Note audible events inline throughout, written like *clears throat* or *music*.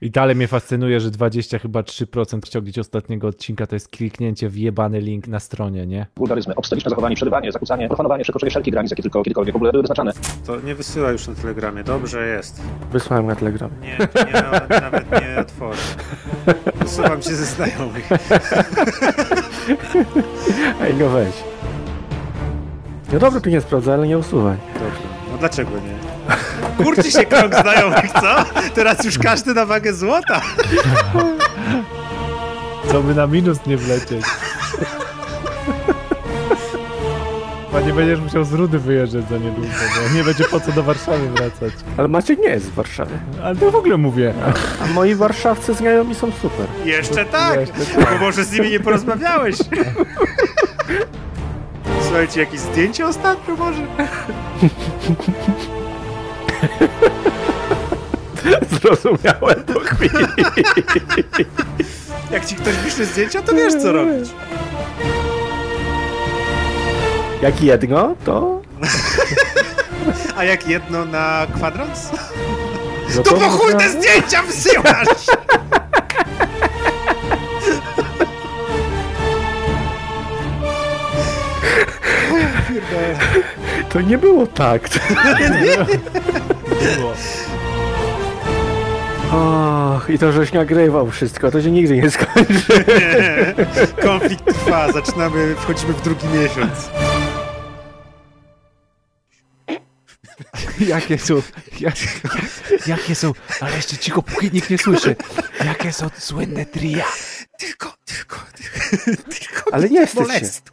I dalej mnie fascynuje, że 20 chyba 3% ściągnięć ostatniego odcinka to jest kliknięcie w jebany link na stronie, nie? Wulgaryzmy, obstawiczne zachowanie, przerywanie, zakłócanie, profanowanie przekroczenie wszelkich granic, jakie tylko kiedykolwiek w ogóle były wyznaczane. To nie wysyła już na telegramie, dobrze jest. Wysłałem na Telegram. Nie, nie nawet nie otworzę. Usuwam się ze znajomych. *laughs* Ej, no weź. No dobra, tu nie sprawdzę, ale nie usuwaj. Dobrze. No dlaczego nie? Kurczy się krąg znajomych, co? Teraz już każdy na wagę złota. Co by na minus nie wlecieć. Chyba nie będziesz musiał z Rudy wyjeżdżać za niedługo, bo nie będzie po co do Warszawy wracać. Ale Maciek nie jest z Warszawy. Ale to w ogóle mówię. A moi warszawcy znajomi są super. Jeszcze tak, bo może z nimi nie porozmawiałeś. Słuchajcie, jakieś zdjęcie ostatnio może? *laughs* Zrozumiałem po chwili. *laughs* Jak ci ktoś pisze zdjęcia, to wiesz co robić. Jak jedno, to... *laughs* A jak jedno na kwadrans? No To po chuj te zdjęcia wysyłasz! To nie było tak. Było. Och, i to żeś nagrywał wszystko, to się nigdy nie skończy. Konflikt trwa, zaczynamy, wchodzimy w drugi miesiąc. Jakie są, jak, jak, jakie są, ale jeszcze cicho, póki nikt nie słyszy. Jakie są słynne tria? Tylko, tylko, tylko, tylko Ale nie molestu.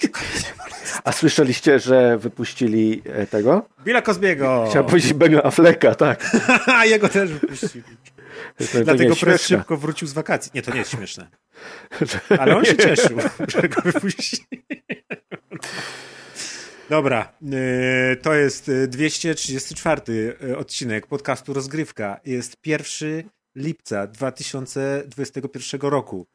Tylko nie. A słyszeliście, że wypuścili e, tego? Billa Cosbiego! Chciałem powiedzieć Bena Afflecka, tak. *laughs* A jego też wypuścili. To, Dlatego śmieszne. szybko wrócił z wakacji. Nie, to nie jest śmieszne. *laughs* Ale on się *laughs* cieszył, że go wypuścili. Dobra, yy, to jest y, 234 y, odcinek podcastu Rozgrywka. Jest 1 lipca 2021 roku.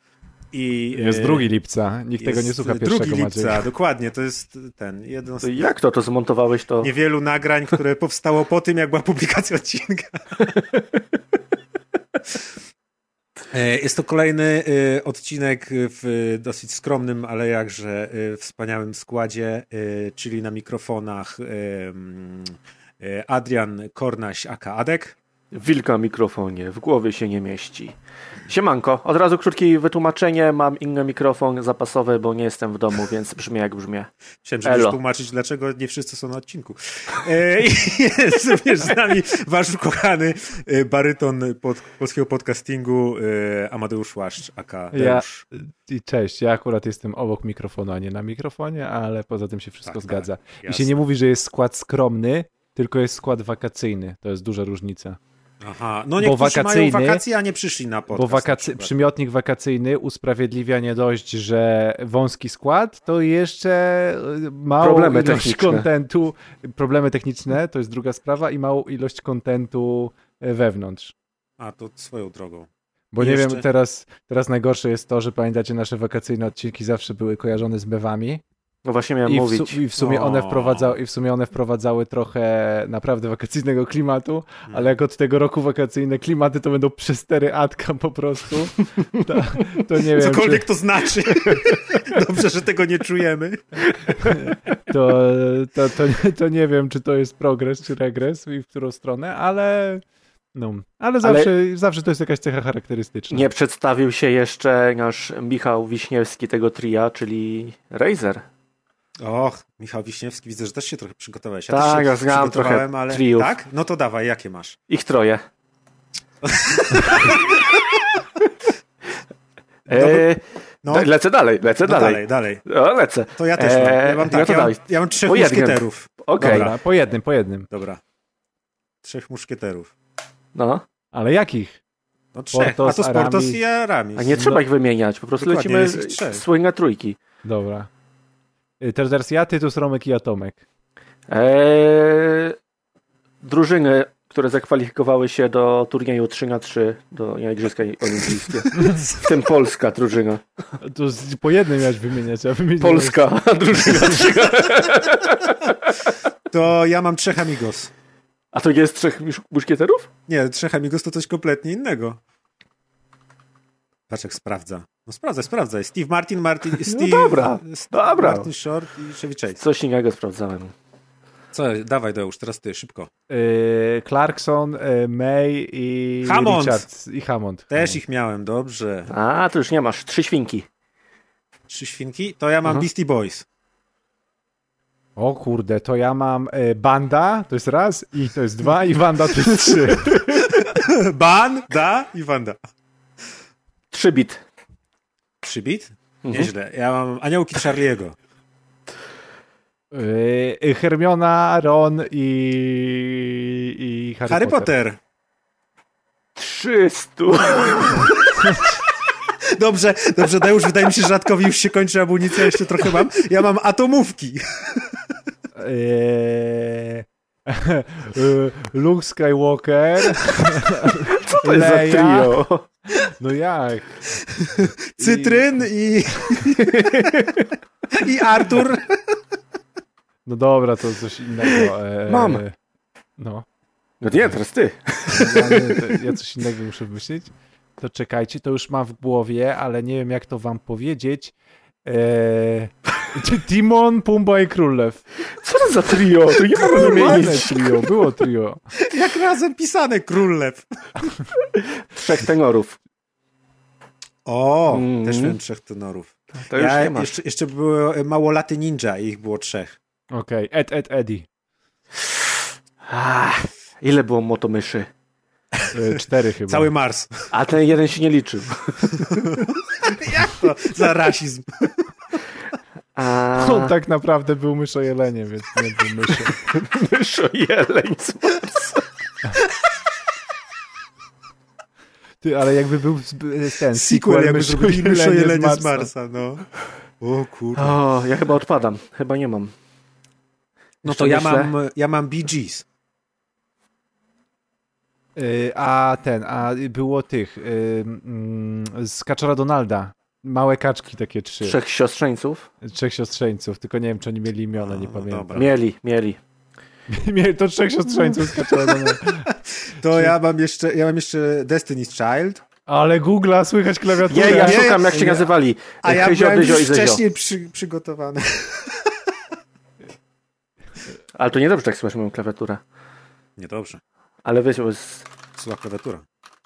I, Jest y, 2 lipca, nikt tego nie słucha 2 pierwszego lipca, Maciek. dokładnie, to jest ten, jeden z To jak to, to zmontowałeś to? niewielu nagrań, które powstało po tym, jak była publikacja odcinka. E, Jest to kolejny e, odcinek w dosyć skromnym, ale jakże e, wspaniałym składzie, e, czyli na mikrofonach e, e, Adrian Kornaś aka Adek. Wilka mikrofonie, w głowie się nie mieści. Siemanko, od razu krótkie wytłumaczenie, mam inny mikrofon zapasowy, bo nie jestem w domu, więc brzmię jak brzmię. Chciałem, żebyś tłumaczyć, dlaczego nie wszyscy są na odcinku. E, I jest również z nami wasz ukochany e, baryton pod, polskiego podcastingu e, Amadeusz Łaszcz, aka Ja, Deusz. i cześć, ja akurat jestem obok mikrofonu, a nie na mikrofonie, ale poza tym się wszystko Tak, zgadza. tak, I się nie mówi, że jest skład skromny, tylko jest skład wakacyjny. To jest duża różnica. Aha, no niektórzy mają wakacyjny- wakacje, a nie przyszli na podcast. Bo na wakacy- przykład. przymiotnik wakacyjny usprawiedliwia nie dość, że wąski skład, to jeszcze y, małą Problemy ilość techniczne. kontentu, problemy techniczne, to jest druga sprawa, i małą ilość kontentu y, wewnątrz. A, to swoją drogą. Bo nie jeszcze- wiem, teraz, teraz najgorsze jest to, że pamiętacie, nasze wakacyjne odcinki zawsze były kojarzone z mewami. No właśnie miałem I w, mówić. su- I w sumie one wprowadzały, i w sumie one wprowadzały trochę naprawdę wakacyjnego klimatu, Hmm. ale jak od tego roku wakacyjne klimaty to będą przestery Atka po prostu, to, to nie wiem, Cokolwiek czy, to znaczy. *laughs* Dobrze, że tego nie czujemy. to, to, to, to nie wiem, czy to jest progres, czy regres i w którą stronę, ale no, ale zawsze, zawsze to jest jakaś cecha charakterystyczna. Nie przedstawił się jeszcze nasz Michał Wiśniewski tego tria, czyli Razer. Och, Michał Wiśniewski, widzę, że też się trochę przygotowałeś. Ja Tak, też się ja znam trochę ale... triów. Tak? No to dawaj, jakie masz? Ich troje. *laughs* No, Eee, No, lecę dalej, lecę no dalej. dalej, dalej. O, lecę. To ja też mam. Ja mam Eee, tak, no to ja, mam, dawaj. ja mam trzech Po muszkieterów. Okej. Dobra, po jednym, po jednym. Dobra. Trzech muszkieterów. no. Ale jakich? No trzech, Portos, a to Sportos Aramis. i Aramis. A nie trzeba No. ich wymieniać, po prostu Dokładnie, lecimy słynne trójki. Dobra. Y, Też teraz ja, Tytus, Romek i Atomek. Eee, drużyny, które zakwalifikowały się do turnieju 3 na 3 do Igrzyska Olimpijskie. W tym polska drużyna. To po jednym miałeś wymieniać, a wymieniłeś... Polska drużyna 3 na To ja mam trzech Amigos. A to jest trzech musz- muszkieterów? Nie, Trzech Amigos to coś kompletnie innego. Patrz jak sprawdza. No sprawdzaj, sprawdzaj. Steve Martin, Martin, *laughs* Steve... dobra, Steve dobra. Martin Short i Chevy Chase. Coś innego sprawdzałem. Co? Dawaj, Deusz, teraz ty, szybko. Yy, Clarkson, yy, May i Hammond. Richards. I Hammond. Też ich miałem, dobrze. A, to już nie masz. Trzy świnki. Trzy świnki? To ja mam Aha. Beastie Boys. O kurde, to ja mam yy, Banda, to jest raz, i to jest dwa, i Wanda to jest trzy. *laughs* Ban, da i Wanda. Trzy bit. Trzy bit? Mhm. Nieźle. Ja mam Aniołki Charlie'ego. Yy, Hermiona, Ron i, i Harry, Harry Potter. Potter. Trzystu. *laughs* Dobrze, dobrze, Deusz, wydaje mi się, że Radkowi już się kończy amunicja, jeszcze trochę mam. Ja mam atomówki. Yy, *laughs* *laughs* Luke Skywalker. *laughs* Co to jest za Leia. trio? No jak? *laughs* Cytryn i... I Artur. No dobra, to coś innego. e, Mam. No. No nie, teraz ty. Ja, coś innego muszę myśleć. To czekajcie, to już mam w głowie, ale nie wiem jak to wam powiedzieć. Eee, Timon, Pumba i Królew. Co to za trio? To nie Normalne wymienić. trio, było trio. Jak razem pisane, Królew. Trzech tenorów. O, Mm. też miałem trzech tenorów. To już ja nie masz. jeszcze, jeszcze były małolaty ninja i ich było trzech. Okej, Ed, Ed, Eddie. Ach, ile było motomyszy? E, cztery chyba. Cały Mars. A ten jeden się nie liczył. *laughs* To za rasizm. A *laughs* On tak naprawdę był myszojeleniem, więc nie był myszą. myszo jeleń z Marsa. Ty, ale jakby był ten Sequel, jakby zrobili Jelenie myszo jelenie z Marsa, no. O kurde. O, ja chyba odpadam. Chyba nie mam. No Jeszcze to ja myślę. mam, ja mam Bee Gees. Y, A ten, a było tych y, mm, z Kaczora Donalda. Małe kaczki takie trzy. Trzech siostrzeńców? Trzech siostrzeńców, tylko nie wiem, czy oni mieli imiona, nie A, pamiętam. dobra. Mieli, mieli. *laughs* Mieli to trzech siostrzeńców Kaczora Donalda. *laughs* To ja mam jeszcze, ja mam jeszcze Destiny's Child. Ale Google'a słychać klawiaturę. Nie, ja Nie, szukam jak się nie. nazywali. A ja Hyzio, byłem Dyzio i wcześniej przy, przygotowany. *laughs* Ale to niedobrze, tak słyszę moją klawiaturę. Niedobrze. Ale wiecie, bo jest Słucha klawiatura.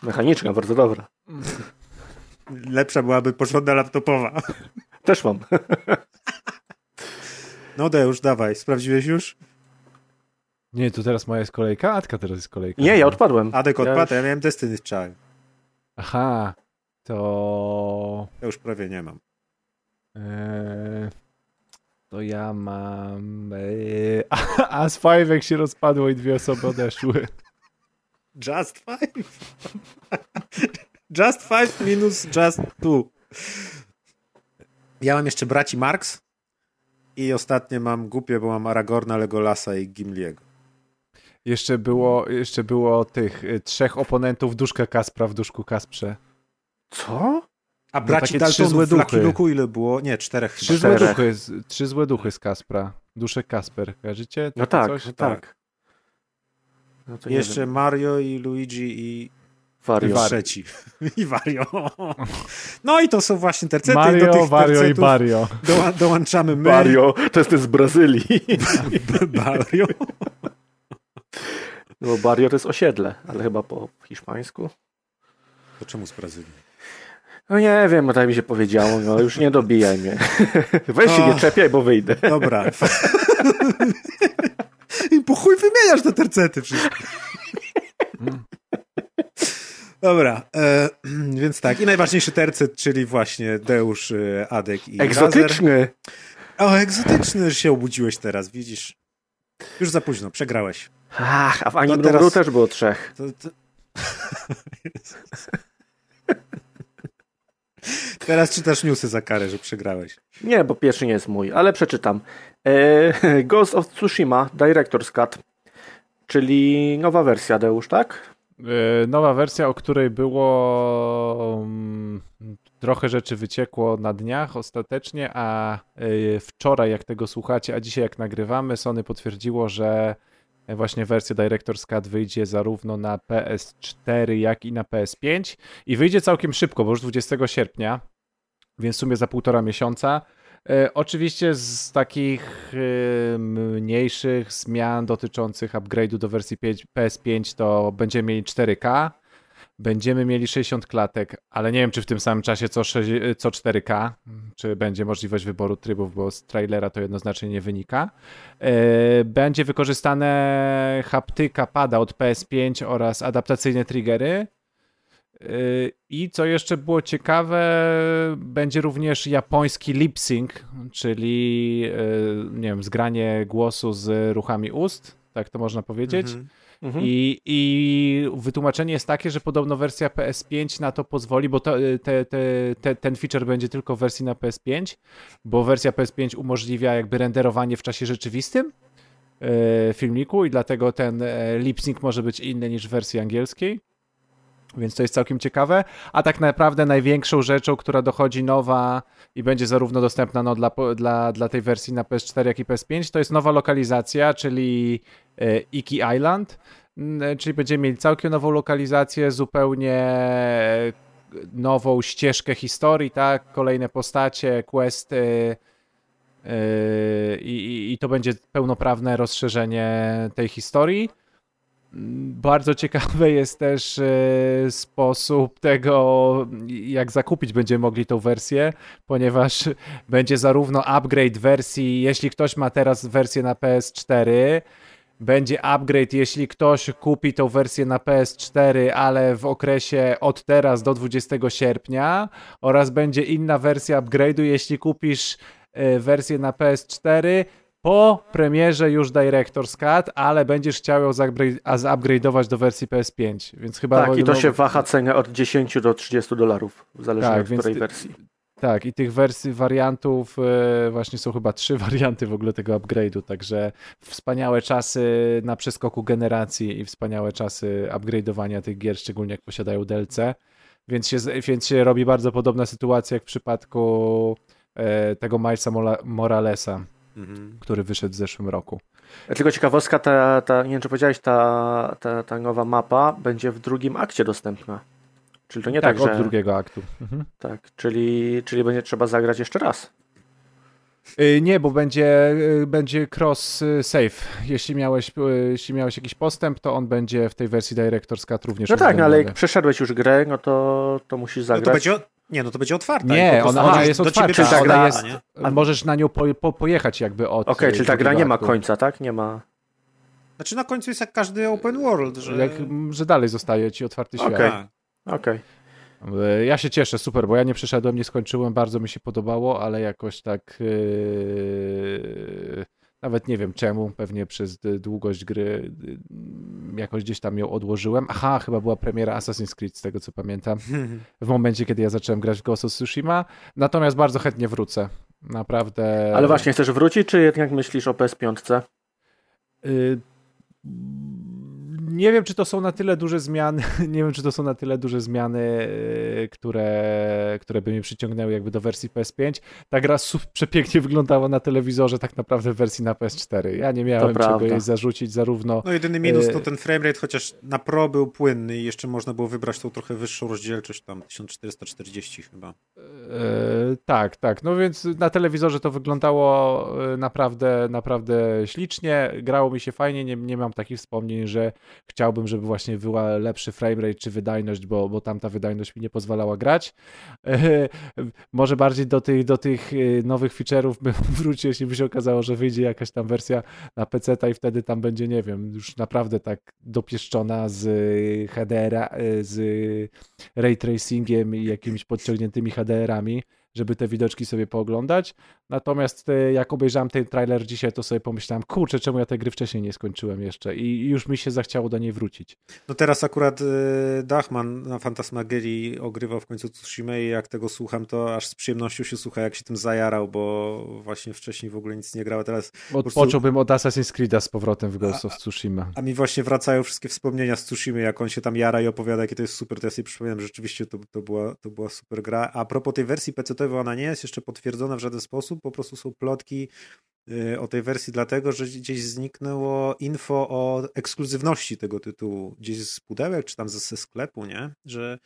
mechaniczna, bardzo dobra. Lepsza byłaby porządna laptopowa. *laughs* Też mam. *laughs* No Deusz, dawaj. Sprawdziłeś już? Nie, to teraz moja jest kolejka, Atka teraz jest kolejka. Nie, ja odpadłem. Adek Ja odpadł, już- ja miałem Destiny's Child. Aha, to... Ja już prawie nie mam. E, to ja mam... E, *laughs* a z Five jak się rozpadło i dwie osoby odeszły. Just five. Just five minus just two. Ja mam jeszcze braci Marx i ostatnie mam głupie, bo mam Aragorna, Legolasa i Gimliego. Jeszcze było, jeszcze było tych y, trzech oponentów duszka Kaspra w duszku Kasprze. Co? A braci trzy Daltonów złe w Lucky. Luke'u ile było? Nie, czterech Trzy chyba. złe, Czterech. duchy, z- trzy złe duchy z Kaspra. Duszek Kasper, kojarzycie? No tak, coś? tak. No to nie Jeszcze wiem. Mario i Luigi i Wario. Wario. trzeci. *laughs* I Wario. No i to są właśnie tercety. do Mario, tych Wario i Bario. Doła, dołączamy my. Wario, to jest z Brazylii. *laughs* Mario. No bo Barrio to jest osiedle, ale chyba po hiszpańsku. To czemu z Brazylii? No nie wiem, bo tak mi się powiedziało, no już nie dobijaj mnie. *laughs* Weź się nie czepiaj, bo wyjdę. Dobra. I po chuj wymieniasz te tercety wszystkie. Dobra, e, *clears throat* więc tak. I najważniejszy tercet, czyli właśnie Deusz, e, Adek i Razer. Egzotyczny. O, egzotyczny, że się obudziłeś teraz, widzisz? Już za późno, przegrałeś. Ach, a w Ani To teraz- teraz... też było trzech. To, to... *laughs* Teraz czytasz newsy za karę, że przegrałeś. Nie, bo pierwszy nie jest mój, ale przeczytam. E, *laughs* Ghost of Tsushima Director's Cut, czyli nowa wersja, Deusz, tak? E, Nowa wersja, o której było mm, trochę rzeczy wyciekło na dniach ostatecznie, a e, wczoraj jak tego słuchacie, a dzisiaj jak nagrywamy, Sony potwierdziło, że e, właśnie wersja Director's Cut wyjdzie zarówno na PS4, jak i na PS5 i wyjdzie całkiem szybko, bo już 20 sierpnia, więc w sumie za półtora miesiąca. E, oczywiście z takich e, mniejszych zmian dotyczących upgrade'u do wersji 5, PS5 to będziemy mieli 4K, będziemy mieli 60 klatek, ale nie wiem, czy w tym samym czasie co, 6, co 4K, czy będzie możliwość wyboru trybów, bo z trailera to jednoznacznie nie wynika. E, będzie wykorzystane haptyka pada od PS5 oraz adaptacyjne triggery. E, I co jeszcze było ciekawe, będzie również japoński lip sync, czyli e, nie wiem, zgranie głosu z ruchami ust, tak to można powiedzieć. Mhm. Mhm. I, I wytłumaczenie jest takie, że podobno wersja PS5 na to pozwoli, bo to, te, te, te, ten feature będzie tylko w wersji na PS5, bo wersja PS5 umożliwia jakby renderowanie w czasie rzeczywistym e, filmiku i dlatego ten e, lip sync może być inny niż w wersji angielskiej. Więc to jest całkiem ciekawe. A tak naprawdę największą rzeczą, która dochodzi nowa i będzie zarówno dostępna no, dla, dla, dla tej wersji na PS4, jak i PS5, to jest nowa lokalizacja, czyli e, Iki Island. N- Czyli będziemy mieli całkiem nową lokalizację, zupełnie e, nową ścieżkę historii, tak? Kolejne postacie, questy. e, i, I to będzie pełnoprawne rozszerzenie tej historii. Bardzo ciekawy jest też e, sposób tego, jak zakupić będziemy mogli tą wersję, ponieważ będzie zarówno upgrade wersji, jeśli ktoś ma teraz wersję na PS4, będzie upgrade, jeśli ktoś kupi tą wersję na PS4, ale w okresie od teraz do 20 sierpnia, oraz będzie inna wersja upgrade'u, jeśli kupisz e, wersję na PS4 po premierze już Director's Cut, ale będziesz chciał ją zupgrade'ować do wersji PS5, więc chyba... Tak, i to się waha cenę od 10 do 30 dolarów, w zależności Tak, od której ty- wersji. Tak, i tych wersji, wariantów, e, właśnie są chyba trzy *laughs* warianty w ogóle tego upgrade'u, także wspaniałe czasy na przeskoku generacji i wspaniałe czasy upgrade'owania tych gier, szczególnie jak posiadają DLC, więc się, więc się robi bardzo podobna sytuacja jak w przypadku e, tego Milesa Moralesa, Mhm. który wyszedł w zeszłym roku. Tylko ciekawostka, ta, ta, nie wiem czy powiedziałeś, ta, ta, ta nowa mapa będzie w drugim akcie dostępna. Czyli to nie tak, tak, od że... drugiego aktu. Mhm. Tak, czyli, czyli będzie trzeba zagrać jeszcze raz. Y, Nie, bo będzie, y, będzie cross y, save. Jeśli miałeś, jeśli miałeś jakiś postęp, to on będzie w tej wersji Director's Cut również No tak, no, ale jak przeszedłeś już grę, no to, to musisz No zagrać. to będzie, nie, no to będzie otwarta. Nie, ona- ona jest otwarta, przyjść ona gra, jest- nie? Możesz na nią po, po, pojechać jakby od Okej, y, czyli ta gra nie ma końca, tak? Nie ma... Znaczy na końcu jest jak każdy open world, że... Jak, że dalej zostaje ci otwarty świat. Okej. Tak. Okej. Y, Ja się cieszę, super, bo ja nie przeszedłem, nie skończyłem, bardzo mi się podobało, ale jakoś tak yy, nawet nie wiem czemu, pewnie przez długość gry jakoś gdzieś tam ją odłożyłem. Aha, chyba była premiera Assassin's Creed, z tego co pamiętam, w momencie, kiedy ja zacząłem grać w Ghost of Tsushima, natomiast bardzo chętnie wrócę. Naprawdę. Ale właśnie, chcesz wrócić, czy jednak myślisz o PS5? Y, Nie wiem, czy to są na tyle duże zmiany, *laughs* nie wiem, czy to są na tyle duże zmiany, y, które, które by mnie przyciągnęły jakby do wersji PS5. Ta gra przepięknie wyglądała na telewizorze tak naprawdę w wersji na PS4. Ja nie miałem czego prawda. jej zarzucić zarówno No jedyny minus E, to ten framerate, chociaż na Pro był płynny i jeszcze można było wybrać tą trochę wyższą rozdzielczość, tam 1440 chyba. E, tak, tak. No więc na telewizorze to wyglądało naprawdę, naprawdę ślicznie. Grało mi się fajnie. Nie, nie mam takich wspomnień, że chciałbym, żeby właśnie była lepszy framerate czy wydajność, bo, bo tamta wydajność mi nie pozwalała grać. *laughs* Może bardziej do tych, do tych e, nowych feature'ów bym *laughs* wrócił, jeśli by się okazało, że wyjdzie jakaś tam wersja na PC i wtedy tam będzie, nie wiem, już naprawdę tak dopieszczona z HDR, z ray tracingiem i jakimiś podciągniętymi HDR-ami, żeby te widoczki sobie pooglądać. Natomiast e, jak obejrzałem ten trailer dzisiaj, to sobie pomyślałem, kurczę, czemu ja tej gry wcześniej nie skończyłem jeszcze i już mi się zachciało do niej wrócić. No teraz akurat y, Dachman na Fantasmagerii ogrywał w końcu Tsushima i jak tego słucham, to aż z przyjemnością się słucha, jak się tym zajarał, bo właśnie wcześniej w ogóle nic nie grał, a teraz Odpocząłbym od Assassin's Creed'a z powrotem w Ghost of Tsushima. A mi właśnie wracają wszystkie wspomnienia z Tsushima, jak on się tam jara i opowiada, jakie to jest super, to ja sobie przypominam, że rzeczywiście to, to, była, to była super gra. A propos tej wersji PC-towej, ona nie jest jeszcze potwierdzona w żaden sposób, po prostu są plotki, y, o tej wersji, dlatego że gdzieś zniknęło info o ekskluzywności tego tytułu. Gdzieś z pudełek, czy tam ze sklepu, nie? Że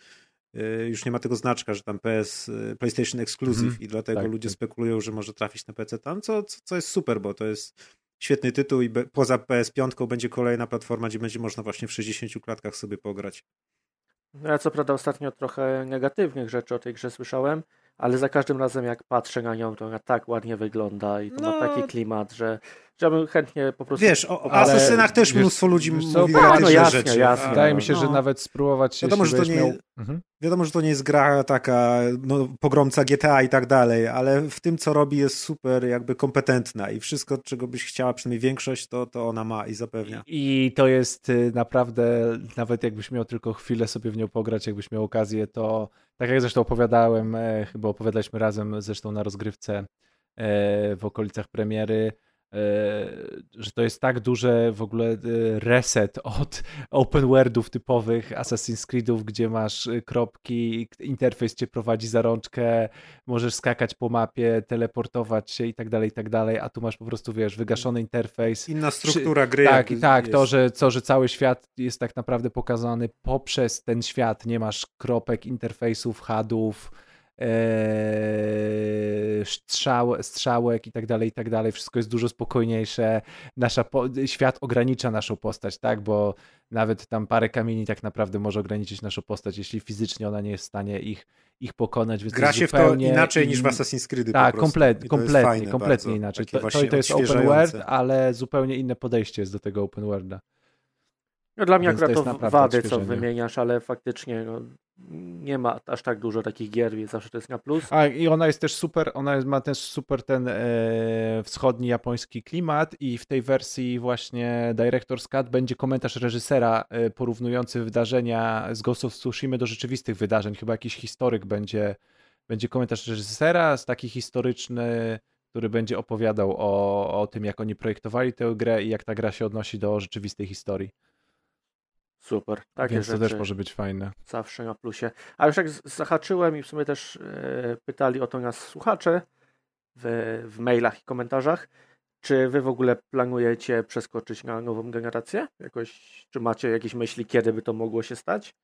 y, już nie ma tego znaczka, że tam PS, y, PlayStation Exclusive mm, i dlatego tak, ludzie tak. spekulują, że może trafić na PC tam, co, co jest super, bo to jest świetny tytuł i be, poza PS5 będzie kolejna platforma, gdzie będzie można właśnie w 60 klatkach sobie pograć. No ja co prawda ostatnio trochę negatywnych rzeczy o tej grze słyszałem, ale za każdym razem jak patrzę na nią, to ona tak ładnie wygląda i to no, ma taki klimat, że Chciałbym chętnie po prostu... Wiesz, o Asasynach też wiesz, mnóstwo ludzi mówi co, no, jasne, rzeczy. Jasne. Wydaje mi się, no. że nawet spróbować się... Wiadomo, że to nie, miał... mhm. wiadomo, że to nie jest gra taka no, pogromca GTA i tak dalej, ale w tym, co robi jest super jakby kompetentna i wszystko, czego byś chciała, przynajmniej większość, to, to ona ma i zapewnia. I, I to jest y, naprawdę, nawet jakbyś miał tylko chwilę sobie w nią pograć, jakbyś miał okazję, to tak jak zresztą opowiadałem, e, chyba opowiadaliśmy razem zresztą na rozgrywce e, w okolicach premiery, że to jest tak duże w ogóle e, reset od open worldów typowych Assassin's Creedów, gdzie masz e, kropki, interfejs cię prowadzi za rączkę, możesz skakać po mapie, teleportować się i tak dalej, i tak dalej, a tu masz po prostu, wiesz, wygaszony interfejs. Inna struktura gry. Tak, i tak, to że, to, że cały świat jest tak naprawdę pokazany poprzez ten świat, nie masz kropek, interfejsów, hadów, strzał, strzałek i tak dalej, i tak dalej. Wszystko jest dużo spokojniejsze. Nasza. Świat ogranicza naszą postać, tak? Bo nawet tam parę kamieni tak naprawdę może ograniczyć naszą postać, jeśli fizycznie ona nie jest w stanie ich, ich pokonać. Więc Gra się w to inaczej niż w Assassin's Creed. Tak, komplet, kompletnie, kompletnie inaczej. To, to jest open world, ale zupełnie inne podejście jest do tego open worlda. No dla mnie Więc akurat to, to wady, co wymieniasz, ale faktycznie no, nie ma aż tak dużo takich gier, więc zawsze to jest na plus. A i ona jest też super, ona ma też super ten e, wschodni japoński klimat i w tej wersji właśnie Director's Cut będzie komentarz reżysera e, porównujący wydarzenia z Ghost of Tsushima do rzeczywistych wydarzeń. Chyba jakiś historyk będzie, będzie komentarz reżysera, z taki historyczny, który będzie opowiadał o, o tym, jak oni projektowali tę grę i jak ta gra się odnosi do rzeczywistej historii. Super. Takie Więc to też może być fajne. Zawsze na plusie. A już jak zahaczyłem i w sumie też e, pytali o to nas słuchacze w, w mailach i komentarzach, czy wy w ogóle planujecie przeskoczyć na nową generację? Jakoś, czy macie jakieś myśli, kiedy by to mogło się stać?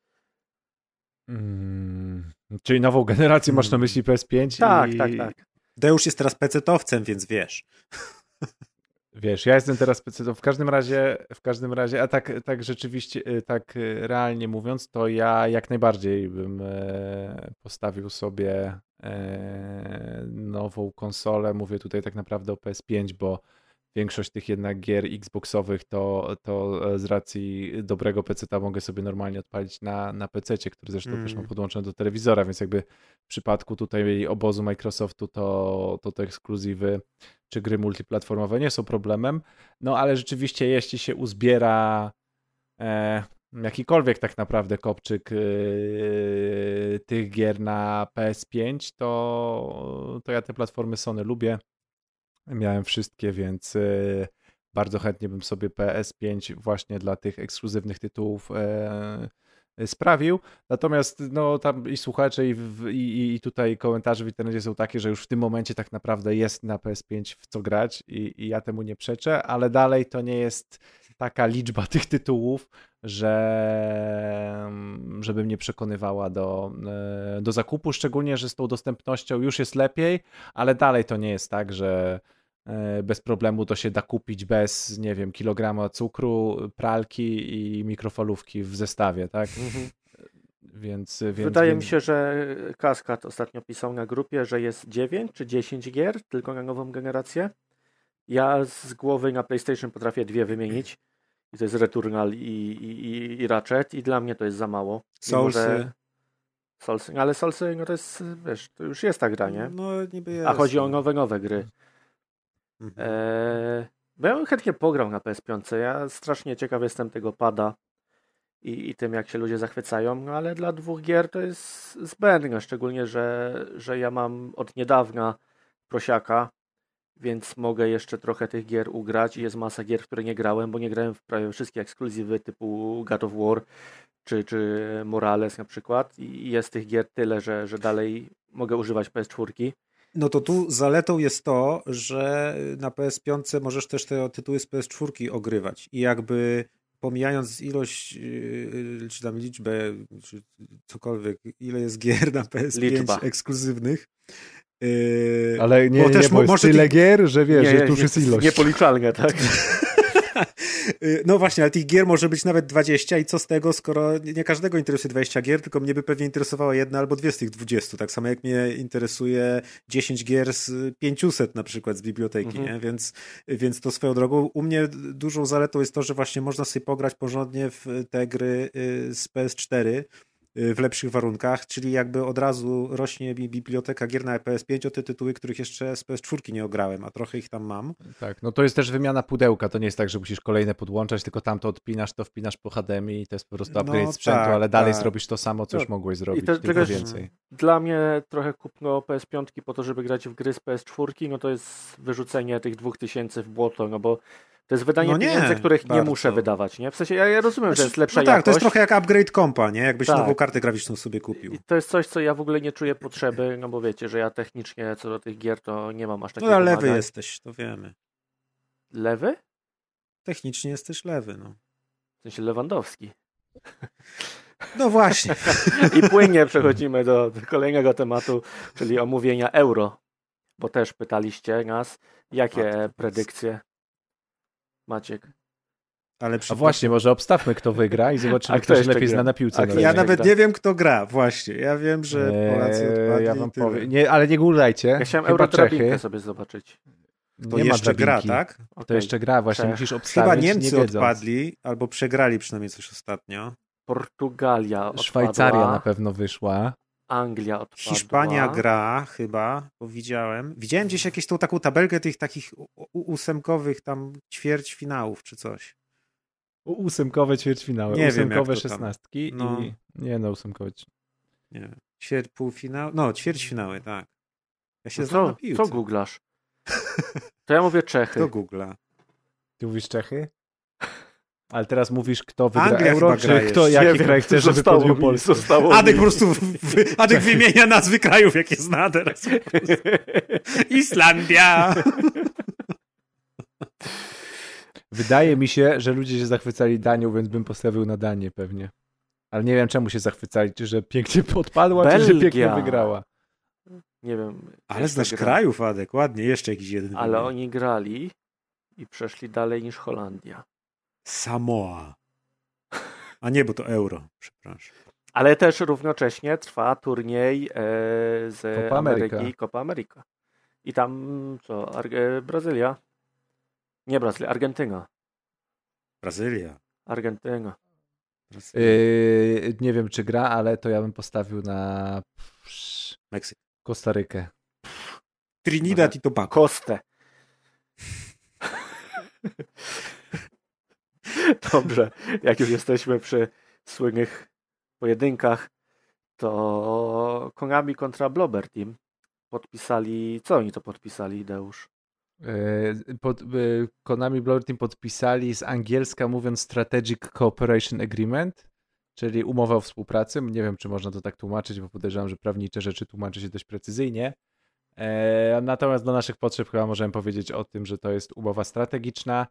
Hmm, czyli nową generację hmm. masz na myśli PS5? Tak, i... tak, tak. Deusz jest teraz pecetowcem, więc wiesz. *laughs* Wiesz, ja jestem teraz specjalistą. W każdym razie, w każdym razie, a tak, tak rzeczywiście, y, tak y, realnie mówiąc, to ja jak najbardziej bym e, postawił sobie e, nową konsolę. Mówię tutaj tak naprawdę o PS5, bo większość tych jednak gier Xboxowych to, to z racji dobrego PC mogę sobie normalnie odpalić na, na PC, który zresztą mm. też mam mm. podłączony do telewizora, więc jakby w przypadku tutaj obozu Microsoftu to, to te ekskluzywy czy gry multiplatformowe nie są problemem, no ale rzeczywiście jeśli się uzbiera e, jakikolwiek tak naprawdę kopczyk e, tych gier na PS5, to, to ja te platformy Sony lubię. Miałem wszystkie, więc e, bardzo chętnie bym sobie PS5 właśnie dla tych ekskluzywnych tytułów e, sprawił. Natomiast no, tam i słuchacze, i, i, i tutaj komentarze w internecie są takie, że już w tym momencie tak naprawdę jest na PS5 w co grać i, i ja temu nie przeczę, ale dalej to nie jest taka liczba *laughs* tych tytułów, że żeby mnie przekonywała do, e, do zakupu, szczególnie, że z tą dostępnością już jest lepiej, ale dalej to nie jest tak, że bez problemu to się da kupić bez, nie wiem, kilograma cukru, pralki i mikrofalówki w zestawie, tak? Mhm. Więc, więc, Wydaje więc... mi się, że Kaskad ostatnio pisał na grupie, że jest 9 czy 10 gier tylko na nową generację. Ja z głowy na PlayStation potrafię dwie wymienić. I to jest Returnal i, i, i Ratchet i dla mnie to jest za mało. Soulsy. Soulsy. Ale Soulsy, no to jest, wiesz, to już jest ta gra, nie? No niby jest. A chodzi o nowe, nowe gry. Mhm. Eee, bo ja bym chętnie pograł na PS5. Ja strasznie ciekaw jestem tego pada i, i tym, jak się ludzie zachwycają, no ale dla dwóch gier to jest zbędne, szczególnie, że, że ja mam od niedawna prosiaka, więc mogę jeszcze trochę tych gier ugrać i jest masa gier, które nie grałem, bo nie grałem w prawie wszystkie ekskluzywy typu God of War czy, czy Morales na przykład i jest tych gier tyle, że, że dalej mogę używać PS4 No to tu zaletą jest to, że na PS5 możesz też te tytuły z PS4 ogrywać i jakby pomijając ilość, yy, czy tam liczbę, czy cokolwiek, ile jest gier na PS5 Liczba. ekskluzywnych. Yy, Ale nie, bo nie, też bo jest może tyle ty- gier, że wiesz, że tu już jest ilość. Niepoliczalne, tak? *laughs* *laughs* Y, No właśnie, ale tych gier może być nawet 20 i co z tego, skoro nie każdego interesuje 20 gier, tylko mnie by pewnie interesowała jedna albo dwie z tych 20. Tak samo jak mnie interesuje 10 gier z 500 na przykład z biblioteki, Mhm. nie? Więc, więc to swoją drogą. U mnie dużą zaletą jest to, że właśnie można sobie pograć porządnie w te gry y, z PS4 y, w lepszych warunkach, czyli jakby od razu rośnie mi biblioteka gier na PS5 o te tytuły, których jeszcze z PS4 nie ograłem, a trochę ich tam mam. Tak, no to jest też wymiana pudełka. To nie jest tak, że musisz kolejne podłączać, tylko tam to odpinasz, to wpinasz po HDMI i to jest po prostu No upgrade sprzętu, tak, ale dalej tak. zrobisz to samo, co No, już mogłeś zrobić, te- tylko tego- więcej. Dla mnie trochę kupno PS5 po to, żeby grać w gry z PS4, no to jest wyrzucenie tych 2000 w błoto, no bo to jest wydanie No nie, pieniędzy, których nie bardzo. muszę wydawać, nie? W sensie ja, ja rozumiem, że Znaczy, jest lepsza no tak, jakość. to jest trochę jak upgrade kompa, nie? Jakbyś Tak. nową kartę graficzną sobie kupił. I to jest coś, co ja w ogóle nie czuję potrzeby, no bo wiecie, że ja technicznie co do tych gier to nie mam aż No takiego ale lewy jesteś, to wiemy. Lewy? Technicznie jesteś lewy, no. W sensie Lewandowski. No właśnie. *laughs* I płynnie przechodzimy do kolejnego tematu, czyli omówienia euro. Bo też pytaliście nas, jakie Matko predykcje Maciek. Ale A przy... właśnie, może obstawmy, kto wygra i zobaczymy, A kto kto się lepiej gra? zna na piłce. A kto nożnej. Ja nawet nie wiem, kto gra, właśnie. Ja wiem, że Polacy Eee, odpadli ja wam powiem. Nie, ale nie gulajcie. Ja chciałem Chyba Czechy. sobie zobaczyć. To nie ma jeszcze gra, tak? To Okej. jeszcze gra, właśnie Czech. musisz Chyba obstawić, Niemcy nie odpadli, albo przegrali przynajmniej coś ostatnio. Portugalia odpadła. Szwajcaria na pewno wyszła. Anglia odpadła. Hiszpania gra chyba, bo widziałem. Widziałem gdzieś jakąś tą taką tabelkę tych takich ósemkowych tam ćwierćfinałów czy coś. U- Ósemkowe ćwierćfinały, Nie wiem, ósemkowe tam. szesnastki No. i... Nie no, ósemkowe. Nie wiem. Ćwierć, półfinał? No, ćwierćfinały, tak. Ja się No znam na co, piłce. co googlasz? To ja mówię *laughs* Czechy. Kto googla? Ty mówisz Czechy? Ale teraz mówisz, kto wygra Anglia euro, czy kto, jaki wiem, kraj chce, żeby podbił Polskę? Zostało Adek mi. po prostu w- Adek wymienia nazwy krajów, jakie zna teraz. *laughs* Islandia! Wydaje mi się, że ludzie się zachwycali Danią, więc bym postawił na Danię pewnie. Ale nie wiem, czemu się zachwycali. Czy że pięknie podpadła, czy że Belgia. pięknie wygrała. Nie wiem. Ale znasz gra. krajów, Adek, ładnie, jeszcze jakiś jeden. Ale oni grali i przeszli dalej niż Holandia. Samoa. A nie, bo to euro, przepraszam. Ale też równocześnie trwa turniej e, z Copa Ameryki, America. Copa America. I tam co, Ar- e, Brazylia? Nie Brazylia, Argentyna. Brazylia. Argentyna. Brazylia. Yy, nie wiem, czy gra, ale to ja bym postawił na Meksyk. Kostarykę. Trinidad i Tobago. Kostę. *laughs* *laughs* Dobrze, jak już jesteśmy przy słynnych pojedynkach, to Konami kontra Blobber Team podpisali, co oni to podpisali, Deusz? Yy, Pod, yy, Konami Blower Team podpisali z angielska mówiąc Strategic Cooperation Agreement, czyli umowę o współpracy. Nie wiem, czy można to tak tłumaczyć, bo podejrzewam, że prawnicze rzeczy tłumaczy się dość precyzyjnie. E, natomiast do naszych potrzeb chyba możemy powiedzieć o tym, że to jest umowa strategiczna.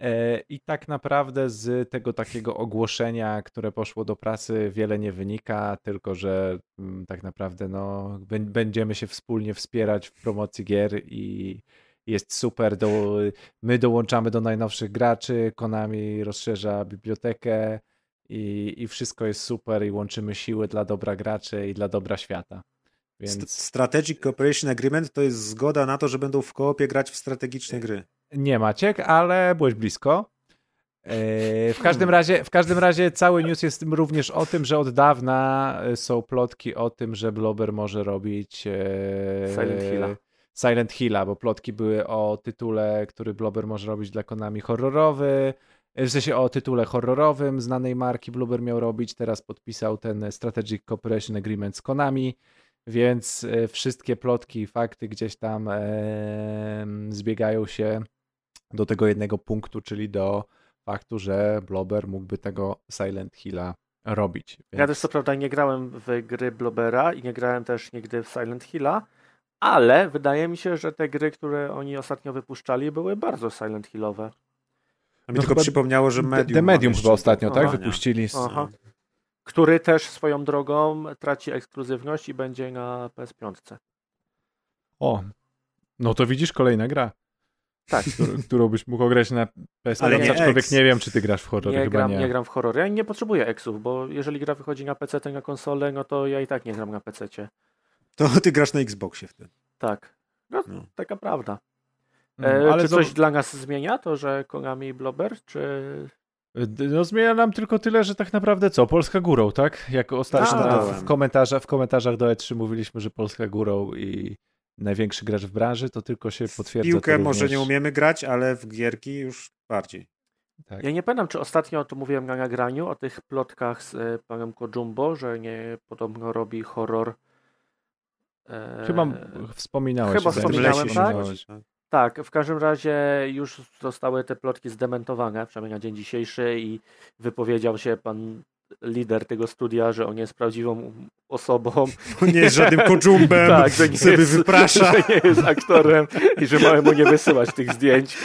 E, I tak naprawdę z tego takiego ogłoszenia, które poszło do prasy, wiele nie wynika, tylko że mm, tak naprawdę no, bę- będziemy się wspólnie wspierać w promocji gier i jest super. Do, my dołączamy do najnowszych graczy, Konami rozszerza bibliotekę i, i wszystko jest super i łączymy siły dla dobra graczy i dla dobra świata. Więc Strategic Cooperation Agreement to jest zgoda na to, że będą w koopie grać w strategiczne gry. Nie Maciek, ale byłeś blisko. E, W każdym, razie, w każdym razie cały news jest również o tym, że od dawna e, są plotki o tym, że Blober może robić e, Silent Hilla. Silent Hilla, bo plotki były o tytule, który Blober może robić dla Konami horrorowy, w sensie o tytule horrorowym znanej marki Bloober miał robić, teraz podpisał ten Strategic Cooperation Agreement z Konami, więc wszystkie plotki i fakty gdzieś tam zbiegają się do tego jednego punktu, czyli do faktu, że Blober mógłby tego Silent Hilla robić. Ja Więc- też co prawda nie grałem w gry Blobera i nie grałem też nigdy w Silent Hilla, Ale wydaje mi się, że te gry, które oni ostatnio wypuszczali, były bardzo Silent Hillowe. A mi no tylko przypomniało, że Medium. The Medium chyba ostatnio, tak? Wypuścili. Z... Aha. Który też swoją drogą traci ekskluzywność i będzie na PS5. O, no to widzisz kolejna gra. Tak. Którą, którą byś mógł grać na PS5, ale nie aczkolwiek nie wiem, czy ty grasz w horror. Nie, Chyba gram, nie. nie gram w horror. Ja nie potrzebuję eksów, bo jeżeli gra wychodzi na PC, na konsolę, no to ja i tak nie gram na PC. To ty grasz na Xboxie wtedy. Tak. No, no. taka prawda. Mm, e, ale czy coś dla nas zmienia to, że Konami i Blobber, czy... No zmienia nam tylko tyle, że tak naprawdę co? Polska górą, tak? Jak ostatnio w, komentarzach, w komentarzach do E3 mówiliśmy, że Polska górą i największy gracz w branży, to tylko się potwierdza. Piłkę może nie umiemy grać, ale w gierki już bardziej. Tak. Ja nie pamiętam, czy ostatnio to mówiłem na nagraniu o tych plotkach z e, panem Kojumbo, że nie podobno robi horror. E, Chyba wspominałeś. Chyba wspominałem, tak? Tak, w każdym razie już zostały te plotki zdementowane, przynajmniej na dzień dzisiejszy i wypowiedział się pan lider tego studia, że on jest prawdziwą osobą. On nie jest żadnym *laughs* koczumbem, tak, że nie sobie jest, wyprasza. Że nie jest aktorem i że mamy mu nie wysyłać tych zdjęć. *laughs*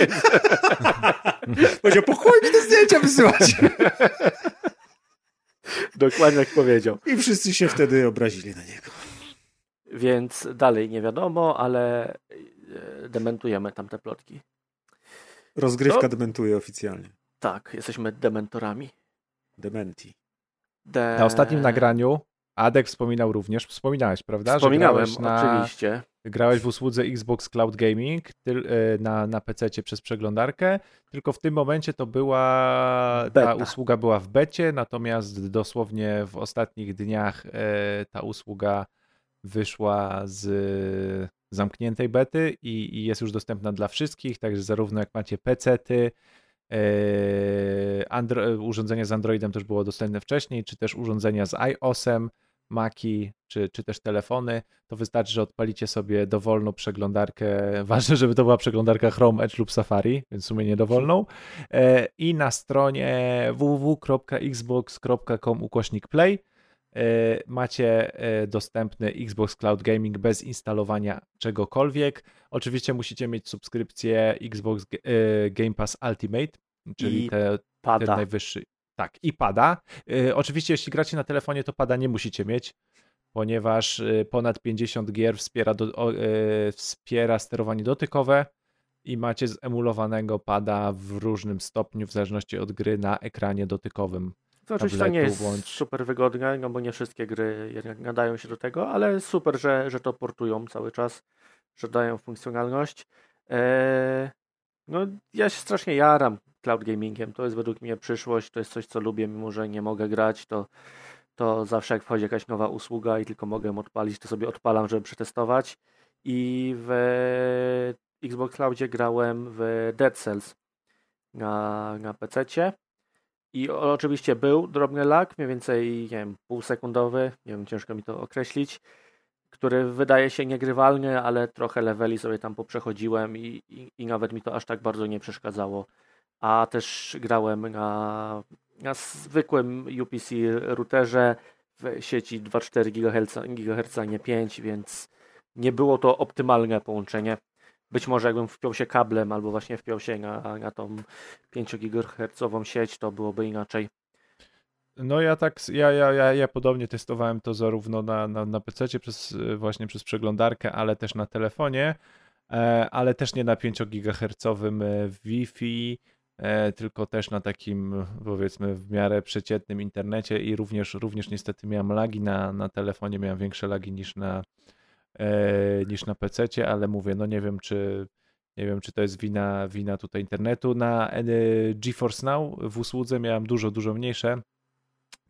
Powiedział, po chuj mi te zdjęcia wysyłać. *laughs* Dokładnie jak powiedział. I wszyscy się wtedy obrazili na niego. Więc dalej nie wiadomo, ale e, dementujemy tamte plotki. Rozgrywka no, dementuje oficjalnie. Tak, jesteśmy dementorami. Dementi. Na ostatnim nagraniu Adek wspominał również, wspominałeś, prawda? Wspominałem, na, oczywiście. Grałeś w usłudze Xbox Cloud Gaming e, na, na PC przez przeglądarkę, tylko w tym momencie to była, Beta. ta usługa była w becie, natomiast dosłownie w ostatnich dniach e, ta usługa wyszła z zamkniętej bety i, i jest już dostępna dla wszystkich, także zarówno jak macie PC-ty, Andro urządzenia z Androidem też było dostępne wcześniej, czy też urządzenia z iOSem, Maki, czy, czy też telefony, to wystarczy, że odpalicie sobie dowolną przeglądarkę. *laughs* Ważne, żeby to była przeglądarka Chrome, Edge lub Safari, więc w sumie nie dowolną. Yy, I na stronie www.xbox.com ukośnik play macie e, dostępny Xbox Cloud Gaming bez instalowania czegokolwiek. Oczywiście musicie mieć subskrypcję Xbox e, Game Pass Ultimate, czyli te, ten najwyższy. Tak, i pada. Oczywiście, jeśli gracie na telefonie, to pada nie musicie mieć, ponieważ ponad 50 gier wspiera, do, wspiera sterowanie dotykowe i macie zemulowanego pada w różnym stopniu, w zależności od gry na ekranie dotykowym. To oczywiście nie jest super wygodne, no bo nie wszystkie gry jednak nadają się do tego, ale super, że, że to portują cały czas, że dają funkcjonalność. Eee, no ja się strasznie jaram cloud gamingiem, to jest według mnie przyszłość, to jest coś, co lubię, mimo że nie mogę grać, to, to zawsze jak wchodzi jakaś nowa usługa i tylko mogę odpalić, to sobie odpalam, żeby przetestować. I w Xbox Cloudzie grałem w Dead Cells na, na PC-cie i oczywiście był drobny lag, mniej więcej, nie wiem, półsekundowy, nie wiem, ciężko mi to określić, który wydaje się niegrywalny, ale trochę leveli sobie tam poprzechodziłem i, i, i nawet mi to aż tak bardzo nie przeszkadzało. A też grałem na, na zwykłym UPC routerze w sieci 2,4 GHz, GHz, nie 5, więc nie było to optymalne połączenie. Być może jakbym wpiął się kablem albo właśnie wpiął się na, na tą 5 GHz sieć, to byłoby inaczej. No ja tak, ja, ja, ja, ja podobnie testowałem to zarówno na, na, na PC przez właśnie przez przeglądarkę, ale też na telefonie, e, ale też nie na 5 GHz e, Wi-Fi, e, tylko też na takim powiedzmy w miarę przeciętnym internecie i również, również niestety miałem lagi na, na telefonie, miałem większe lagi niż na, niż na PC, ale mówię, no nie wiem, czy nie wiem, czy to jest wina, wina tutaj internetu. Na e, GeForce Now w usłudze miałem dużo, dużo mniejsze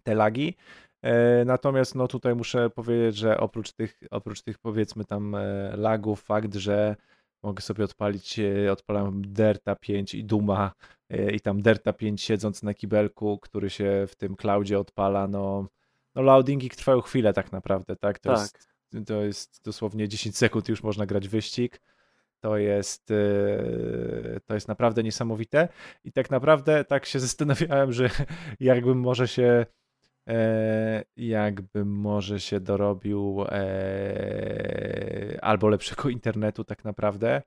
te lagi. E, natomiast no tutaj muszę powiedzieć, że oprócz tych, oprócz tych powiedzmy tam e, lagów, fakt, że mogę sobie odpalić, e, odpalam Derta 5 i Duma e, i tam Derta 5 siedząc na kibelku, który się w tym cloudzie odpala, no, no loadingi trwają chwilę tak naprawdę, tak? To tak. jest to jest dosłownie 10 sekund już można grać wyścig. To jest, e, to jest naprawdę niesamowite. I tak naprawdę tak się *laughs* zastanawiałem, że jakbym może się e, jakby może się dorobił e, albo lepszego internetu tak naprawdę,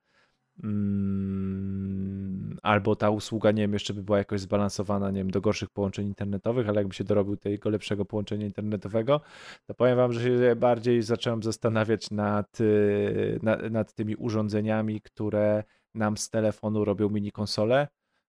mm, albo ta usługa, nie wiem, jeszcze by była jakoś zbalansowana, nie wiem, do gorszych połączeń internetowych, ale jakby się dorobił tego lepszego połączenia internetowego, to powiem wam, że się bardziej zacząłem zastanawiać nad, y, nad, nad tymi urządzeniami, które nam z telefonu robią mini konsole,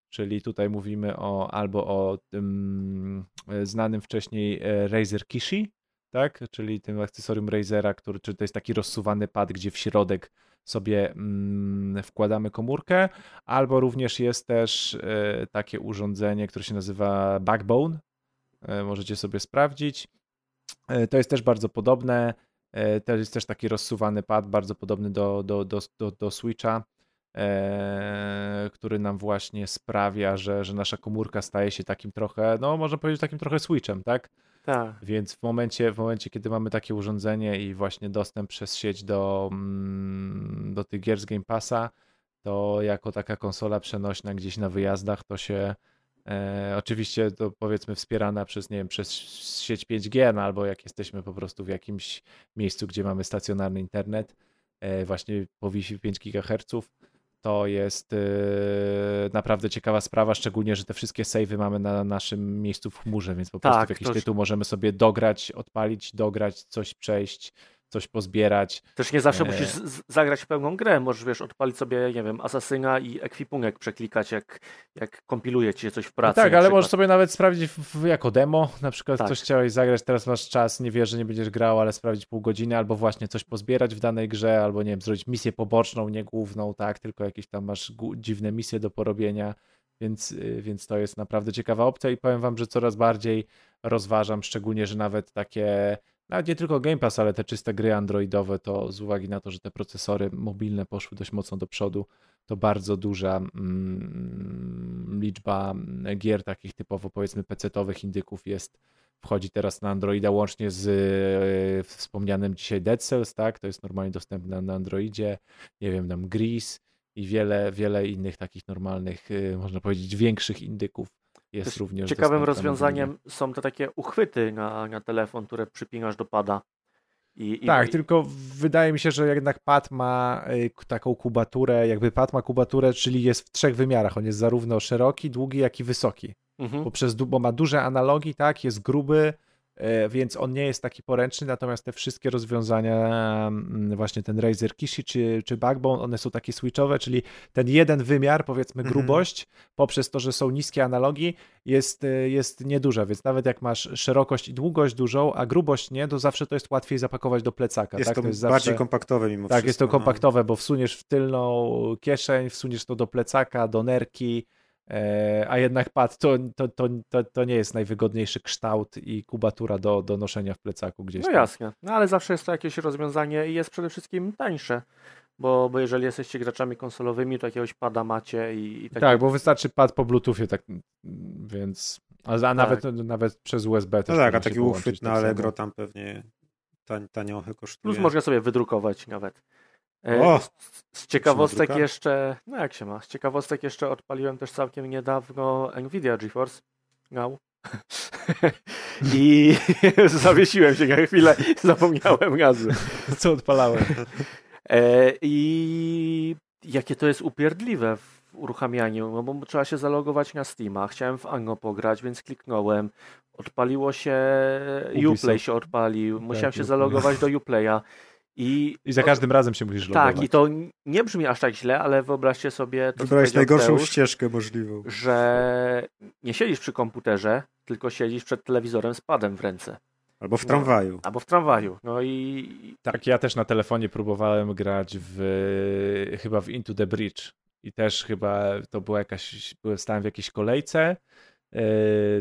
czyli tutaj mówimy o albo o tym znanym wcześniej e, Razer Kishi, tak, czyli tym akcesorium Razera, który, czy to jest taki rozsuwany pad, gdzie w środek sobie mm, wkładamy komórkę, albo również jest też e, takie urządzenie, które się nazywa Backbone, e, możecie sobie sprawdzić. E, to jest też bardzo podobne, to jest też taki rozsuwany pad, bardzo podobny do, do, do, do, do Switcha, e, który nam właśnie sprawia, że, że nasza komórka staje się takim trochę, no można powiedzieć takim trochę Switchem, tak? Tak. Więc w momencie, w momencie, kiedy mamy takie urządzenie i właśnie dostęp przez sieć do, mm, do tych gier z Game Passa, to jako taka konsola przenośna gdzieś na wyjazdach, to się e, oczywiście to powiedzmy wspierana przez, nie wiem, przez sieć 5G, no albo jak jesteśmy po prostu w jakimś miejscu, gdzie mamy stacjonarny internet, e, właśnie po Wi-Fi 5 GHz, to jest e, naprawdę ciekawa sprawa, szczególnie, że te wszystkie savey mamy na naszym miejscu w chmurze, więc po prostu Tak, w jakiś to- tytuł możemy sobie dograć, odpalić, dograć, coś przejść, coś pozbierać. Też nie zawsze E. musisz zagrać pełną grę. Możesz, wiesz, odpalić sobie, nie wiem, asasyna i ekwipunek przeklikać, jak, jak kompiluje ci się coś w pracy. tak, na ale przykład. możesz sobie nawet sprawdzić w, jako demo, na przykład Tak. coś chciałeś zagrać, teraz masz czas, nie wiesz, że nie będziesz grał, ale sprawdzić pół godziny, albo właśnie coś pozbierać w danej grze, albo nie wiem, zrobić misję poboczną, nie główną, tak, tylko jakieś tam masz dziwne misje do porobienia, więc, y, więc to jest naprawdę ciekawa opcja i powiem wam, że coraz bardziej rozważam, szczególnie, że nawet takie, nawet nie tylko Game Pass, ale te czyste gry androidowe, to z uwagi na to, że te procesory mobilne poszły dość mocno do przodu, to bardzo duża mm, liczba gier takich typowo powiedzmy PC-owych indyków jest, wchodzi teraz na Androida łącznie z e, wspomnianym dzisiaj Dead Cells, tak, to jest normalnie dostępne na Androidzie, nie wiem, tam Gris i wiele, wiele innych takich normalnych, e, można powiedzieć, większych indyków jest Też również Ciekawym rozwiązaniem są te takie uchwyty na, na telefon, które przypinasz do pada. I, Tak, i, tylko wydaje mi się, że jednak pad ma y, taką kubaturę, jakby pad ma kubaturę, czyli jest w trzech wymiarach. On jest zarówno szeroki, długi, jak i wysoki. Mhm. Bo, przez, du- bo ma duże analogi, tak, jest gruby, więc on nie jest taki poręczny, natomiast te wszystkie rozwiązania, mm, właśnie ten Razer Kishi czy, czy Backbone, one są takie switchowe, czyli ten jeden wymiar, powiedzmy Mhm. grubość, poprzez to, że są niskie analogi, jest, e, jest nieduża, więc nawet jak masz szerokość i długość dużą, a grubość nie, to zawsze to jest łatwiej zapakować do plecaka. Jest tak? to, jest bardziej zawsze... kompaktowe mimo Tak, wszystko. jest to no. kompaktowe, bo wsuniesz w tylną kieszeń, wsuniesz to do plecaka, do nerki, e, a jednak pad to, to, to, to, to nie jest najwygodniejszy kształt i kubatura do, do noszenia w plecaku gdzieś No jasne, no ale zawsze jest to jakieś rozwiązanie i jest przede wszystkim tańsze. Bo, bo jeżeli jesteście graczami konsolowymi, to jakiegoś pada macie i, i Tak, bo wystarczy pad po Bluetoothie, tak, więc, a, a nawet, Tak. nawet przez USB No też tak, a taki uchwyt na tak samo. Allegro tam pewnie tań, taniochę kosztuje. Plus można sobie wydrukować nawet. E, O! z, ciekawostek jeszcze, no jak się ma, z ciekawostek jeszcze odpaliłem też całkiem niedawno Nvidia GeForce Now. *laughs* I *laughs* zawiesiłem się na chwilę zapomniałem gazu. Co odpalałem? E, I jakie to jest upierdliwe w uruchamianiu, no bo trzeba się zalogować na Steama. Chciałem w Ango pograć, więc kliknąłem. Odpaliło się, Ubisoft. Uplay się odpalił, musiałem się Uplay. zalogować do Uplaya. I, I za każdym razem się musisz logować. tak, i to nie brzmi aż tak źle, ale wyobraźcie sobie, to co Wybrałeś najgorszą Teusz, ścieżkę możliwą. że nie siedzisz przy komputerze, tylko siedzisz przed telewizorem z padem w ręce. Albo w No. tramwaju. Albo w tramwaju. No i Tak, ja też na telefonie próbowałem grać w chyba w Into the Bridge i też chyba to była jakaś, byłem stałem w jakiejś kolejce, yy,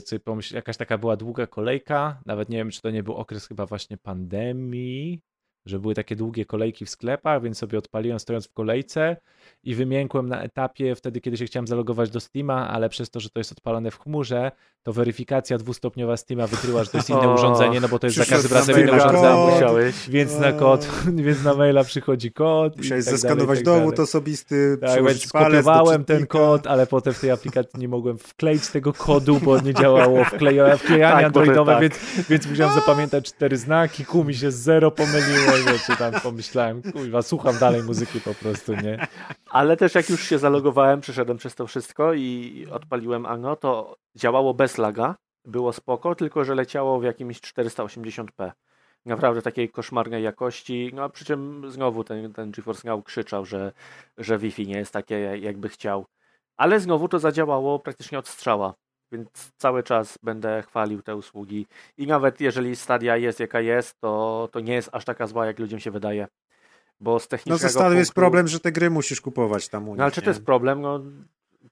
sobie pomyśl, jakaś taka była długa kolejka, nawet nie wiem, czy to nie był okres chyba właśnie pandemii, że były takie długie kolejki w sklepach, więc sobie odpaliłem stojąc w kolejce i wymiękłem na etapie wtedy, kiedy się chciałem zalogować do Steama, ale przez to, że to jest odpalone w chmurze, to weryfikacja dwustopniowa Steama wykryła, że to jest inne *laughs* O, urządzenie, no bo to jest za każdym razem inne urządzenie. musiałeś. Więc na kod, *laughs* więc na maila przychodzi kod. Musiałeś tak zeskanować tak dowód osobisty, Tak, więc skopiowałem ten kod, ale potem w tej aplikacji nie mogłem wkleić tego kodu, bo nie działało wkleja, wklejanie Tak, androidowe, tak. więc, więc musiałem zapamiętać cztery znaki, ku mi się zero pomyliło, wiecie, tam pomyślałem, kurwa, słucham dalej muzyki po prostu, nie? Ale też jak już się zalogowałem, przeszedłem przez to wszystko i odpaliłem Ano, to działało bez laga, było spoko, tylko że leciało w jakimś 480p. Naprawdę takiej koszmarnej jakości, no a przy czym znowu ten, ten GeForce Now krzyczał, że, że Wi-Fi nie jest takie jakby chciał. Ale znowu to zadziałało praktycznie od strzała, więc cały czas będę chwalił te usługi i nawet jeżeli Stadia jest jaka jest, to, to nie jest aż taka zła jak ludziom się wydaje. Bo z No technicznego ze stanu jest punktu- problem, że te gry musisz kupować tam u nich, no ale czy to jest problem? No,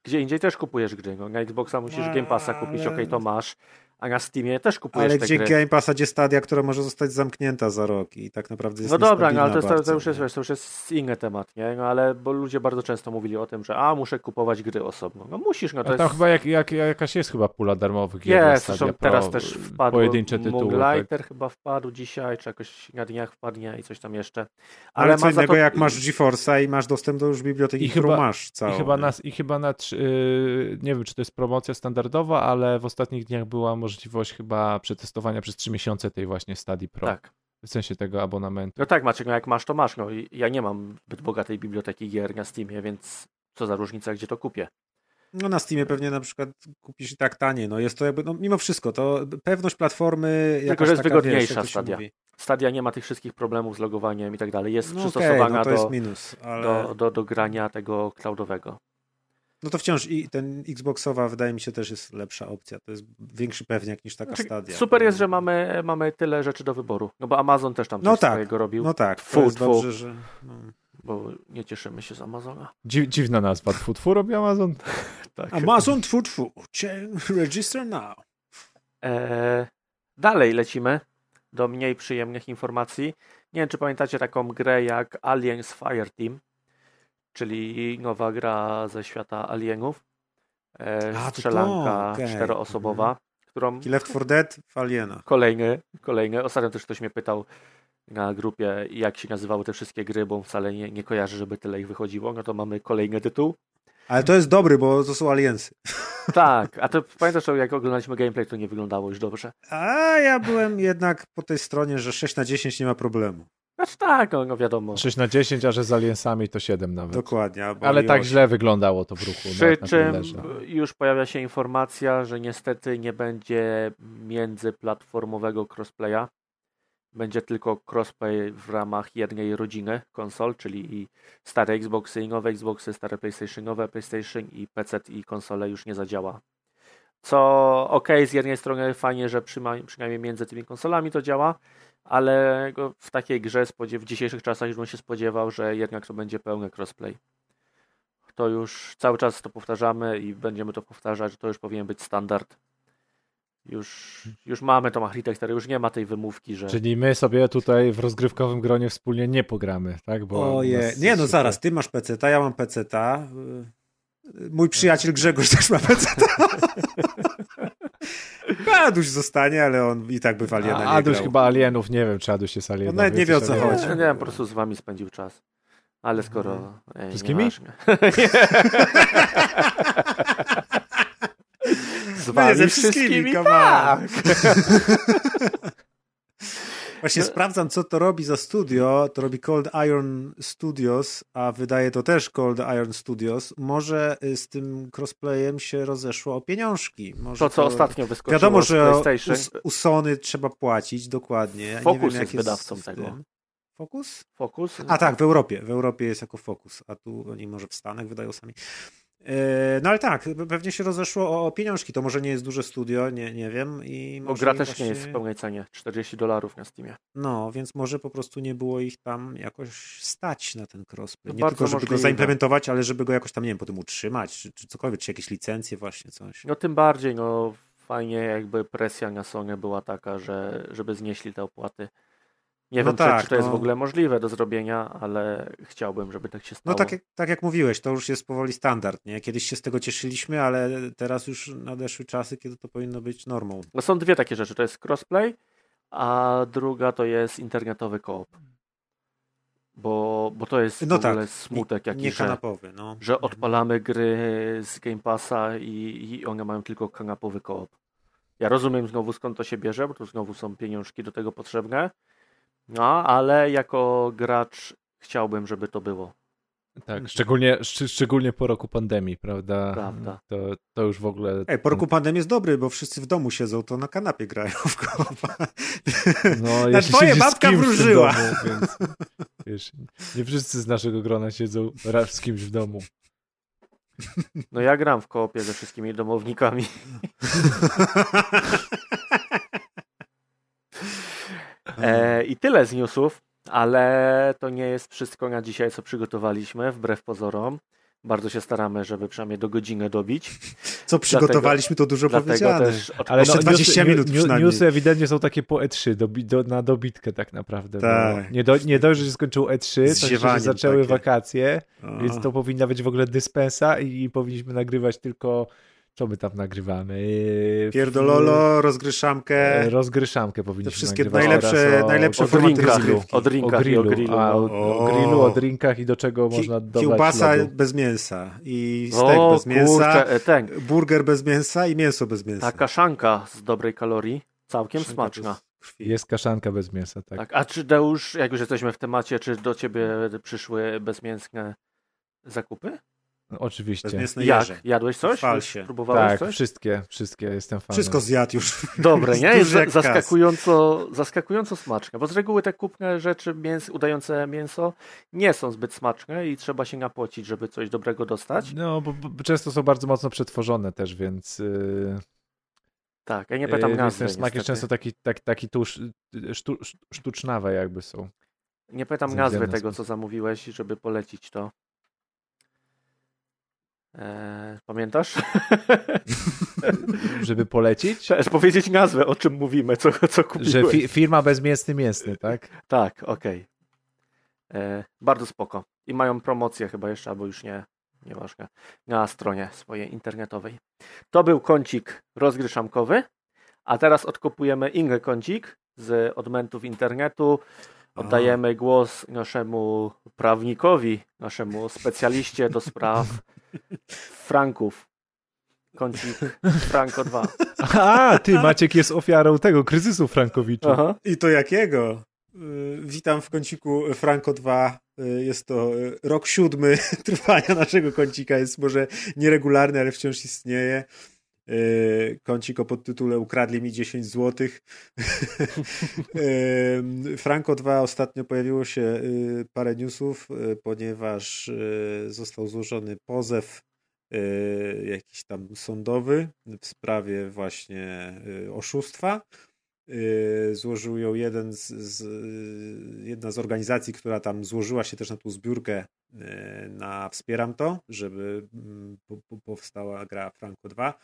gdzie indziej też kupujesz gry. No, na Xboxa musisz No, Game Passa kupić, ale- okej, to masz. A na Steamie też kupujesz Ale te gdzie gry. Game Passa, gdzie Stadia, która może zostać zamknięta za rok i tak naprawdę jest No dobra, no, ale to, jest, to, już jest, wiesz, to już jest inny temat, nie? No ale bo ludzie bardzo często mówili o tym, że a, muszę kupować gry osobno. No musisz, no to A tam jest... chyba jak, jak, jakaś jest chyba pula darmowych gier Jest, zresztą teraz też wpadł pojedyncze tytuły. Tak. Moonlighter chyba wpadł dzisiaj, czy jakoś na dniach wpadnie i coś tam jeszcze. Ale, co ma za innego, to- jak masz GeForce'a i masz dostęp do już biblioteki, I którą chyba- masz całą. I chyba, nie? na, I chyba na, trzy- yy, nie wiem, czy to jest promocja standardowa, ale w ostatnich dniach była możliwość chyba przetestowania przez 3 miesiące tej właśnie Stadii Pro. Tak. W sensie tego abonamentu. No tak, Maciek, no jak masz, to masz. No ja nie mam zbyt bogatej biblioteki gier na Steamie, więc co za różnica, gdzie to kupię. No na Steamie pewnie na przykład kupisz i tak taniej. No jest to jakby, no mimo wszystko, to pewność platformy jakaś że jest taka, wygodniejsza wiesz, Stadia. Stadia nie ma tych wszystkich problemów z logowaniem i tak dalej. Jest No przystosowana no to do, jest minus, ale... do, do, do grania tego cloudowego. No to wciąż i ten Xboxowa wydaje mi się też jest lepsza opcja. To jest większy pewniak niż taka Znaczy, Stadia. super jest, że mamy, mamy tyle rzeczy do wyboru. No bo Amazon też tam coś No tak, swojego robił, No tak, Fu, to jest fu. dobrze, że... No. bo nie cieszymy się z Amazona. Dzi, dziwna nazwa. Tfu, tfu robi Amazon. *laughs* Tak. Amazon Tfu Tfu, register now. Eee, dalej lecimy do mniej przyjemnych informacji. Nie wiem, czy pamiętacie taką grę jak Aliens Fireteam, czyli nowa gra ze świata alienów. E, A, strzelanka okej. czteroosobowa, którą I Left 4 Dead w Aliena. kolejny, kolejny. Ostatnio też ktoś mnie pytał na grupie, jak się nazywały te wszystkie gry, bo wcale nie, nie kojarzy, żeby tyle ich wychodziło. No to mamy kolejny tytuł. Ale to jest dobry, bo to są Aliensy. *laughs* Tak, a to pamiętasz, jak oglądaliśmy gameplay, to nie wyglądało już dobrze. A ja byłem jednak po tej stronie, że 6 na 10 nie ma problemu. Znaczy tak, no, no wiadomo. 6 na 10, a że z Aliensami to 7 nawet. Dokładnie. Ale tak źle wyglądało to w ruchu. Przy na czym już pojawia się informacja, że niestety nie będzie międzyplatformowego crossplaya. Będzie tylko crossplay w ramach jednej rodziny konsol, czyli i stare Xboxy i nowe Xboxy, stare PlayStation, nowe PlayStation i PC i konsole już nie zadziała. Co ok, z jednej strony fajnie, że przynajmniej między tymi konsolami to działa, ale go- w takiej grze spodziew- w dzisiejszych czasach już bym się spodziewał, że jednak to będzie pełny crossplay to już cały czas to powtarzamy i będziemy to powtarzać, że to już powinien być standard. Już, już mamy tą architekturę, już nie ma tej wymówki, że Czyli my sobie tutaj w rozgrywkowym gronie wspólnie nie pogramy, tak? Bo Oje. Nie, no zaraz, ty masz PC-ta, ja mam y, Mój przyjaciel Grzegorz też ma PC-ta. *laughs* *laughs* Aduś zostanie, ale on i tak by w Aliena A Aduś grał. chyba Alienów, nie wiem, czy Aduś jest. On nawet nie wie, o co chodzi. nie, nie wiem, po prostu z wami spędził czas. Ale skoro... Ej, Wszystkimi? z No *laughs* *laughs* nie, wami ze wszystkimi, wszystkimi, tak. Właśnie sprawdzam, co to robi za studio. To robi Cold Iron Studios, a wydaje to też Cold Iron Studios. Może y, z tym crossplayem się rozeszło o pieniążki. Może To, co ostatnio wyskoczyło Wiadomo, że us, u Sony trzeba płacić, dokładnie. Ja nie wiem, jak jest wydawcą z tego. tym. Focus? Focus? A tak, w Europie. W Europie jest jako Focus, a tu oni może w Stanach wydają sami. E, No ale tak, pewnie się rozeszło o- pieniążki. To może nie jest duże studio, nie, nie wiem. I Bo gra też właśnie... nie jest w pełnej cenie. 40 dolarów na Steamie. No, więc może po prostu nie było ich tam jakoś stać na ten crossplay. No Nie tylko, żeby go możliwe. zaimplementować, ale żeby go jakoś tam, nie wiem, potem utrzymać, czy, czy cokolwiek, czy jakieś licencje właśnie, coś. No tym bardziej, no fajnie jakby presja na Sony była taka, że żeby znieśli te opłaty. Nie No wiem, tak, czy, to jest no. w ogóle możliwe do zrobienia, ale chciałbym, żeby tak się stało. No tak jak, tak jak mówiłeś, to już jest powoli standard, nie? Kiedyś się z tego cieszyliśmy, ale teraz już nadeszły czasy, kiedy to powinno być normą. No są dwie takie rzeczy. To jest crossplay, a druga to jest internetowy koop. Bo, bo to jest No w ogóle tak, smutek nie jakiś, że, kanapowy, no. że odpalamy gry z Game Passa i, i one mają tylko kanapowy koop. Ja rozumiem znowu skąd to się bierze, bo tu znowu są pieniążki do tego potrzebne. No, ale jako gracz chciałbym, żeby to było. Tak, szczególnie, szcz- szczególnie po roku pandemii, prawda? Prawda. To, to już w ogóle... Ej, po roku pandemii jest dobry, bo wszyscy w domu siedzą, to na kanapie grają w koopa. No, Na jeśli twoje babka wróżyła. Domu, więc, wiesz, nie wszyscy z naszego grona siedzą raz z kimś w domu. No ja gram w koopie ze wszystkimi domownikami. *laughs* E, I tyle z newsów, ale to nie jest wszystko na dzisiaj, co przygotowaliśmy, wbrew pozorom. Bardzo się staramy, żeby przynajmniej do godziny dobić. Co przygotowaliśmy, to dużo Dlatego powiedziane. też od... Ale Jeszcze no, 20 newsy, minut przynajmniej. Newsy ewidentnie są takie po E3, dobi, do, na dobitkę tak naprawdę. Tak. Nie, do, nie dość, że się skończył E3, to jeszcze zaczęły takie. wakacje, O. więc to powinna być w ogóle dyspensa i powinniśmy nagrywać tylko... Co my tam nagrywamy? Pierdololo, e, rozgryszamkę. Rozgryszamkę powinniśmy Te wszystkie nagrywać najlepsze- o, najlepsze o formaty rozgrywki. O drinkach o i o grillu, grillu. a, o, no. o grillu, o drinkach i do czego Ki- można dodać Kiełbasa lodu. bez mięsa i stek O bez mięsa, kurczę, e, ten, burger bez mięsa i mięso bez mięsa. ta kaszanka z dobrej kalorii, całkiem smaczna. Jest kaszanka bez mięsa, tak. Tak. A czy Deusz, jak już jesteśmy w temacie, czy do ciebie przyszły bezmięsne zakupy? Oczywiście. Jak? Jadłeś coś? Chwal się. Próbowałeś Tak, coś? wszystkie, wszystkie, jestem fanem. Wszystko zjadł już. *laughs* Dobre, nie? Jest kas. zaskakująco, zaskakująco smaczne, bo z reguły te kupne rzeczy mięs, udające mięso nie są zbyt smaczne i trzeba się napocić, żeby coś dobrego dostać. No, bo, bo często są bardzo mocno przetworzone też, więc yy, Tak, ja nie pytam yy, nazwy ten smak jest często taki, taki, taki tuż, sztu, sztucznawe jakby są. Nie pytam nazwy tego, co zamówiłeś, żeby polecić to. Eee, pamiętasz? *laughs* Żeby polecić, Trzeba powiedzieć nazwę, o czym mówimy, co, co kupiłeś. że fi, firma bezmięsny mięsny, tak? Tak, okej. E, Bardzo spoko. I mają promocję chyba jeszcze, albo już nie, nieważne, na stronie swojej internetowej. To był kącik rozgryszamkowy, a teraz odkopujemy inny kącik z odmentów internetu. Oddajemy głos naszemu prawnikowi, naszemu specjaliście do spraw *laughs* franków. Kącik Franko 2. *laughs* A, ty Maciek jest ofiarą tego kryzysu Frankowicza. Aha. I to jakiego? Y, Witam w kąciku Franco 2. Y, Jest to y, rok siódmy *laughs* trwania naszego kącika. Jest może nieregularny, ale wciąż istnieje. Y, Kącik o podtytule Ukradli mi 10 złotych. *laughs* Y, Franco 2 ostatnio pojawiło się y, parę newsów, ponieważ został złożony pozew jakiś tam sądowy w sprawie właśnie oszustwa. Złożył ją jeden z, z, jedna z organizacji, która tam złożyła się też na tą zbiórkę na Wspieram to, żeby mm, po- po- powstała gra Franco 2.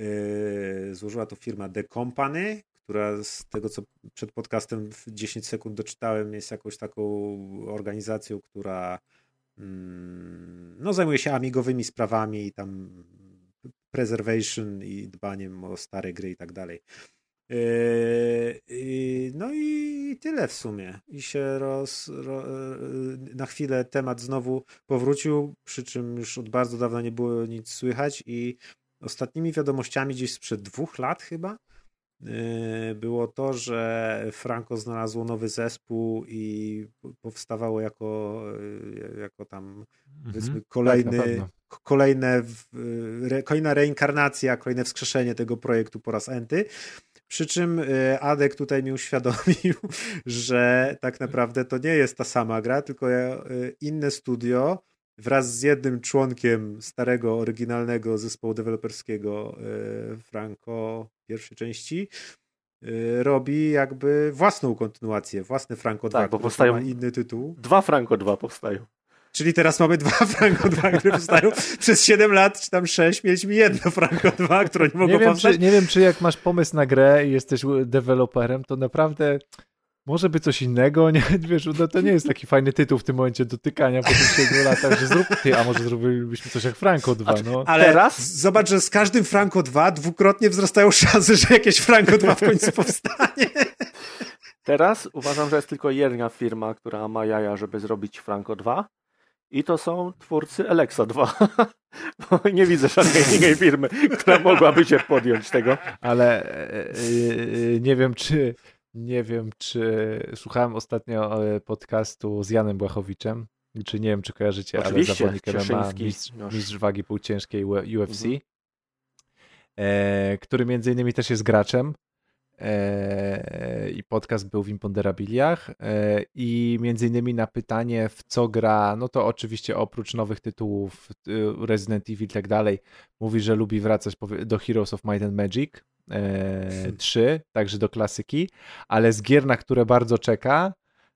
Y, Złożyła to firma The Company, która z tego co przed podcastem w 10 sekund doczytałem jest jakąś taką organizacją, która mm, no, zajmuje się amigowymi sprawami i tam preservation i dbaniem o stare gry i tak dalej. Yy, No i tyle w sumie. I się roz, ro, yy, na chwilę temat znowu powrócił, przy czym już od bardzo dawna nie było nic słychać i ostatnimi wiadomościami gdzieś sprzed dwóch lat chyba yy, było to, że Franco znalazło nowy zespół i powstawało jako, yy, jako tam powiedzmy Mhm. kolejny, Tak, kolejne, re, kolejna reinkarnacja, kolejne wskrzeszenie tego projektu po raz enty. Przy czym Adek tutaj mi uświadomił, *laughs* że tak naprawdę to nie jest ta sama gra, tylko inne studio wraz z jednym członkiem starego, oryginalnego zespołu deweloperskiego e, Franco pierwszej części e, robi jakby własną kontynuację, własne Franco 2, Tak, bo powstają- ma inny tytuł. Dwa Franko 2 powstają. Czyli teraz mamy dwa *laughs* Franco 2, które powstają. Przez 7 lat, czy tam 6, mieliśmy jedno Franco 2, które nie mogło Nie wiem, powstać. czy, nie wiem, czy jak masz pomysł na grę i jesteś deweloperem, to naprawdę może by coś innego, *laughs* nie? Wiesz, no to nie jest taki fajny tytuł w tym momencie dotykania po tych 7 latach, że zrób, ty, a może zrobilibyśmy coś jak Franco 2, no. Ale Teraz? zobacz, że z każdym Franco 2 dwukrotnie wzrastają szanse, że jakieś Franco 2 w końcu *laughs* powstanie. Teraz uważam, że jest tylko jedna firma, która ma jaja, żeby zrobić Franco 2 i to są twórcy Alexa 2. *laughs* Bo nie widzę żadnej innej firmy, która mogłaby się podjąć tego. Ale e, nie wiem, czy nie wiem, czy słuchałem ostatnio e, podcastu z Janem Błachowiczem, czy nie wiem, czy kojarzycie, Oczywiście, ale zawodnik MMA, mistrz, noż. mistrz wagi półciężkiej UFC, Mhm. e, który między innymi też jest graczem e, i podcast był w Imponderabiliach e, i między innymi na pytanie w co gra, no to oczywiście oprócz nowych tytułów y, Resident Evil i tak dalej, mówi, że lubi wracać do Heroes of Might and Magic e, *laughs* 3, także do klasyki, ale z gier, na które bardzo czeka,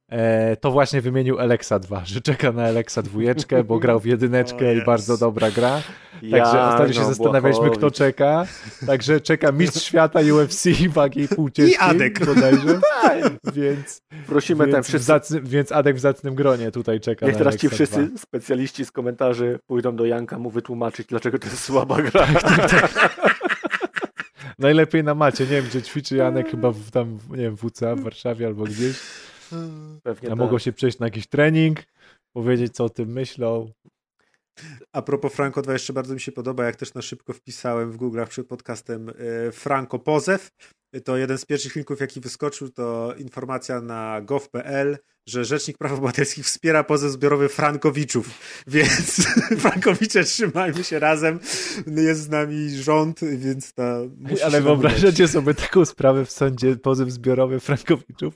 e, to właśnie wymienił Alexa 2, *laughs* że czeka na Alexa dwójeczkę, bo *laughs* grał w jedyneczkę O i Jezu. bardzo dobra gra. Także Jano ostatnio się zastanawialiśmy, kto czeka. Także czeka mistrz świata UFC wagi półciężkiej. I Adek. Bodajże. Więc, Prosimy więc, wszyscy. zacny, więc Adek w zacnym gronie tutaj czeka Niech teraz ci wszyscy 2. specjaliści z komentarzy pójdą do Janka mu wytłumaczyć, dlaczego to jest słaba gra. Najlepiej na macie, nie wiem gdzie ćwiczy Janek, chyba w, tam, nie wiem, w WCA w Warszawie albo gdzieś. Pewnie A tak. mogą się przejść na jakiś trening, powiedzieć co o tym myślą. A propos Franco 2 jeszcze bardzo mi się podoba, jak też na szybko wpisałem w Google'ach przed podcastem e, Franco Pozew. To jeden z pierwszych linków, jaki wyskoczył, to informacja na gov.pl, że Rzecznik Praw Obywatelskich wspiera pozew zbiorowy Frankowiczów. *laughs* Więc *laughs* Frankowicze, trzymajmy się razem. Jest z nami rząd, więc ta... musi Ale wyobrażacie sobie taką sprawę w sądzie, pozew zbiorowy Frankowiczów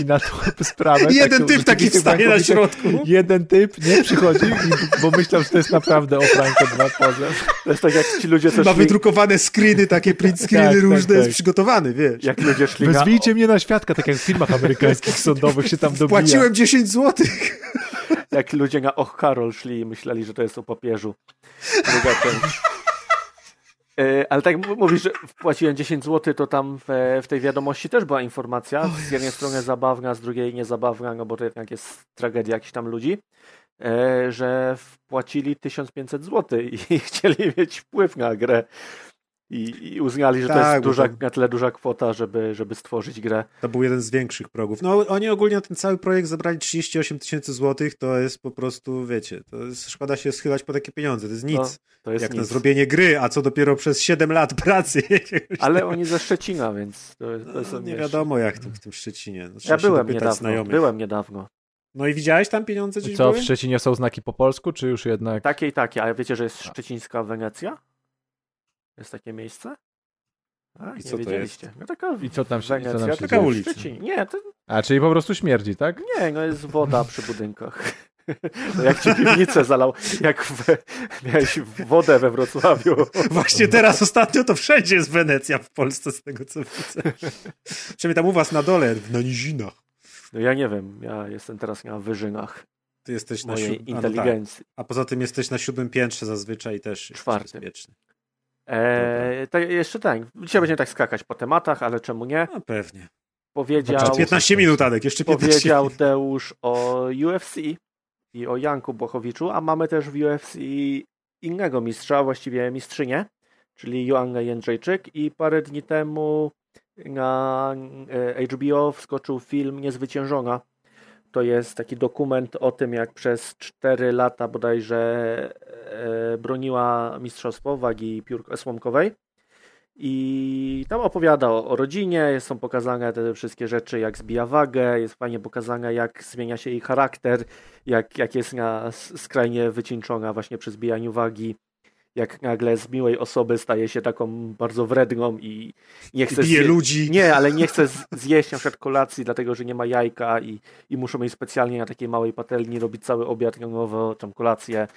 i na tą *laughs* sprawę... Jeden taką- typ taki wstaje na środku. Jeden typ nie przychodzi, i- bo myślał, że to jest naprawdę o Franco 2 pozew. To jest tak jak ci ludzie, co Ma szli, wydrukowane screeny, takie print screeny Tak, tak, różne, jest tak. przygotowany, wiesz. jak ludzie szli na, Wezwijcie mnie na świadka, tak jak w filmach amerykańskich sądowych się tam dobija. Płaciłem 10 złotych. *laughs* jak ludzie na Och Karol szli i myśleli, że to jest o papieżu. Druga część. E, Ale tak mówisz, że wpłaciłem 10 zł, to tam w, w tej wiadomości też była informacja. Z jednej strony zabawna, z drugiej niezabawna, no bo to jednak jest tragedia jakichś tam ludzi, e, że wpłacili 1500 zł i *laughs* chcieli mieć wpływ na grę. I, i uznali, że to Tak, jest bo duża, to- na tyle duża kwota, żeby, żeby stworzyć grę. To był jeden z większych progów. No oni ogólnie na ten cały projekt zebrali 38 tysięcy złotych, to jest po prostu, wiecie, to jest, szkoda się schylać po takie pieniądze, to jest nic. No, to jest jak na nic. zrobienie gry, a co dopiero przez 7 lat pracy. *laughs* Ale oni ze Szczecina, więc to, jest- to jest no, nie wiadomo jak to w tym Szczecinie. No, Ja byłem niedawno. znajomych. Byłem niedawno. No i widziałeś tam pieniądze gdzieś Co, były? w Szczecinie są znaki po polsku, czy już jednak... Takie i takie, ale wiecie, że jest szczecińska Wenecja? Jest takie miejsce? A, nie co to wiedzieliście. No taka I co tam się- i co tam Wenecja, się taka dzieje? ulica. Nie, to, A, czyli po prostu śmierdzi, tak? nie, no jest woda przy budynkach. To *laughs* jak ci piwnicę zalał, jak w, miałeś wodę we Wrocławiu. Właśnie teraz ostatnio to wszędzie jest Wenecja w Polsce, z tego co widzę. Przynajmniej tam u was na dole, na nizinach. No ja nie wiem, ja jestem teraz na wyżynach Ty jesteś na siódmym... A, no tak. inteligencji. A poza tym jesteś na siódmym piętrze zazwyczaj i też jest Czwartym. bezpieczny. Eee, tak, jeszcze tak, dzisiaj będziemy tak skakać po tematach, ale czemu nie? No pewnie. Powiedział, Jeszcze 15 minut, Adek, jeszcze 15 powiedział minut. Deusz o UFC i o Janku Bochowiczu, a mamy też w UFC innego mistrza, właściwie mistrzynię, czyli Joannę Jędrzejczyk i parę dni temu na e, HBO wskoczył film Niezwyciężona. To jest taki dokument o tym, jak przez 4 lata bodajże e, broniła mistrzostwo wagi piór słomkowej. I tam opowiada o, o rodzinie, są pokazane te wszystkie rzeczy, jak zbija wagę, jest fajnie pokazane, jak zmienia się jej charakter, jak, jak jest na skrajnie wycieńczona właśnie przy zbijaniu wagi, jak nagle z miłej osoby staje się taką bardzo wredną i nie chce Bije zje- ludzi. Nie, ale nie chce zjeść na przykład kolacji, dlatego że nie ma jajka i, i muszą jej specjalnie na takiej małej patelni robić cały obiad nowo, tam kolację.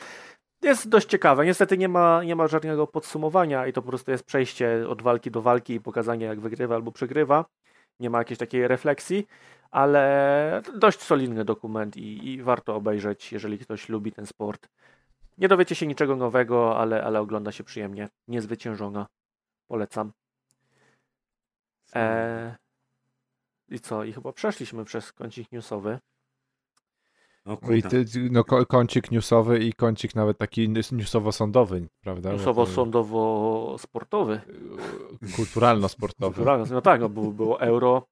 Jest dość ciekawe. Niestety nie ma, nie ma żadnego podsumowania i to po prostu jest przejście od walki do walki i pokazanie jak wygrywa albo przegrywa. Nie ma jakiejś takiej refleksji, ale dość solidny dokument i, i warto obejrzeć, jeżeli ktoś lubi ten sport. Nie dowiecie się niczego nowego, ale, ale ogląda się przyjemnie. Niezwyciężona. Polecam. E, i co? I chyba przeszliśmy przez kącik newsowy. No, i ty, no, kącik newsowy i kącik nawet taki newsowo-sądowy, prawda? Newsowo-sądowo-sportowy. Kulturalno-sportowy. Kulturalny. No tak, no, było, było euro.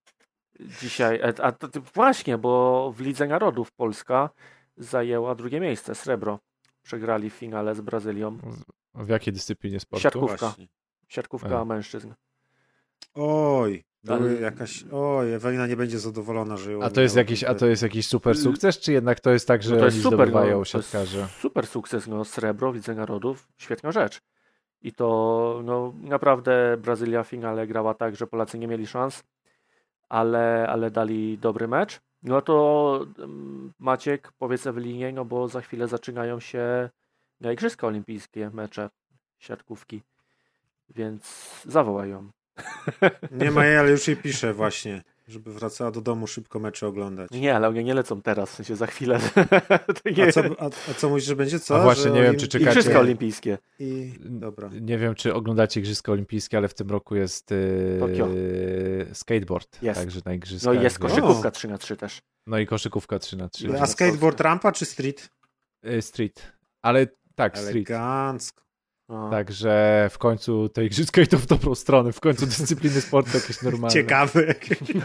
Dzisiaj, e, a właśnie, bo w Lidze Narodów Polska zajęła drugie miejsce, srebro. Przegrali w finale z Brazylią. W jakiej dyscyplinie sportu? Siatkówka. Właśnie. Siatkówka A. mężczyzn. Oj, były jakaś. Oj, Ewelina nie będzie zadowolona, że ją A to jest jakiś, a to jest jakiś super sukces, czy jednak to jest tak, że No to jest oni super, zdobywają no, to jest siatkarze? super sukces, no srebro w Lidze Narodów, świetna rzecz. I to no, naprawdę Brazylia w finale grała tak, że Polacy nie mieli szans, ale, ale dali dobry mecz. No to Maciek, powiedz Ewelinie, no bo za chwilę zaczynają się Igrzyska Olimpijskie mecze siatkówki, więc zawołaj ją. Nie ma jej, ale już jej piszę właśnie, żeby wracała do domu szybko mecze oglądać. Nie, ale one nie lecą teraz, w sensie za chwilę. *laughs* A co, a, a co mówisz, że będzie co? A właśnie, Że nie wiem, czy czekacie- Igrzyska Olimpijskie. I... Dobra. Nie wiem, czy oglądacie Igrzyska Olimpijskie, ale w tym roku jest yy, Tokio. skateboard. Jest. Także na Igrzyskach. No i jest koszykówka 3 na 3 też. No i koszykówka 3 na 3 A skateboard rampa czy street? Y, Street. Ale tak, street. Elegancko. No. Także w końcu te igrzyska idą w dobrą stronę. W końcu dyscypliny sportu jakieś normalne. Ciekawe.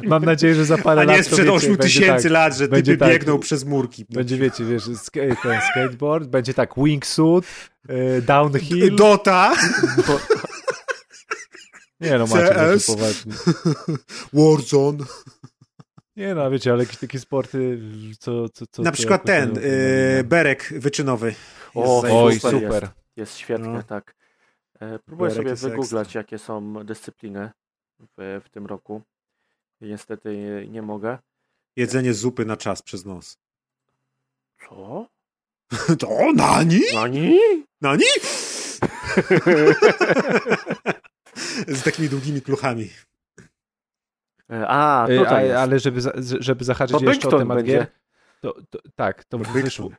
Mam nadzieję, że za parę A lat nie to sprzed wiecie, 8 będzie tysięcy tak, lat, że będzie tak. biegną przez murki. Będzie, wiecie, wiesz, ten skateboard, będzie tak wingsuit, y, downhill. Dota, Bo... Nie no, macie CS. poważnie. Warzone. Nie no, wiecie, ale jakieś takie sporty, co... co, co Na przykład ten, yy, berek wyczynowy. O, Oj, super super. jest. Jest świetnie, No. tak. E, Próbuję Berek sobie wygooglać, ekstra. jakie są dyscypliny w, w tym roku. Niestety nie- nie mogę. Jedzenie zupy na czas przez nos. Co? *laughs* To nani? Nani? Nani? *laughs* Z takimi długimi kluchami. E, A, Y, tutaj a, ale żeby, za, żeby zahaczyć Bo jeszcze o Bridgestone temat będzie. gier, to, to, tak, to Bridgestone. wyszło,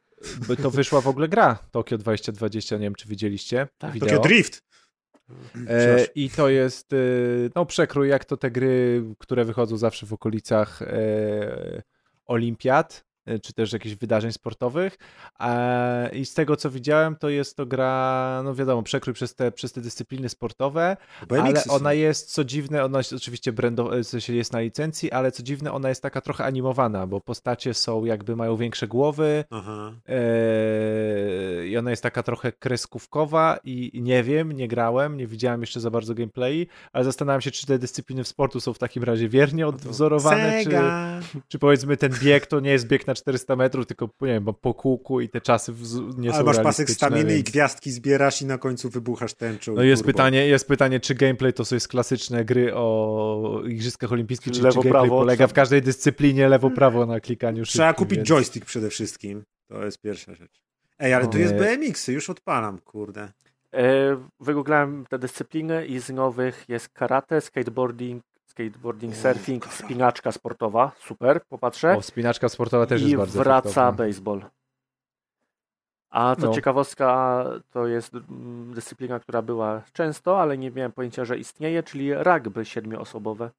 by- to wyszła w ogóle gra Tokio 2020, nie wiem czy widzieliście Tak, wideo. Tokio Drift. E, I to jest e, no przekrój jak to te gry, które wychodzą zawsze w okolicach e, olimpiad, e, czy też jakichś wydarzeń sportowych. E, I z tego co widziałem, to jest to gra, no wiadomo, przekrój przez te, przez te dyscypliny sportowe, ale ona jest, co dziwne, ona jest oczywiście brando, w sensie jest na licencji, ale co dziwne, ona jest taka trochę animowana, bo postacie są jakby, mają większe głowy, I ona jest taka trochę kreskówkowa i i nie wiem, nie grałem, nie widziałem jeszcze za bardzo gameplay, ale zastanawiam się, czy te dyscypliny w sportu są w takim razie wiernie odwzorowane, czy, czy powiedzmy ten bieg to nie jest bieg na 400 metrów, tylko nie wiem, bo po kółku i te czasy nie Ale są masz pasek staminy i więc- gwiazdki zbierasz i na końcu wybuchasz tęczą. No i jest turbo. pytanie, jest pytanie, czy gameplay to są jest klasyczne gry o Igrzyskach Olimpijskich, czy, czy Lewo, gameplay prawo, polega czy- w każdej dyscyplinie lewo-prawo na klikaniu Trzeba szybkim, kupić więc... joystick przede wszystkim. To jest pierwsza rzecz. Ej, ale tu Nie. jest BMX-y, już odpalam, kurde. E, Wygooglałem te dyscypliny i z nowych jest karate, skateboarding, skateboarding, surfing, wspinaczka sportowa, super, popatrzę. O, wspinaczka sportowa też I jest bardzo wraca efektowna. baseball. A to No. ciekawostka, to jest mm, dyscyplina, która była często, ale nie miałem pojęcia, że istnieje, czyli rugby siedmioosobowe.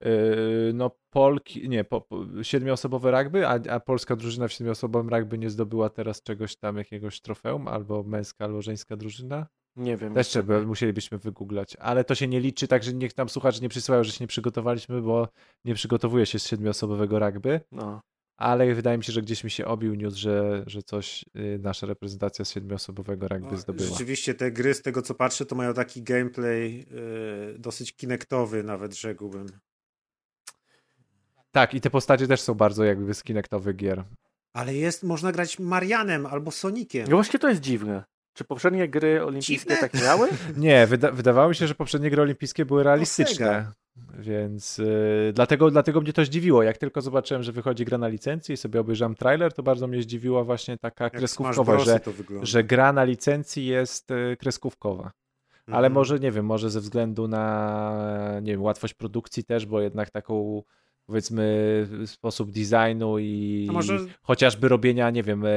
Yy, No, Polki, nie, po, po, siedmioosobowe rugby, a, a polska drużyna w siedmioosobowym rugby nie zdobyła teraz czegoś tam, jakiegoś trofeum, albo męska, albo żeńska drużyna. Nie wiem. Też trzeba, musielibyśmy wygooglać, ale to się nie liczy, także niech nam słuchacze nie przysyłają, że się nie przygotowaliśmy, bo nie przygotowuje się z siedmioosobowego rugby, No. ale wydaje mi się, że gdzieś mi się obił news, że, że coś yy, nasza reprezentacja z siedmioosobowego rugby No, zdobyła. Rzeczywiście te gry, z tego co patrzę, to mają taki gameplay yy, dosyć kinektowy nawet, rzekłbym. Tak, i te postacie też są bardzo jakby z kinektowych gier. Ale jest, można grać Marianem albo Sonikiem. No właśnie to jest dziwne. Czy poprzednie gry olimpijskie Dziwne? tak miały? *laughs* Nie, wyda wydawało mi się, że poprzednie gry olimpijskie były realistyczne. Więc y, dlatego, dlatego mnie to zdziwiło. Jak tylko zobaczyłem, że wychodzi gra na licencji i sobie obejrzałem trailer, to bardzo mnie zdziwiła właśnie taka Jak kreskówkowa, że, to wygląda. że gra na licencji jest y, kreskówkowa. Ale Mhm. może, nie wiem, może ze względu na, nie wiem, łatwość produkcji też, bo jednak taką powiedzmy sposób designu i może- chociażby robienia, nie wiem, e,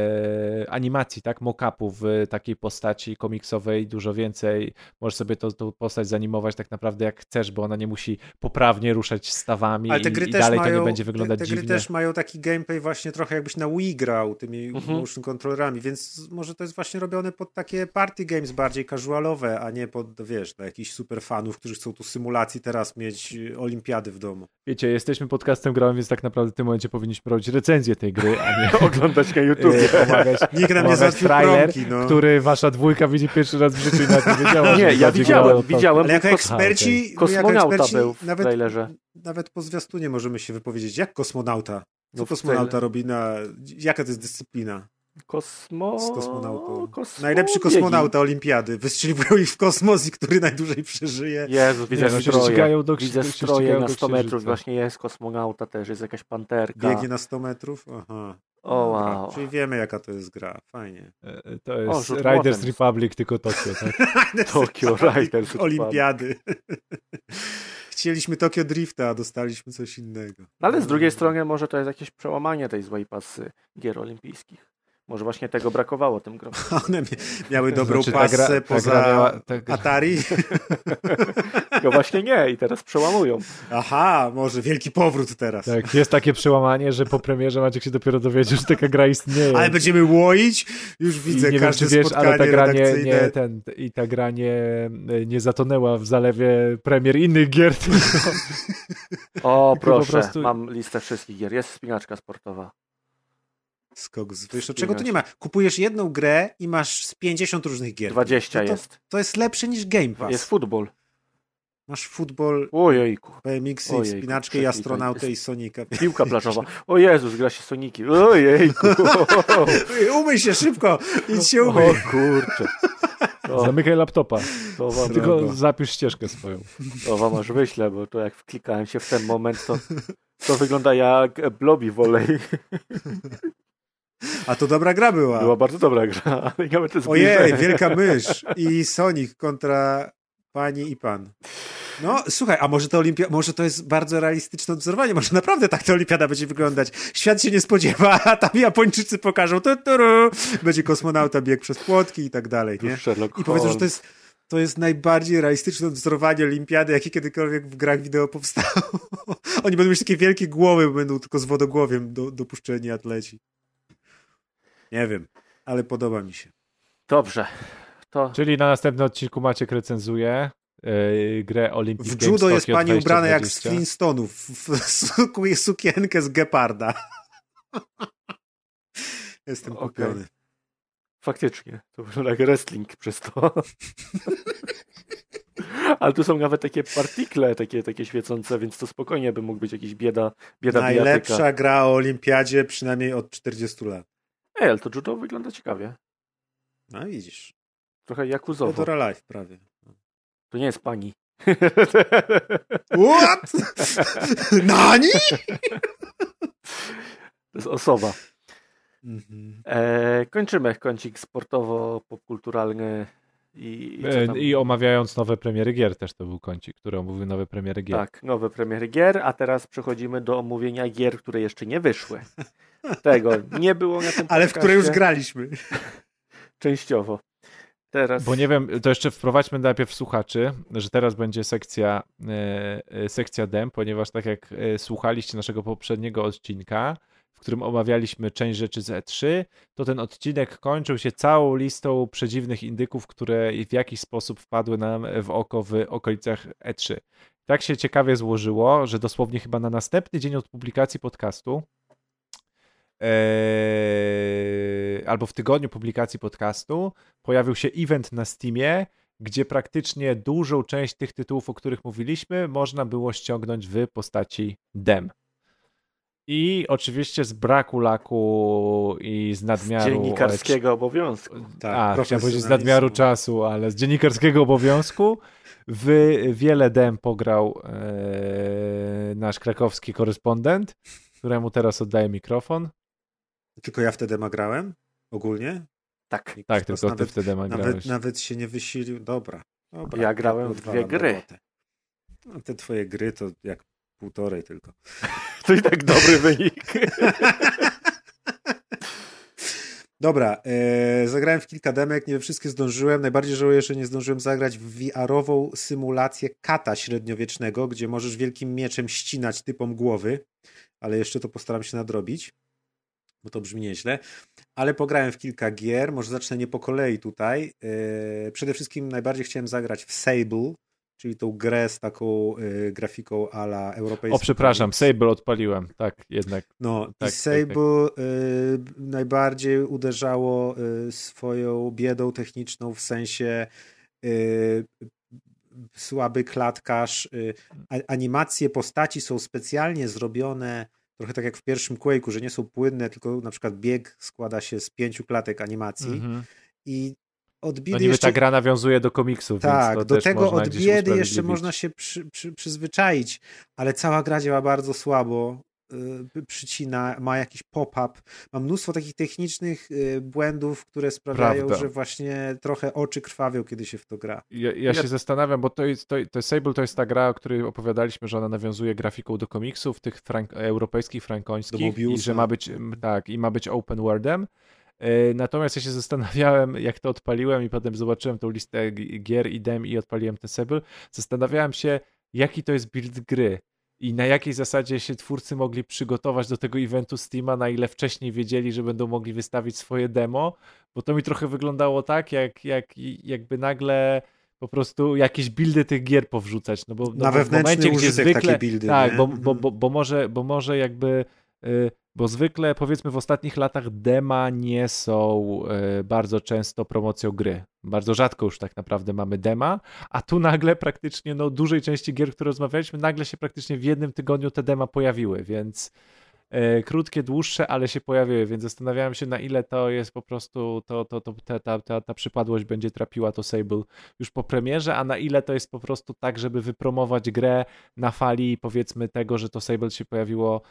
animacji, tak, mock-upów w takiej postaci komiksowej dużo więcej. Możesz sobie to, tą postać zanimować tak naprawdę jak chcesz, bo ona nie musi poprawnie ruszać stawami Ale te i, gry i też dalej mają, to nie będzie wyglądać te, te dziwnie. gry też mają taki gameplay właśnie trochę jakbyś na Wii grał tymi Mhm. motion controllerami, więc może to jest właśnie robione pod takie party games bardziej casualowe, a nie pod, wiesz, dla jakichś super fanów, którzy chcą tu symulacji teraz mieć y, olimpiady w domu. Wiecie, jesteśmy podcastem grałem, więc tak naprawdę w tym momencie powinniśmy robić recenzję tej gry, a nie *laughs* Oglądać na YouTube. *laughs* e, *laughs* Nikt nam nie załatwił trailer, promki, no. który wasza dwójka widzi pierwszy raz w życiu i nawet nie wiedziała, Nie, ja widziałem, widziałem. Ale jako eksperci, my jako Kosmonauta eksperci był w nawet, trailerze. nawet po zwiastunie możemy się wypowiedzieć. Jak kosmonauta? Co No kosmonauta robi na... Jaka to jest dyscyplina Kosmo... z kosmonautą? Kosmo... Najlepszy kosmonauta olimpiady. Wystrzeliwują ich w kosmos i który najdłużej przeżyje. Jezu, widzę no się stroje. ścigają do- widzę stroje na do 100 metrów. Właśnie jest kosmonauta też, jest jakaś panterka. Biegnie na 100 metrów? Aha. O wow. Czyli wiemy, jaka to jest gra. Fajnie. E, To jest rzut Riders. Republic, tylko Tokio, tak? Tokyo *laughs* Riders. Olimpiady. *laughs* Chcieliśmy Tokio Drifta, a dostaliśmy coś innego. No ale z drugiej strony może to jest jakieś przełamanie tej złej pasy gier olimpijskich. Może właśnie tego brakowało tym grom. *laughs* One mia- miały dobrą Znaczy, pasę gra- poza miała- gra- Atari. *laughs* No właśnie nie i teraz przełamują. Aha, może wielki powrót teraz. Tak, jest takie przełamanie, że po premierze Maciek się dopiero dowiedział, że taka gra istnieje. Ale będziemy łoić? Już I widzę nie wiem, każde czy wiesz, spotkanie ale ta gra nie, nie, ten, i ta gra nie, nie zatonęła w zalewie premier innych gier, tylko O proszę, prostu- mam listę wszystkich gier. Jest spinaczka sportowa. Skok z. Czego tu nie ma? Kupujesz jedną grę i masz z 50 różnych gier. 20 No to, jest. To jest lepsze niż Game Pass. Jest futbol. Masz futbol, Ojejku. BMX, i Ojejku, wspinaczkę i astronautę Jest- i Sonika. *laughs* Piłka plażowa. *laughs* O Jezus, gra się Soniki. Ojejku. *laughs* Umyj się szybko! Idź się O umyj. kurczę. To, zamykaj laptopa, to, wam, tylko zapisz ścieżkę swoją. to wam aż wyślę, bo to jak wklikałem się w ten moment, to, to wygląda jak Blobi Volley. A to dobra gra była. Była bardzo dobra gra, *laughs* ale nawet to Ojej, wielka *laughs* mysz i Sonic kontra pani i pan. No, słuchaj, a może to, olimpia... może to jest bardzo realistyczne odwzorowanie, może naprawdę tak ta olimpiada będzie wyglądać. Świat się nie spodziewa, *laughs* a tam Japończycy pokażą, tu, tu, będzie kosmonauta biegł przez płotki i tak dalej, nie? I powiedzą, że to jest, to jest najbardziej realistyczne odwzorowanie olimpiady, jakie kiedykolwiek w grach wideo powstało. Oni będą mieć takie wielkie głowy, bo będą tylko z wodogłowiem do, dopuszczeni atleci. Nie wiem, ale podoba mi się. Dobrze. To Czyli na następnym odcinku Maciek recenzuje yy, grę Olympic W Games judo jest pani ubrana jak z 2020. Flintstonów, w suk- sukienkę z geparda. *laughs* Jestem Okej. kupiony. faktycznie. To wygląda jak wrestling przez to. *laughs* Ale tu są nawet takie partikle, takie, takie świecące, więc to spokojnie by mógł być jakiś bieda, bieda bijatyka. Najlepsza gra o olimpiadzie przynajmniej od 40 lat. Ej, ale to judo wygląda ciekawie. No widzisz. Trochę jakuzowo. Fedora Life prawie. To nie jest pani. What? *laughs* Nani? To jest osoba. Mhm. E, kończymy kącik sportowo-popkulturalny i, i E? I omawiając nowe premiery gier też to był kącik, który omówił nowe premiery gier. Tak, nowe premiery gier, a teraz przechodzimy do omówienia gier, które jeszcze nie wyszły. Tego nie było na tym *laughs* Ale w które już podcaście. graliśmy. *laughs* Częściowo. Teraz Bo nie wiem, to jeszcze wprowadźmy najpierw słuchaczy, że teraz będzie sekcja, e, e, sekcja dem, ponieważ tak jak słuchaliście naszego poprzedniego odcinka, w którym omawialiśmy część rzeczy z E3, to ten odcinek kończył się całą listą przedziwnych indyków, które w jakiś sposób wpadły nam w oko w okolicach E3. Tak się ciekawie złożyło, że dosłownie chyba na następny dzień od publikacji podcastu Eee, albo w tygodniu publikacji podcastu pojawił się event na Steamie, gdzie praktycznie dużą część tych tytułów, o których mówiliśmy, można było ściągnąć w postaci dem. I oczywiście z braku laku i z z nadmiaru. dziennikarskiego obowiązku. Tak, A, chciałem powiedzieć z nadmiaru czasu, ale z dziennikarskiego obowiązku w wiele dem pograł e, nasz krakowski korespondent, któremu teraz oddaję mikrofon. Tylko ja wtedy grałem? Ogólnie? Tak. Nikt Tak, z tylko ty nawet, wtedy grałeś. nawet, nawet się nie wysilił. Dobra. Dobra Ja grałem w dwie gry. No, te twoje gry to jak półtorej tylko. *laughs* To i tak dobry wynik. *laughs* Dobra, e, zagrałem w kilka demek, nie we wszystkie zdążyłem. Najbardziej żałuję, że nie zdążyłem zagrać w VR-ową symulację kata średniowiecznego, gdzie możesz wielkim mieczem ścinać typom głowy, ale jeszcze to postaram się nadrobić, bo to brzmi nieźle. Ale pograłem w kilka gier, może zacznę nie po kolei tutaj. E, przede wszystkim najbardziej chciałem zagrać w Sable, czyli tą grę z taką y, grafiką ala europejską. O, przepraszam, Sable odpaliłem, tak, jednak. No, tak, i Sable tak, tak. Y, najbardziej uderzało y, swoją biedą techniczną w sensie słaby klatkarz. Animacje postaci są specjalnie zrobione trochę tak jak w pierwszym Quake'u, że nie są płynne, tylko na przykład bieg składa się z pięciu klatek animacji mm -hmm. i od biedy no niby jeszcze... ta gra nawiązuje do komiksów, tak, do tego od biedy jeszcze można się przy, przy, przyzwyczaić, ale cała gra działa bardzo słabo, yy, przycina, ma jakiś pop-up, ma mnóstwo takich technicznych yy, błędów, które sprawiają, Prawda. że właśnie trochę oczy krwawią, kiedy się w to gra. Ja, ja się zastanawiam, bo to jest, to, to Sable to jest ta gra, o której opowiadaliśmy, że ona nawiązuje grafiką do komiksów, tych frank europejskich, frankońskich i że ma być, tak, i ma być open worldem, natomiast ja się zastanawiałem, jak to odpaliłem i potem zobaczyłem tą listę gier i dem i odpaliłem ten Sable. Zastanawiałem się, jaki to jest build gry i na jakiej zasadzie się twórcy mogli przygotować do tego eventu Steama, na ile wcześniej wiedzieli, że będą mogli wystawić swoje demo, bo to mi trochę wyglądało tak, jak, jak jakby nagle po prostu jakieś buildy tych gier powrzucać. No bo, no na bo w momencie, gdzie zwykle. Buildy, tak, bo, bo, bo, bo, może, bo może jakby. Y, bo zwykle powiedzmy w ostatnich latach dema nie są e, bardzo często promocją gry. Bardzo rzadko już tak naprawdę mamy dema, a tu nagle praktycznie no dużej części gier, które rozmawialiśmy, nagle się praktycznie w jednym tygodniu te dema pojawiły, więc e, krótkie, dłuższe, ale się pojawiły, więc zastanawiałem się na ile to jest po prostu, to, to, to, ta, ta, ta, ta przypadłość będzie trapiła to Sable już po premierze, a na ile to jest po prostu tak, żeby wypromować grę na fali powiedzmy tego, że to Sable się pojawiło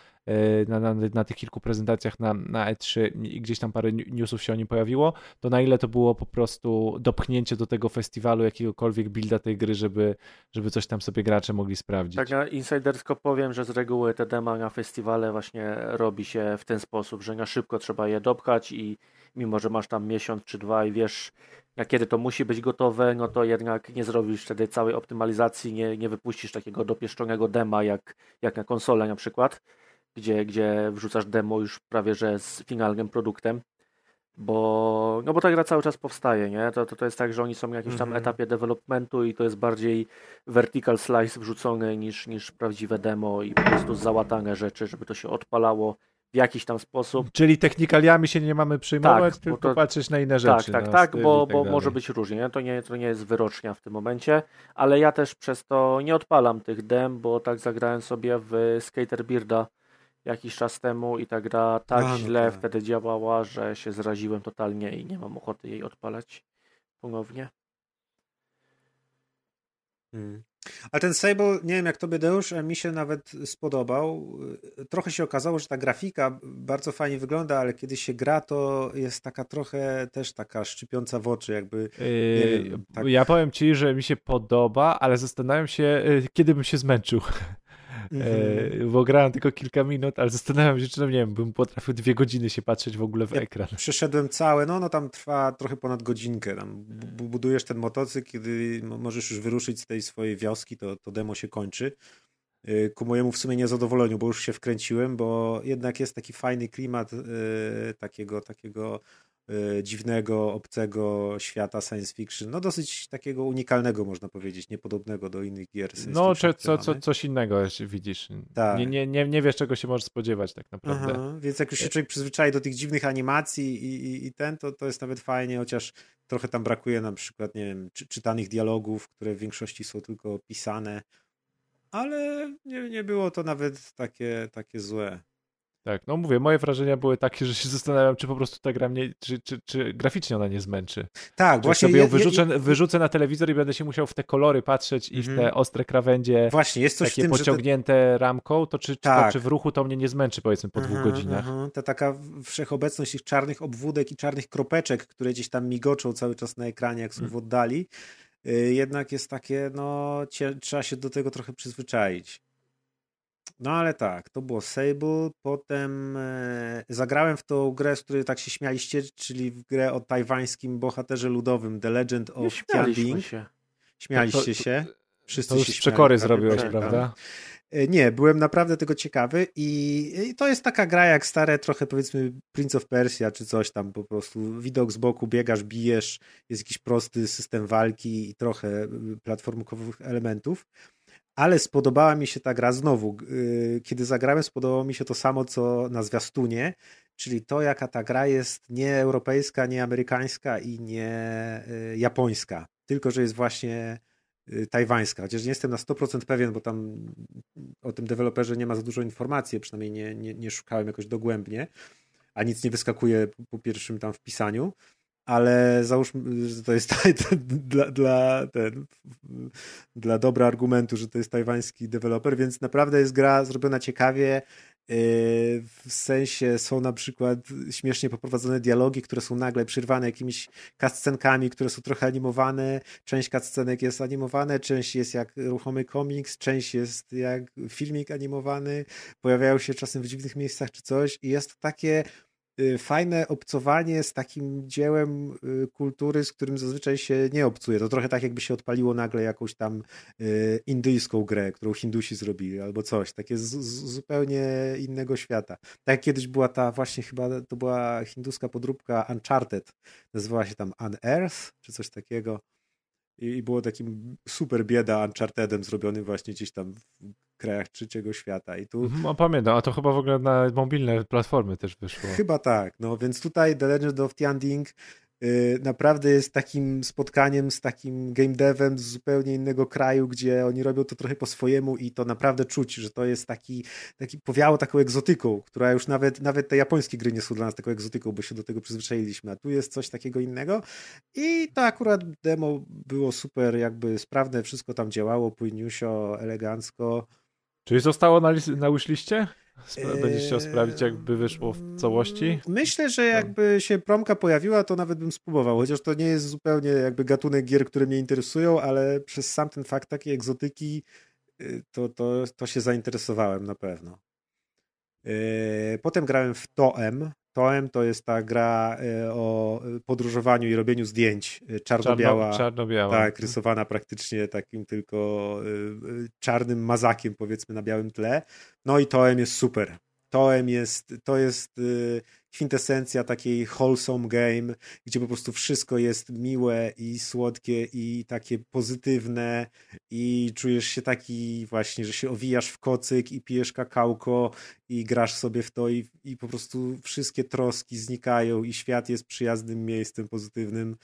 na, na, na, tych kilku prezentacjach na, na E3 i gdzieś tam parę newsów się o nim pojawiło, to na ile to było po prostu dopchnięcie do tego festiwalu jakiegokolwiek builda tej gry, żeby, żeby coś tam sobie gracze mogli sprawdzić. Tak, ja insidersko powiem, że z reguły te dema na festiwale właśnie robi się w ten sposób, że na szybko trzeba je dopchać i mimo, że masz tam miesiąc czy dwa i wiesz, na kiedy to musi być gotowe, no to jednak nie zrobisz wtedy całej optymalizacji, nie, nie wypuścisz takiego dopieszczonego dema jak, jak na konsolę na przykład gdzie, gdzie wrzucasz demo już prawie że z finalnym produktem, bo, no bo ta gra cały czas powstaje, nie? To, to, to jest tak, że oni są na jakimś tam mm -hmm. etapie developmentu i to jest bardziej vertical slice wrzucone niż, niż prawdziwe demo i po prostu załatane rzeczy, żeby to się odpalało w jakiś tam sposób. Czyli technikaliami się nie mamy przyjmować, tak, tylko to, patrzeć na inne tak, rzeczy. Tak, tak, tak, bo, tak bo może być różnie. Nie? To, nie, to nie jest wyrocznia w tym momencie, ale ja też przez to nie odpalam tych dem, bo tak zagrałem sobie w Skater Bearda jakiś czas temu i ta gra tak A, no źle tak. wtedy działała, że się zraziłem totalnie i nie mam ochoty jej odpalać ponownie. Hmm. Ale ten Sable, nie wiem jak tobie Deusz, mi się nawet spodobał. Trochę się okazało, że ta grafika bardzo fajnie wygląda, ale kiedy się gra, to jest taka trochę też taka szczypiąca w oczy, jakby. Yy, wiem, tak... Ja powiem ci, że mi się podoba, ale zastanawiam się, yy, kiedy bym się zmęczył. *laughs* Mm-hmm. bo grałem tylko kilka minut, ale zastanawiam się, czy no nie wiem, bym potrafił dwie godziny się patrzeć w ogóle w ja ekran. Przeszedłem całe, no, no tam trwa trochę ponad godzinkę. Tam budujesz ten motocykl, kiedy możesz już wyruszyć z tej swojej wioski, to, to demo się kończy. Y, ku mojemu w sumie niezadowoleniu, bo już się wkręciłem, bo jednak jest taki fajny klimat yy, takiego, takiego dziwnego, obcego świata science fiction. No dosyć takiego unikalnego można powiedzieć, niepodobnego do innych gier. No, czy, co, co, coś innego widzisz. Tak. Nie, nie, nie, nie wiesz, czego się możesz spodziewać tak naprawdę. Aha, więc jak już się człowiek przyzwyczai do tych dziwnych animacji i, i, i ten, to, to jest nawet fajnie, chociaż trochę tam brakuje na przykład, nie wiem, czy, czytanych dialogów, które w większości są tylko pisane, ale nie, nie było to nawet takie, takie złe. Tak, no mówię, moje wrażenia były takie, że się zastanawiam, czy po prostu ta gra mnie, czy, czy, czy graficznie ona nie zmęczy. Tak, czy właśnie. sobie ją wyrzucę, je, je, wyrzucę na telewizor i będę się musiał w te kolory patrzeć i w te mhm. ostre krawędzie właśnie, jest coś takie tym, pociągnięte te... ramką, to czy, tak. to, czy w ruchu to mnie nie zmęczy powiedzmy po dwóch godzinach. Ta taka wszechobecność tych czarnych obwódek i czarnych kropeczek, które gdzieś tam migoczą cały czas na ekranie, jak są w oddali, y, jednak jest takie, no trzeba się do tego trochę przyzwyczaić. No ale tak, to było Sable, potem e, zagrałem w tą grę, z której tak się śmialiście, czyli w grę o tajwańskim bohaterze ludowym The Legend of Tianding. się. Śmialiście to, to, się. Wszyscy to już się śmiali, przekory zrobiłeś, prawda? E, nie, byłem naprawdę tego ciekawy i, i, to jest taka gra jak stare trochę powiedzmy Prince of Persia czy coś tam po prostu. Widok z boku, biegasz, bijesz, jest jakiś prosty system walki i trochę y, platformowych elementów. Ale spodobała mi się ta gra znowu. Y, kiedy zagrałem, spodobało mi się to samo, co na zwiastunie, czyli to, jaka ta gra jest nie europejska, nie amerykańska i nie y, japońska, tylko że jest właśnie Y, tajwańska, chociaż nie jestem na 100% pewien, bo tam o tym deweloperze nie ma za dużo informacji, przynajmniej nie, nie, nie szukałem jakoś dogłębnie, a nic nie wyskakuje po pierwszym tam wpisaniu, ale załóżmy, że to jest *laughs* dla, dla, ten, dla dobra argumentu, że to jest tajwański deweloper, więc naprawdę jest gra zrobiona ciekawie, w sensie są na przykład śmiesznie poprowadzone dialogi, które są nagle przerwane jakimiś cutscenkami, które są trochę animowane. Część cutscenek jest animowane, część jest jak ruchomy komiks, część jest jak filmik animowany. Pojawiają się czasem w dziwnych miejscach czy coś i jest to takie Y, fajne obcowanie z takim dziełem y, kultury, z którym zazwyczaj się nie obcuje. To trochę tak, jakby się odpaliło nagle jakąś tam y, indyjską grę, którą Hindusi zrobili, albo coś. Takie z, z zupełnie innego świata. Tak jak kiedyś była ta właśnie chyba, to była hinduska podróbka Uncharted. Nazywała się tam Unearth, czy coś takiego i było takim super bieda Unchartedem zrobionym właśnie gdzieś tam w krajach trzeciego świata. I tu... Mhm, pamiętam, a to chyba w ogóle na mobilne platformy też wyszło. Chyba tak, no więc tutaj The Legend of Tianding Y, naprawdę jest takim spotkaniem z takim game devem z zupełnie innego kraju, gdzie oni robią to trochę po swojemu i to naprawdę czuć, że to jest taki, taki powiało taką egzotyką, która już nawet, nawet te japońskie gry nie są dla nas taką egzotyką, bo się do tego przyzwyczailiśmy, a tu jest coś takiego innego i to akurat demo było super, jakby sprawne, wszystko tam działało, płyniusio, elegancko. Czyli zostało na, na wishliście? Będziesz chciał sprawdzić, jakby wyszło w całości? Myślę, że jakby się promka pojawiła, to nawet bym spróbował, chociaż to nie jest zupełnie jakby gatunek gier, które mnie interesują, ale przez sam ten fakt takiej egzotyki y, to, to, to się zainteresowałem na pewno. Y, potem grałem w Toem, Toem to jest ta gra e, o podróżowaniu i robieniu zdjęć. E, czarno-biała. Czarno, czarno-biała. Tak, rysowana praktycznie takim tylko e, czarnym mazakiem, powiedzmy, na białym tle. No i Toem jest super. Toem jest, to jest kwintesencja takiej wholesome game, gdzie po prostu wszystko jest miłe i słodkie i takie pozytywne i czujesz się taki właśnie, że się owijasz w kocyk i pijesz kakałko i grasz sobie w to i, i po prostu wszystkie troski znikają i świat jest przyjaznym miejscem pozytywnym.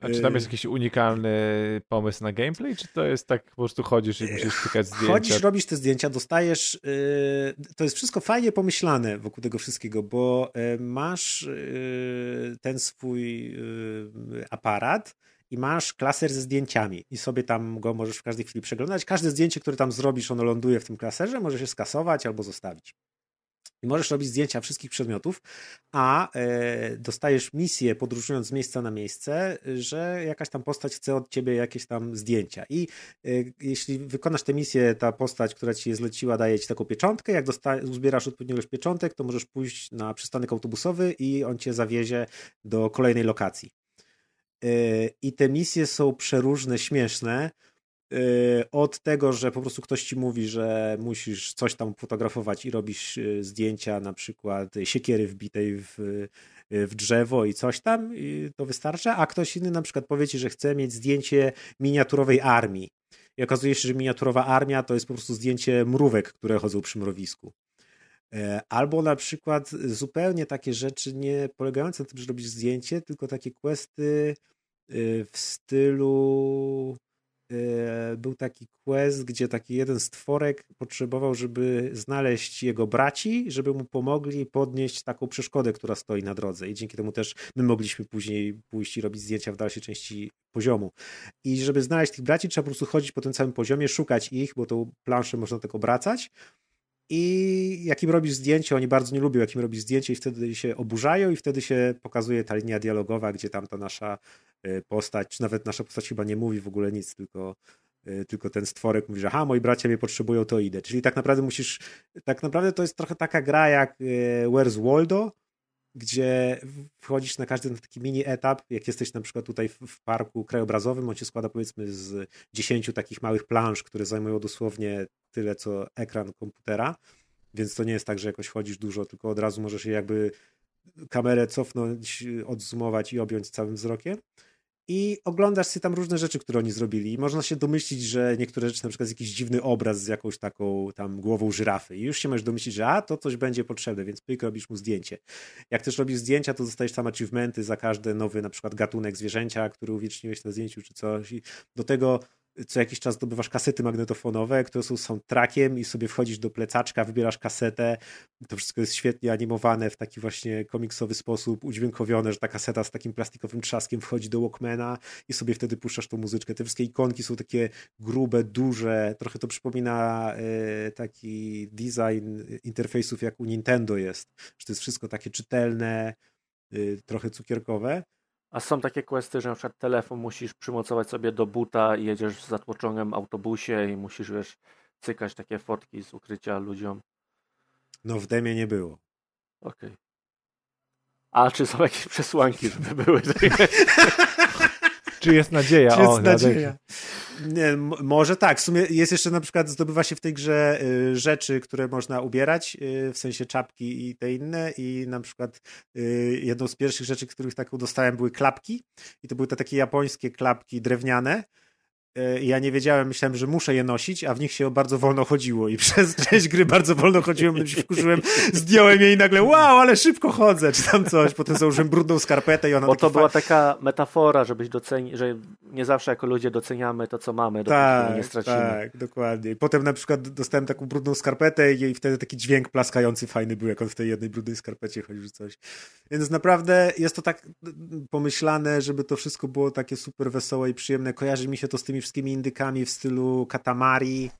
A czy tam jest y, jakiś unikalny pomysł na gameplay, czy to jest tak, po prostu chodzisz i musisz tykać zdjęcia? Chodzisz, robisz te zdjęcia, dostajesz, yy, to jest wszystko fajnie pomyślane wokół tego wszystkiego, bo yy, masz yy, ten swój aparat i masz klaser ze zdjęciami i sobie tam go możesz w każdej chwili przeglądać. Każde zdjęcie, które tam zrobisz, ono ląduje w tym klaserze, może się skasować albo zostawić. I możesz robić zdjęcia wszystkich przedmiotów, a e, dostajesz misję podróżując z miejsca na miejsce, że jakaś tam postać chce od ciebie jakieś tam zdjęcia. I e, jeśli wykonasz tę misję, ta postać, która ci je zleciła, daje ci taką pieczątkę. Jak uzbierasz odpowiednią ilość pieczątek, to możesz pójść na przystanek autobusowy i on cię zawiezie do kolejnej lokacji. E, I te misje są przeróżne, śmieszne od tego, że po prostu ktoś ci mówi, że musisz coś tam fotografować i robisz y, zdjęcia na przykład siekiery wbitej w, y, w drzewo i coś tam, i to wystarcza, a ktoś inny na przykład powie ci, że chce mieć zdjęcie miniaturowej armii. I okazuje się, że miniaturowa armia to jest po prostu zdjęcie mrówek, które chodzą przy mrowisku. E, albo na przykład zupełnie takie rzeczy nie polegające na tym, że robisz zdjęcie, tylko takie questy w stylu był taki quest, gdzie taki jeden stworek potrzebował, żeby znaleźć jego braci, żeby mu pomogli podnieść taką przeszkodę, która stoi na drodze. I dzięki temu też my mogliśmy później pójść i robić zdjęcia w dalszej części poziomu. I żeby znaleźć tych braci, trzeba po prostu chodzić po tym całym poziomie, szukać ich, bo tą planszę można tak obracać i jakim robisz zdjęcie, oni bardzo nie lubią, jakim robisz zdjęcie i wtedy się oburzają i wtedy się pokazuje ta linia dialogowa, gdzie tam ta nasza y, postać, czy nawet nasza postać chyba nie mówi w ogóle nic, tylko Y, tylko ten stworek mówi, że aha, moi bracia mnie potrzebują, to idę. Czyli tak naprawdę musisz, tak naprawdę to jest trochę taka gra jak y, Where's Waldo, gdzie wchodzisz na każdy taki mini etap, jak jesteś na przykład tutaj w, parku krajobrazowym, on się składa powiedzmy z dziesięciu takich małych plansz, które zajmują dosłownie tyle, co ekran komputera, więc to nie jest tak, że jakoś chodzisz dużo, tylko od razu możesz je jakby kamerę cofnąć, odzumować i objąć całym wzrokiem i oglądasz sobie tam różne rzeczy, które oni zrobili. I można się domyślić, że niektóre rzeczy, na przykład jakiś dziwny obraz z jakąś taką tam głową żyrafy. I już się możesz domyślić, że a, to coś będzie potrzebne, więc pyk, robisz mu zdjęcie. Jak też robisz zdjęcia, to dostajesz tam achievementy za każdy nowy na przykład gatunek zwierzęcia, który uwieczniłeś na zdjęciu czy coś. I do tego co jakiś czas zdobywasz kasety magnetofonowe, które są soundtrackiem i sobie wchodzisz do plecaczka, wybierasz kasetę. To wszystko jest świetnie animowane w taki właśnie komiksowy sposób, udźwiękowione, że ta kaseta z takim plastikowym trzaskiem wchodzi do Walkmana i sobie wtedy puszczasz tą muzyczkę. Te wszystkie ikonki są takie grube, duże. Trochę to przypomina e, taki design interfejsów jak u Nintendo jest, że to jest wszystko takie czytelne, e, trochę cukierkowe. A są takie questy, że na przykład telefon musisz przymocować sobie do buta i jedziesz w zatłoczonym autobusie i musisz, wiesz, cykać takie fotki z ukrycia ludziom. No w demie nie było. Okej. Okay. A czy są jakieś przesłanki, żeby były? *laughs* Czy jest nadzieja? *laughs* Czy jest o, nadzieja? Nie, może tak. W sumie jest jeszcze na przykład, zdobywa się w tej grze y, rzeczy, które można ubierać, y, w sensie czapki i te inne i na przykład y, jedną z pierwszych rzeczy, których taką dostałem były klapki i to były te takie japońskie klapki drewniane, ja nie wiedziałem, myślałem, że muszę je nosić, a w nich się bardzo wolno chodziło i *laughs* przez część gry bardzo wolno chodziłem, się wkurzyłem, zdjąłem je i nagle wow, ale szybko chodzę, czy tam coś, potem założyłem brudną skarpetę i ona Bo to była taka metafora, żebyś docenił, że nie zawsze jako ludzie doceniamy to, co mamy, tak, nie stracimy. Tak, dokładnie. I potem na przykład dostałem taką brudną skarpetę i wtedy taki dźwięk plaskający fajny był, jak on w tej jednej brudnej skarpecie chodził, czy coś. Więc naprawdę jest to tak pomyślane, żeby to wszystko było takie super wesołe i przyjemne. Kojarzy mi się to z tymi wszystkimi indykami w stylu Katamari,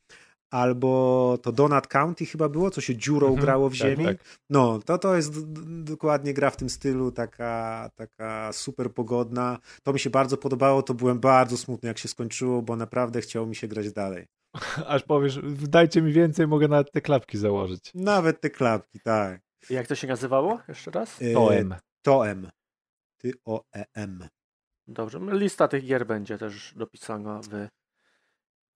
albo to Donut County chyba było, co się dziurą mhm, grało w tak, ziemi. Tak. No, to, to jest dokładnie gra w tym stylu, taka, taka super pogodna. To mi się bardzo podobało, to byłem bardzo smutny, jak się skończyło, bo naprawdę chciało mi się grać dalej. *laughs* Aż powiesz, dajcie mi więcej, mogę nawet te klapki założyć. Nawet te klapki, tak. Jak to się nazywało jeszcze raz? E, Toem. Toem. Ty o e m Dobrze, lista tych gier będzie też dopisana w,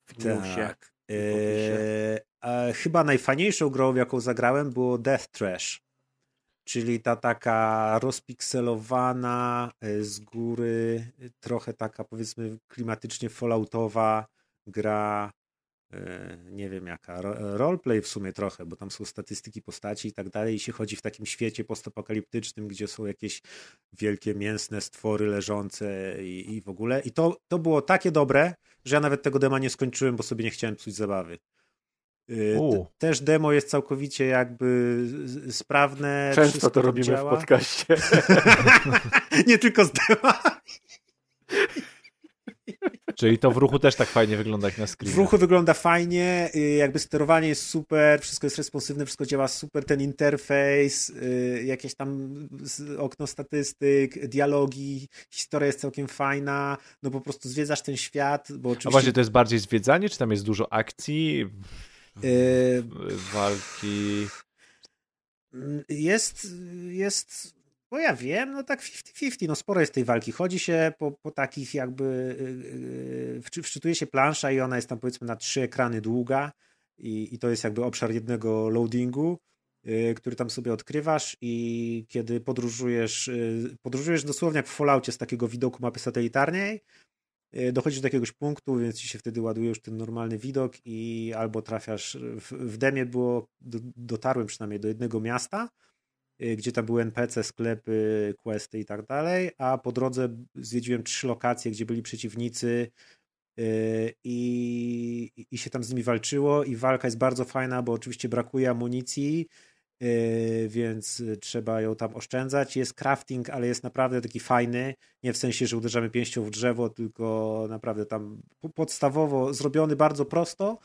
w newsie. Tak. Eee, chyba najfajniejszą grą, jaką zagrałem, było Death Trash. Czyli ta taka rozpikselowana e, z góry, trochę taka powiedzmy klimatycznie falloutowa gra E, nie wiem jaka, roleplay w sumie trochę, bo tam są statystyki postaci i tak dalej i się chodzi w takim świecie postapokaliptycznym, gdzie są jakieś wielkie mięsne stwory leżące i, i w ogóle. I to, to było takie dobre, że ja nawet tego dema nie skończyłem, bo sobie nie chciałem psuć zabawy. E, też demo jest całkowicie jakby sprawne. Często to robimy działa. w podcaście. *laughs* nie tylko z dema. Czyli to w ruchu też tak fajnie wygląda jak na screenie. W ruchu wygląda fajnie, y, jakby sterowanie jest super, wszystko jest responsywne, wszystko działa super, ten interfejs, y, jakieś tam okno statystyk, dialogi, historia jest całkiem fajna, no po prostu zwiedzasz ten świat, bo oczywiście... A właśnie to jest bardziej zwiedzanie, czy tam jest dużo akcji, yy... walki? Jest, jest bo ja wiem, no tak 50-50, no sporo jest tej walki. Chodzi się po, po takich jakby, yy, wczytuje się plansza i ona jest tam powiedzmy na trzy ekrany długa i, i to jest jakby obszar jednego loadingu, yy, który tam sobie odkrywasz i kiedy podróżujesz, yy, podróżujesz dosłownie jak w Falloutie z takiego widoku mapy satelitarnej, yy, dochodzisz do jakiegoś punktu, więc ci się wtedy ładuje już ten normalny widok i albo trafiasz, w, w demie było, do, dotarłem przynajmniej do jednego miasta, gdzie tam były NPC, sklepy, questy i tak dalej, a po drodze zwiedziłem trzy lokacje, gdzie byli przeciwnicy y, i, i się tam z nimi walczyło i walka jest bardzo fajna, bo oczywiście brakuje amunicji, y, więc trzeba ją tam oszczędzać. Jest crafting, ale jest naprawdę taki fajny, nie w sensie, że uderzamy pięścią w drzewo, tylko naprawdę tam podstawowo zrobiony bardzo prosto,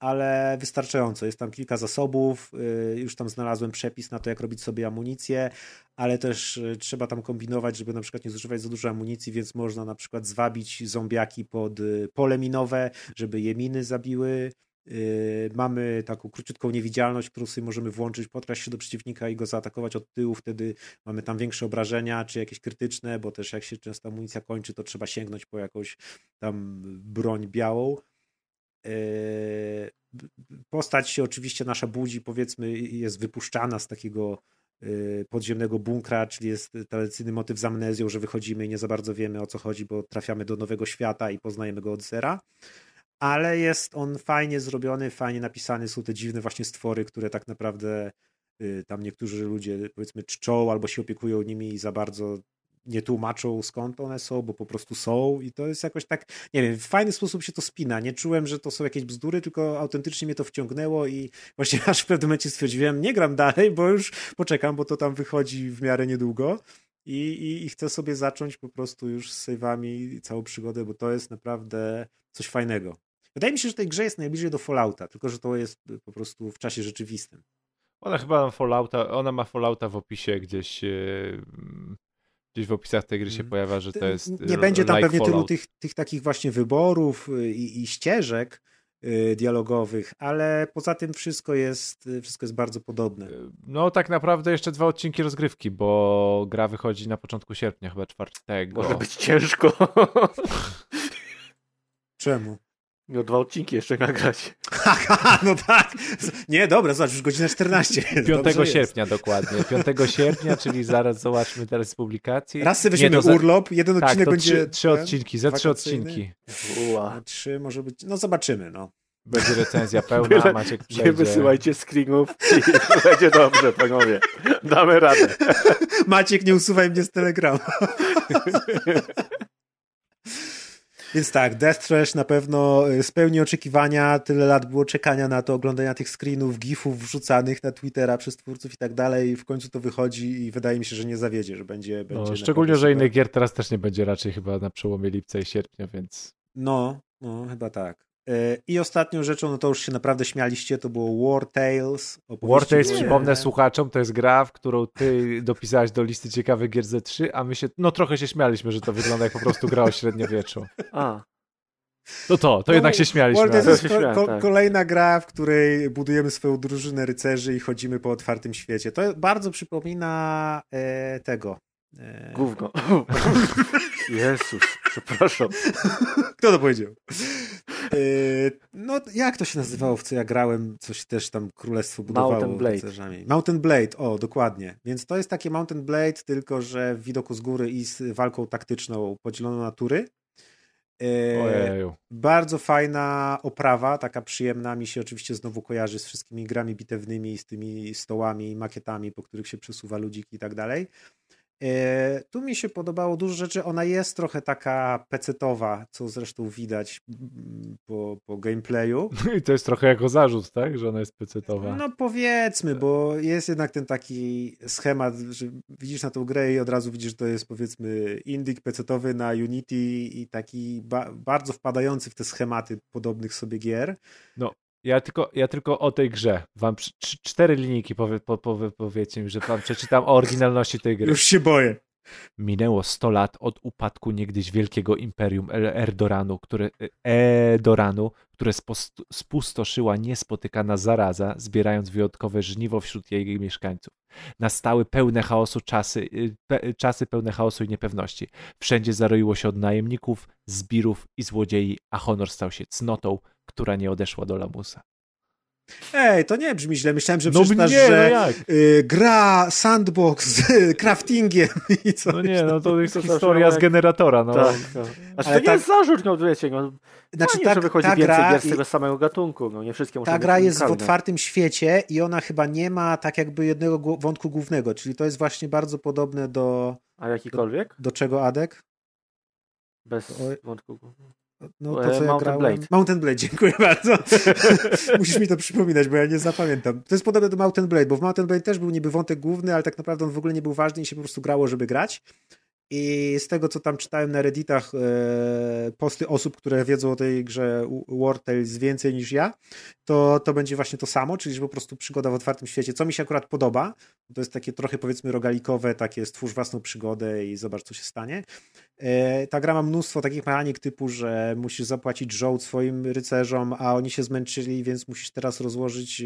ale wystarczająco. Jest tam kilka zasobów, y, już tam znalazłem przepis na to, jak robić sobie amunicję, ale też y, trzeba tam kombinować, żeby na przykład nie zużywać za dużo amunicji, więc można na przykład zwabić zombiaki pod y, pole minowe, żeby je miny zabiły. Mamy taką króciutką niewidzialność, którą sobie możemy włączyć, podkraść się do przeciwnika i go zaatakować od tyłu. Wtedy mamy tam większe obrażenia, czy jakieś krytyczne, bo też jak się często amunicja kończy, to trzeba sięgnąć po jakąś tam broń białą. Yy, postać się oczywiście nasza budzi, powiedzmy, jest wypuszczana z takiego yy, podziemnego bunkra, czyli jest tradycyjny motyw z amnezją, że wychodzimy i nie za bardzo wiemy o co chodzi, bo trafiamy do nowego świata i poznajemy go od zera. Ale jest on fajnie zrobiony, fajnie napisany. Są te dziwne właśnie stwory, które tak naprawdę yy, tam niektórzy ludzie powiedzmy czczą albo się opiekują nimi i za bardzo nie tłumaczą skąd one są, bo po prostu są i to jest jakoś tak, nie wiem, w fajny sposób się to spina. Nie czułem, że to są jakieś bzdury, tylko autentycznie mnie to wciągnęło i właśnie *laughs* aż w pewnym momencie stwierdziłem, nie gram dalej, bo już poczekam, bo to tam wychodzi w miarę niedługo. I, i, i chcę sobie zacząć po prostu już z save'ami całą przygodę, bo to jest naprawdę coś fajnego. Wydaje mi się, że tej grze jest najbliżej do Fallouta, tylko że to jest po prostu w czasie rzeczywistym. Ona chyba ma Fallouta, ona ma Fallouta w opisie gdzieś gdzieś w opisach tej gry się mhm. pojawia, że to jest. Nie będzie tam like pewnie Fallout. tylu tych, tych takich właśnie wyborów y, i, i ścieżek y, dialogowych, ale poza tym wszystko jest, y, wszystko jest bardzo podobne. No tak naprawdę jeszcze dwa odcinki rozgrywki, bo gra wychodzi na początku sierpnia, chyba czwartego. Może być ciężko. Czemu? Miał dwa odcinki jeszcze nagrać. *laughs* no tak. Nie, dobra, zobacz, już godzina 14. 5 *laughs* sierpnia jest. dokładnie. 5 sierpnia, czyli zaraz zobaczmy teraz publikację. Raz sobie weźmiemy za... urlop, jeden tak, odcinek będzie... Trzy, trzy odcinki, ze trzy odcinki. Uła. Trzy może być, no zobaczymy, no. Będzie recenzja pełna, Byle, Maciek przejdzie. Nie wysyłajcie screenów i *laughs* będzie dobrze, panowie. Damy radę. Maciek, nie usuwaj mnie z Telegrama. Więc tak, Death Trash na pewno y, spełni oczekiwania. Tyle lat było czekania na to, oglądania tych screenów, gifów wrzucanych na Twittera przez twórców i tak dalej. W końcu to wychodzi i wydaje mi się, że nie zawiedzie, że będzie. będzie no, szczególnie, że innych gier teraz też nie będzie raczej chyba na przełomie lipca i sierpnia, więc. No, no chyba tak. E, I ostatnią rzeczą, no to już się naprawdę śmialiście, to było War Tales. War Tales, przypomnę słuchaczom, to jest gra, w którą ty *laughs* dopisałeś do listy ciekawych gier Z3, a my się, no trochę się śmialiśmy, że to wygląda jak po prostu gra o średniowieczu. A. To to, to no, jednak się śmialiśmy. War Tales jest ko ko tak. kolejna gra, w której budujemy swoją drużynę rycerzy i chodzimy po otwartym świecie. To bardzo przypomina e, tego. E... Gówno. *laughs* Jezus, przepraszam. Kto to powiedział? Yy, no, jak to się nazywało, w co ja grałem? Coś też tam królestwo budowało. Mountain Blade. Mountain Blade, o, dokładnie. Więc to jest takie Mountain Blade, tylko że w widoku z góry i z walką taktyczną podzielono na tury. Yy, Ojeju. Bardzo fajna oprawa, taka przyjemna. Mi się oczywiście znowu kojarzy z wszystkimi grami bitewnymi, z tymi stołami, makietami, po których się przesuwa ludziki i tak dalej. E, tu mi się podobało dużo rzeczy. Ona jest trochę taka pecetowa, co zresztą widać mm, po, po gameplayu. *laughs* I to jest trochę jako zarzut, tak? Że ona jest pecetowa. No powiedzmy, bo jest jednak ten taki schemat, że widzisz na tą grę i od razu widzisz, że to jest powiedzmy indyk pecetowy na Unity i taki ba bardzo wpadający w te schematy podobnych sobie gier. No, ja tylko, ja tylko o tej grze. Wam cztery linijki powie, po, powie, powiedzcie mi, że wam przeczytam o oryginalności tej gry. Już się boję. Minęło 100 lat od upadku niegdyś wielkiego imperium Erdoranu, które, Edoranu, które spustoszyła niespotykana zaraza, zbierając wyjątkowe żniwo wśród jej mieszkańców. Nastały pełne chaosu czasy, y, pe, czasy pełne chaosu i niepewności. Wszędzie zaroiło się od najemników, zbirów i złodziei, a honor stał się cnotą, która nie odeszła do lamusa. Ej, to nie brzmi źle. Myślałem, że no przeczytasz, nie, że no y, gra sandbox z craftingiem *laughs* i co. No nie, no to jest to historia z generatora. No. Tak, no. A to nie tak... jest zarzut, no wiecie, no, znaczy, fajnie, tak, że wychodzi więcej gra gier z tego samego gatunku. No, nie wszystkie Ta gra jest w otwartym świecie i ona chyba nie ma tak jakby jednego wątku głównego, czyli to jest właśnie bardzo podobne do... A jakikolwiek? Do, do czego, Adek? Bez wątku głównego. No to, co ja Mountain grałem... Blade. Mountain Blade, *laughs* dziękuję bardzo. *laughs* Musisz mi to przypominać, bo ja nie zapamiętam. To jest podobne do Mountain Blade, bo w Mountain Blade też był niby wątek główny, ale tak naprawdę on w ogóle nie był ważny i się po prostu grało, żeby grać. I z tego, co tam czytałem na redditach, e, posty osób, które wiedzą o tej grze War Tales więcej niż ja, to, to będzie właśnie to samo, czyli po prostu przygoda w otwartym świecie, co mi się akurat podoba. To jest takie trochę powiedzmy rogalikowe, takie stwórz własną przygodę i zobacz, co się stanie. E, ta gra ma mnóstwo takich mechanik typu, że musisz zapłacić żołd swoim rycerzom, a oni się zmęczyli, więc musisz teraz rozłożyć e,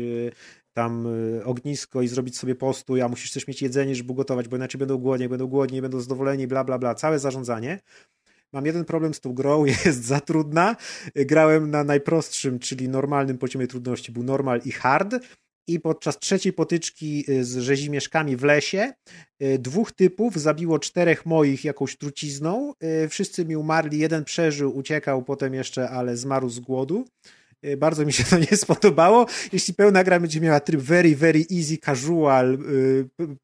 tam e, ognisko i zrobić sobie postój, a musisz też mieć jedzenie, żeby gotować, bo inaczej będą głodni, będą głodni, będą zadowoleni, bla, bla, bla. Całe zarządzanie. Mam jeden problem z tą grą, *laughs* jest za trudna. Grałem na najprostszym, czyli normalnym poziomie trudności, był normal i hard i podczas trzeciej potyczki y, z rzezimieszkami w lesie y, dwóch typów zabiło czterech moich jakąś trucizną. Y, wszyscy mi umarli, jeden przeżył, uciekał potem jeszcze, ale zmarł z głodu. Bardzo mi się to nie spodobało. Jeśli pełna gra będzie miała tryb very, very easy, casual,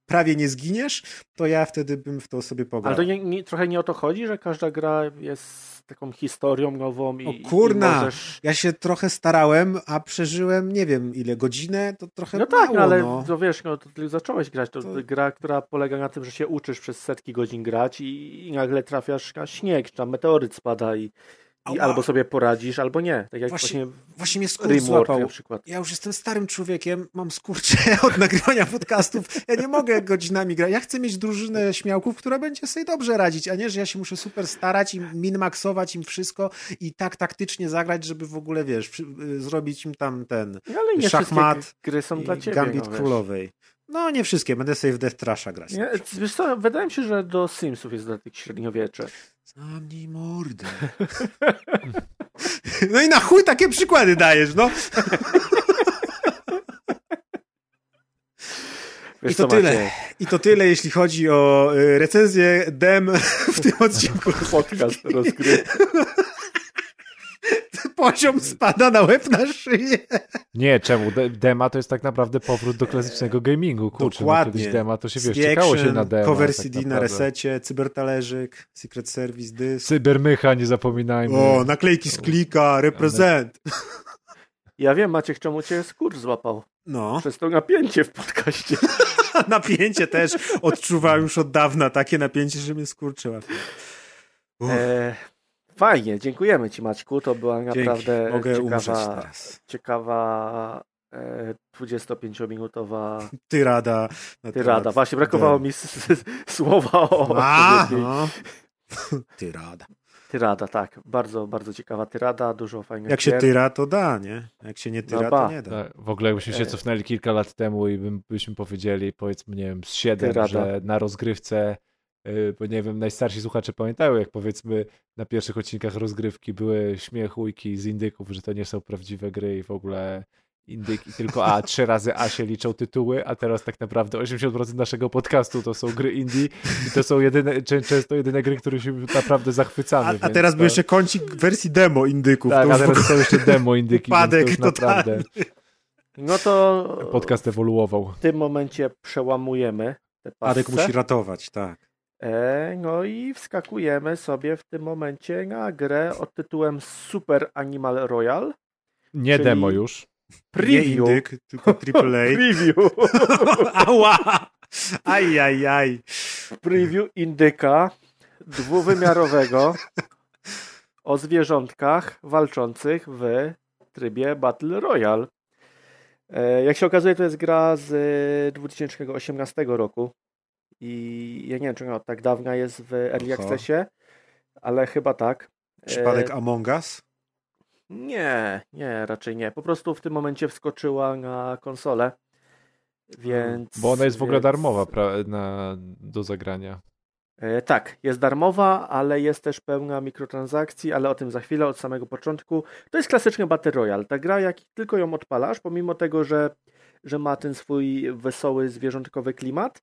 prawie nie zginiesz, to ja wtedy bym w to sobie pograł. Ale to nie, nie, trochę nie o to chodzi, że każda gra jest taką historią nową i, o kurna, i możesz... ja się trochę starałem, a przeżyłem, nie wiem, ile, godzinę, to trochę No mało, tak, no, ale no. to wiesz, no, to zacząłeś grać, to, to, gra, która polega na tym, że się uczysz przez setki godzin grać i, i nagle trafiasz na śnieg, czy tam meteoryt spada i i albo sobie poradzisz, albo nie. Tak jak właśnie, właśnie, właśnie mnie skurcz złapał. Na przykład. Ja już jestem starym człowiekiem, mam skurcze *laughs* od nagrywania podcastów. Ja nie mogę godzinami grać. Ja chcę mieć drużynę śmiałków, która będzie sobie dobrze radzić, a nie, że ja się muszę super starać i minmaksować im wszystko i tak taktycznie zagrać, żeby w ogóle, wiesz, y, zrobić im tam ten no, ale nie szachmat gry są dla ciebie, Gambit no, Królowej. No nie wszystkie, będę sobie w Death Trasha grać. Nie, wiesz co, wydaje mi się, że do Simsów jest dodatek średniowiecze. Zamknij mordę. *laughs* No i na chuj takie przykłady dajesz, no. *laughs* Wiesz I to tyle. I to tyle, jeśli chodzi o y, recenzję dem w tym *laughs* odcinku. Podcast rozgry. *laughs* Poziom spada na łeb na szyję. Nie, czemu? Dema to jest tak naprawdę powrót do klasycznego gamingu. Kurczę, no Dokładnie. kiedyś dema to się wiesz, czekało się na dema. Cover tak CD naprawdę. na resecie, cybertalerzyk, Secret Service, dysk. Cybermycha, nie zapominajmy. O, naklejki z klika, reprezent. *laughs* Ja wiem, Maciek, czemu cię skurcz złapał. No. Przez to napięcie w podcaście. *laughs* napięcie też odczuwałem już od dawna, takie napięcie, że mnie skurczyła. E, fajnie, dziękujemy Ci Maćku, to była Dzięki. naprawdę Mogę ciekawa, ciekawa e, 25-minutowa *laughs* Tyrada. Na tyrada. temat Właśnie brakowało mi s- s- słowa o A, no. *laughs* Tyrada. Tyrada, tak. Bardzo, bardzo ciekawa tyrada, dużo fajnych Jak się gier. tyra, to da, nie? Jak się nie tyra, No ba. to nie da. Tak, w ogóle jakbyśmy się E. cofnęli kilka lat temu i bym, byśmy powiedzieli, powiedzmy, nie wiem, z siedem, Tyrada. że na rozgrywce, bo nie wiem, najstarsi słuchacze pamiętają, jak powiedzmy na pierwszych odcinkach rozgrywki były śmiechujki z indyków, że to nie są prawdziwe gry i w ogóle indyki, tylko a trzy razy A się liczą tytuły, a teraz tak naprawdę 80% naszego podcastu to są gry indie i to są jedyne, czę- często jedyne gry, które się naprawdę zachwycamy. A, a teraz to... był jeszcze kącik wersji demo indyków. Tak, to a teraz ogóle są jeszcze demo indyki, więc to już naprawdę No to podcast ewoluował. w tym momencie przełamujemy te Adek pasce. musi ratować, tak. E, no i wskakujemy sobie w tym momencie na grę od tytułem Super Animal Royal. Nie demo już. Nie Preview. indyk, tylko *laughs* AAA. Preview. *laughs* Ała! Aj, aj, aj. Preview indyka dwuwymiarowego o zwierzątkach walczących w trybie Battle Royale. E, Jak się okazuje, to jest gra z 2018 roku i ja nie wiem, czy ona od tak dawna jest w Early. Accessie, ale chyba tak. E, Przypadek Among Us? Nie, nie, raczej nie. Po prostu w tym momencie wskoczyła na konsolę. Więc. Bo ona jest w ogóle więc- darmowa pra- na, do zagrania. E, tak, jest darmowa, ale jest też pełna mikrotransakcji, ale o tym za chwilę, od samego początku. To jest klasyczny Battle Royale. Ta gra, jak tylko ją odpalasz, pomimo tego, że, że ma ten swój wesoły, zwierzątkowy klimat,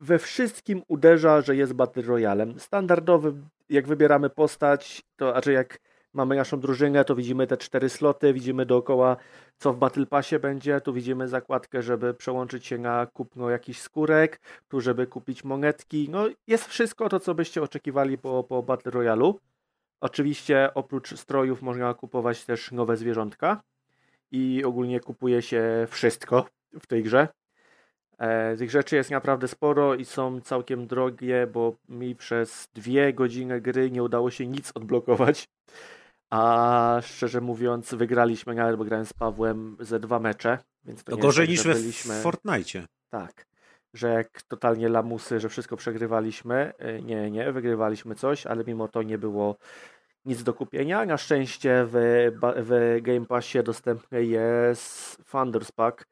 we wszystkim uderza, że jest Battle Royalem. Standardowy, jak wybieramy postać, to znaczy jak mamy naszą drużynę, to widzimy te cztery sloty, widzimy dookoła, co w Battle Passie będzie, tu widzimy zakładkę, żeby przełączyć się na kupno jakichś skórek, tu żeby kupić monetki. No jest wszystko to, co byście oczekiwali po, po Battle Royalu. Oczywiście oprócz strojów można kupować też nowe zwierzątka i ogólnie kupuje się wszystko w tej grze. E, tych rzeczy jest naprawdę sporo i są całkiem drogie, bo mi przez dwie godziny gry nie udało się nic odblokować. A szczerze mówiąc, wygraliśmy nawet, bo grałem z Pawłem ze dwa mecze. Więc to, To gorzej niż tak, że byliśmy... Fortnite. Tak. Że jak totalnie lamusy, że wszystko przegrywaliśmy. E, Nie, nie, wygrywaliśmy coś, ale mimo to nie było nic do kupienia. Na szczęście w, w Game Passie dostępny jest Founders Pack,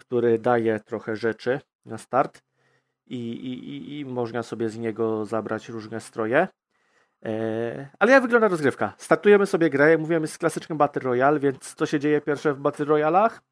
który daje trochę rzeczy na start i, i, i, i można sobie z niego zabrać różne stroje. E, ale jak wygląda rozgrywka? Startujemy sobie grę, jak mówiłem, jest klasyczny Battle Royale, więc co się dzieje pierwsze w Battle Royalach?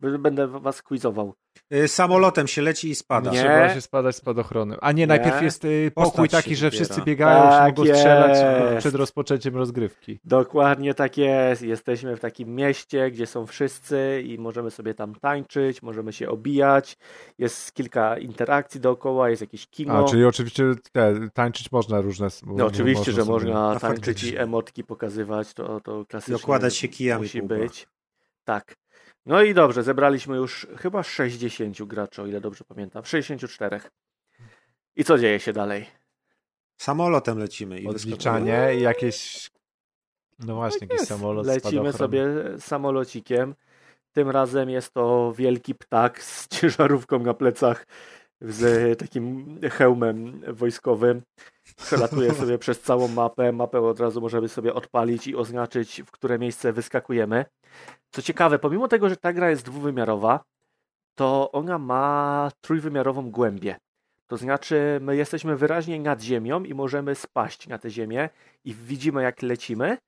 Będę was quizował. Y, Samolotem się leci i spada. Nie. Trzeba się spadać spadochronem. A nie, najpierw jest y, pokój taki, że wszyscy biegają, Tak się mogą strzelać jest. przed rozpoczęciem rozgrywki. Dokładnie tak jest. Jesteśmy w takim mieście, gdzie są wszyscy i możemy sobie tam tańczyć, możemy się obijać. Jest kilka interakcji dookoła, jest jakieś kino. A, czyli oczywiście te, tańczyć można różne. No oczywiście, że sobie- można tańczyć faktycznie. i emotki pokazywać, to, to klasycznie Dokładać się kijami musi być. Tak. No i dobrze, zebraliśmy już chyba 60 graczy, o ile dobrze pamiętam. 64. I co dzieje się dalej? Samolotem lecimy i Odliczanie i jakieś. No właśnie, jakiś Jest. samolot. Lecimy spadochron. sobie samolocikiem. Tym razem jest to wielki ptak z ciężarówką na plecach, z takim hełmem wojskowym. Przelatuje sobie przez całą mapę. Mapę od razu możemy sobie odpalić i oznaczyć, w które miejsce wyskakujemy. Co ciekawe, pomimo tego, że ta gra jest dwuwymiarowa, to ona ma trójwymiarową głębię. To znaczy, my jesteśmy wyraźnie nad ziemią i możemy spaść na tę ziemię i widzimy, jak lecimy,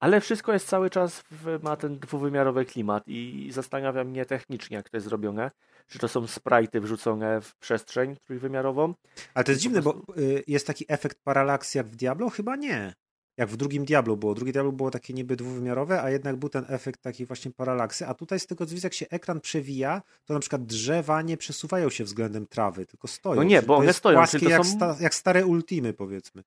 ale wszystko jest cały czas, w, ma ten dwuwymiarowy klimat i zastanawia mnie technicznie, jak to jest zrobione. Czy to są sprite'y wrzucone w przestrzeń trójwymiarową? Ale to jest dziwne, bo y, jest taki efekt paralaks jak w Diablo? Chyba nie. Jak w drugim Diablo było. Drugie Diablo było takie niby dwuwymiarowe, a jednak był ten efekt takiej właśnie paralaksy. A tutaj z tego co widzę, jak się ekran przewija, to na przykład drzewa nie przesuwają się względem trawy, tylko stoją. No nie, bo one stoją, Płaskie to jak, są- sta, jak stare ultimy, powiedzmy.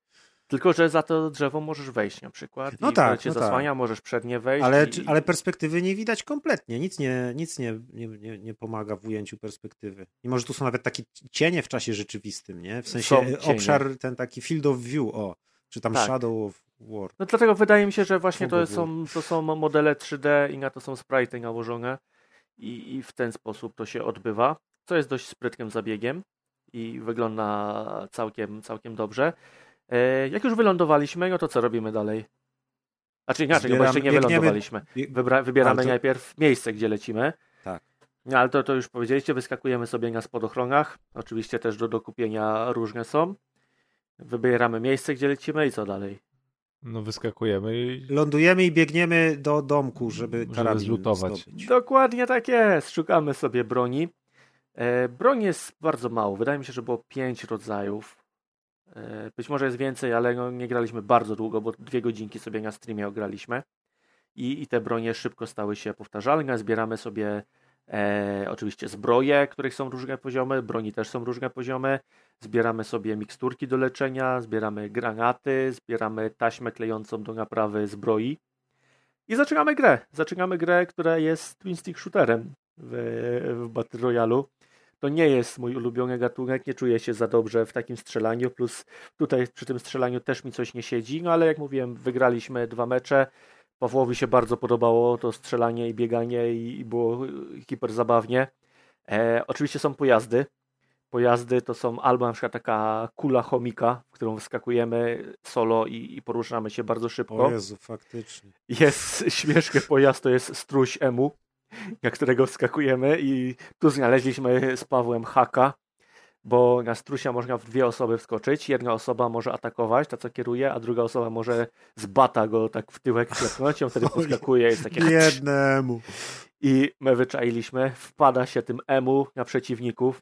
Tylko, że za to drzewo możesz wejść na przykład. No i tak, cię no tak. zasłania, możesz przed nie wejść. Ale, i... ale perspektywy nie widać kompletnie. Nic nie, nic nie, nie, nie, nie pomaga w ujęciu perspektywy. I może tu są nawet takie cienie w czasie rzeczywistym, nie? W sensie obszar ten taki field of view, o. Czy tam Tak. Shadow of War. No dlatego wydaje mi się, że właśnie to są, to są modele 3D i na to są sprite'y nałożone i, i w ten sposób to się odbywa, co jest dość sprytnym zabiegiem i wygląda całkiem, całkiem dobrze. E, jak już wylądowaliśmy, no to co robimy dalej? Znaczy inaczej, no bo jeszcze nie Zbieramy- biegniemy- wylądowaliśmy. Wybra- wybieramy to- najpierw miejsce, gdzie lecimy. Tak. No, ale to, to już powiedzieliście, wyskakujemy sobie na spadochronach. Oczywiście też do dokupienia różne są. Wybieramy miejsce, gdzie lecimy i co dalej? No wyskakujemy i Lądujemy i biegniemy do domku, żeby Żeby karabin zlutować. zdobyć. Dokładnie tak jest. Szukamy sobie broni. E, broni jest bardzo mało. Wydaje mi się, że było pięć rodzajów. E, być może jest więcej, ale no, nie graliśmy bardzo długo, bo dwie godzinki sobie na streamie ograliśmy. I, I te bronie szybko stały się powtarzalne. Zbieramy sobie e, oczywiście zbroje, których są różne poziomy. Broni też są różne poziomy. Zbieramy sobie miksturki do leczenia, zbieramy granaty, zbieramy taśmę klejącą do naprawy zbroi. I zaczynamy grę. Zaczynamy grę, która jest twin stick shooterem w, w Battle Royale. To nie jest mój ulubiony gatunek, nie czuję się za dobrze w takim strzelaniu, plus tutaj przy tym strzelaniu też mi coś nie siedzi, no ale jak mówiłem, wygraliśmy dwa mecze. Pawłowi się bardzo podobało to strzelanie i bieganie i, było hiper zabawnie. E, oczywiście są pojazdy. Pojazdy to są albo na przykład taka kula chomika, w którą wskakujemy solo i, i poruszamy się bardzo szybko. O Jezu, faktycznie. Jest *laughs* śmieszny pojazd, to jest struś emu, *laughs* na którego wskakujemy. I tu znaleźliśmy z Pawłem haka, bo na strusia można w dwie osoby wskoczyć. Jedna osoba może atakować, ta co kieruje, a druga osoba może z bata go tak w tyłek klepnąć, on wtedy *laughs* podskakuje, jest takie Jednemu. *laughs* i my wyczailiśmy, wpada się tym emu na przeciwników,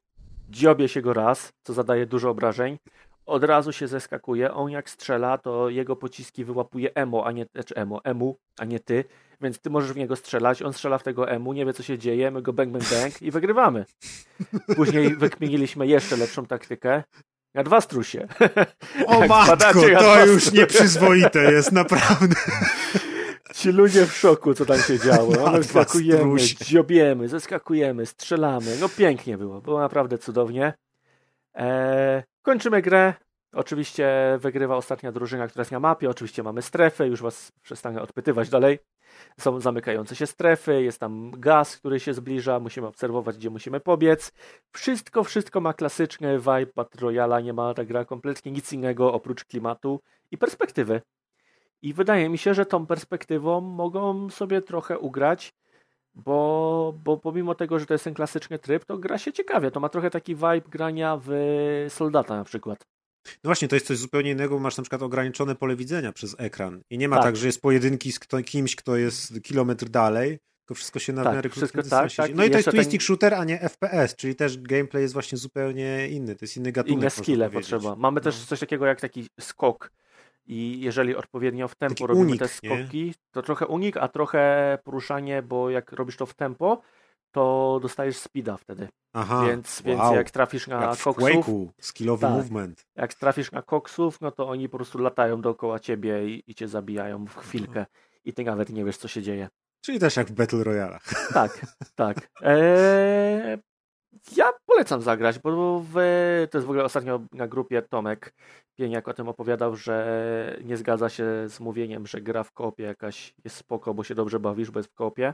dziobie się go raz, co zadaje dużo obrażeń, od razu się zeskakuje, on jak strzela, to jego pociski wyłapuje emo, a nie, znaczy emo, emu, a nie ty, więc ty możesz w niego strzelać, on strzela w tego emu, nie wie co się dzieje, my go bang bang bang i wygrywamy. Później wykminiliśmy jeszcze lepszą taktykę, na dwa strusie. *laughs* O matko, to już nieprzyzwoite jest, naprawdę. *laughs* Ci ludzie w szoku, co tam się działo. *laughs* No, my skakujemy, dziobiemy, zeskakujemy, strzelamy. No pięknie było. Było naprawdę cudownie. Eee, kończymy grę. Oczywiście wygrywa ostatnia drużyna, która jest na mapie. Oczywiście mamy strefę. Już was przestanę odpytywać dalej. Są zamykające się strefy, jest tam gaz, który się zbliża, musimy obserwować, gdzie musimy pobiec. Wszystko, wszystko ma klasyczny vibe Battle Royale, nie ma ta gra kompletnie nic innego oprócz klimatu i perspektywy. I wydaje mi się, że tą perspektywą mogą sobie trochę ugrać, bo, bo pomimo tego, że to jest ten klasyczny tryb, to gra się ciekawie. To ma trochę taki vibe grania w Soldata na przykład. No właśnie, to jest coś zupełnie innego, bo masz na przykład ograniczone pole widzenia przez ekran. I nie ma tak, tak że jest pojedynki z kto, kimś, kto jest kilometr dalej, tylko wszystko się na tak, miarę wszystko tak, tak, No i to jest twisting ten... shooter, a nie FPS, czyli też gameplay jest właśnie zupełnie inny. To jest inny gatunek. Inne skille potrzeba. Mamy no. też coś takiego jak taki skok. I jeżeli odpowiednio w tempo taki robimy unik, te skoki, nie? to trochę unik, a trochę poruszanie, bo jak robisz to w tempo, to dostajesz speeda wtedy. Aha, więc, więc wow. jak trafisz na jak koksów... skillowy tak, movement. Jak trafisz na koksów, no to oni po prostu latają dookoła ciebie i, i cię zabijają w chwilkę. I ty nawet nie wiesz, co się dzieje. Czyli też jak w Battle Royale. *laughs* Tak, tak. Eee, ja polecam zagrać, bo w, to jest w ogóle ostatnio na grupie Tomek Pieniak o tym opowiadał, że nie zgadza się z mówieniem, że gra w kopie jakaś jest spoko, bo się dobrze bawisz, bo jest w kopie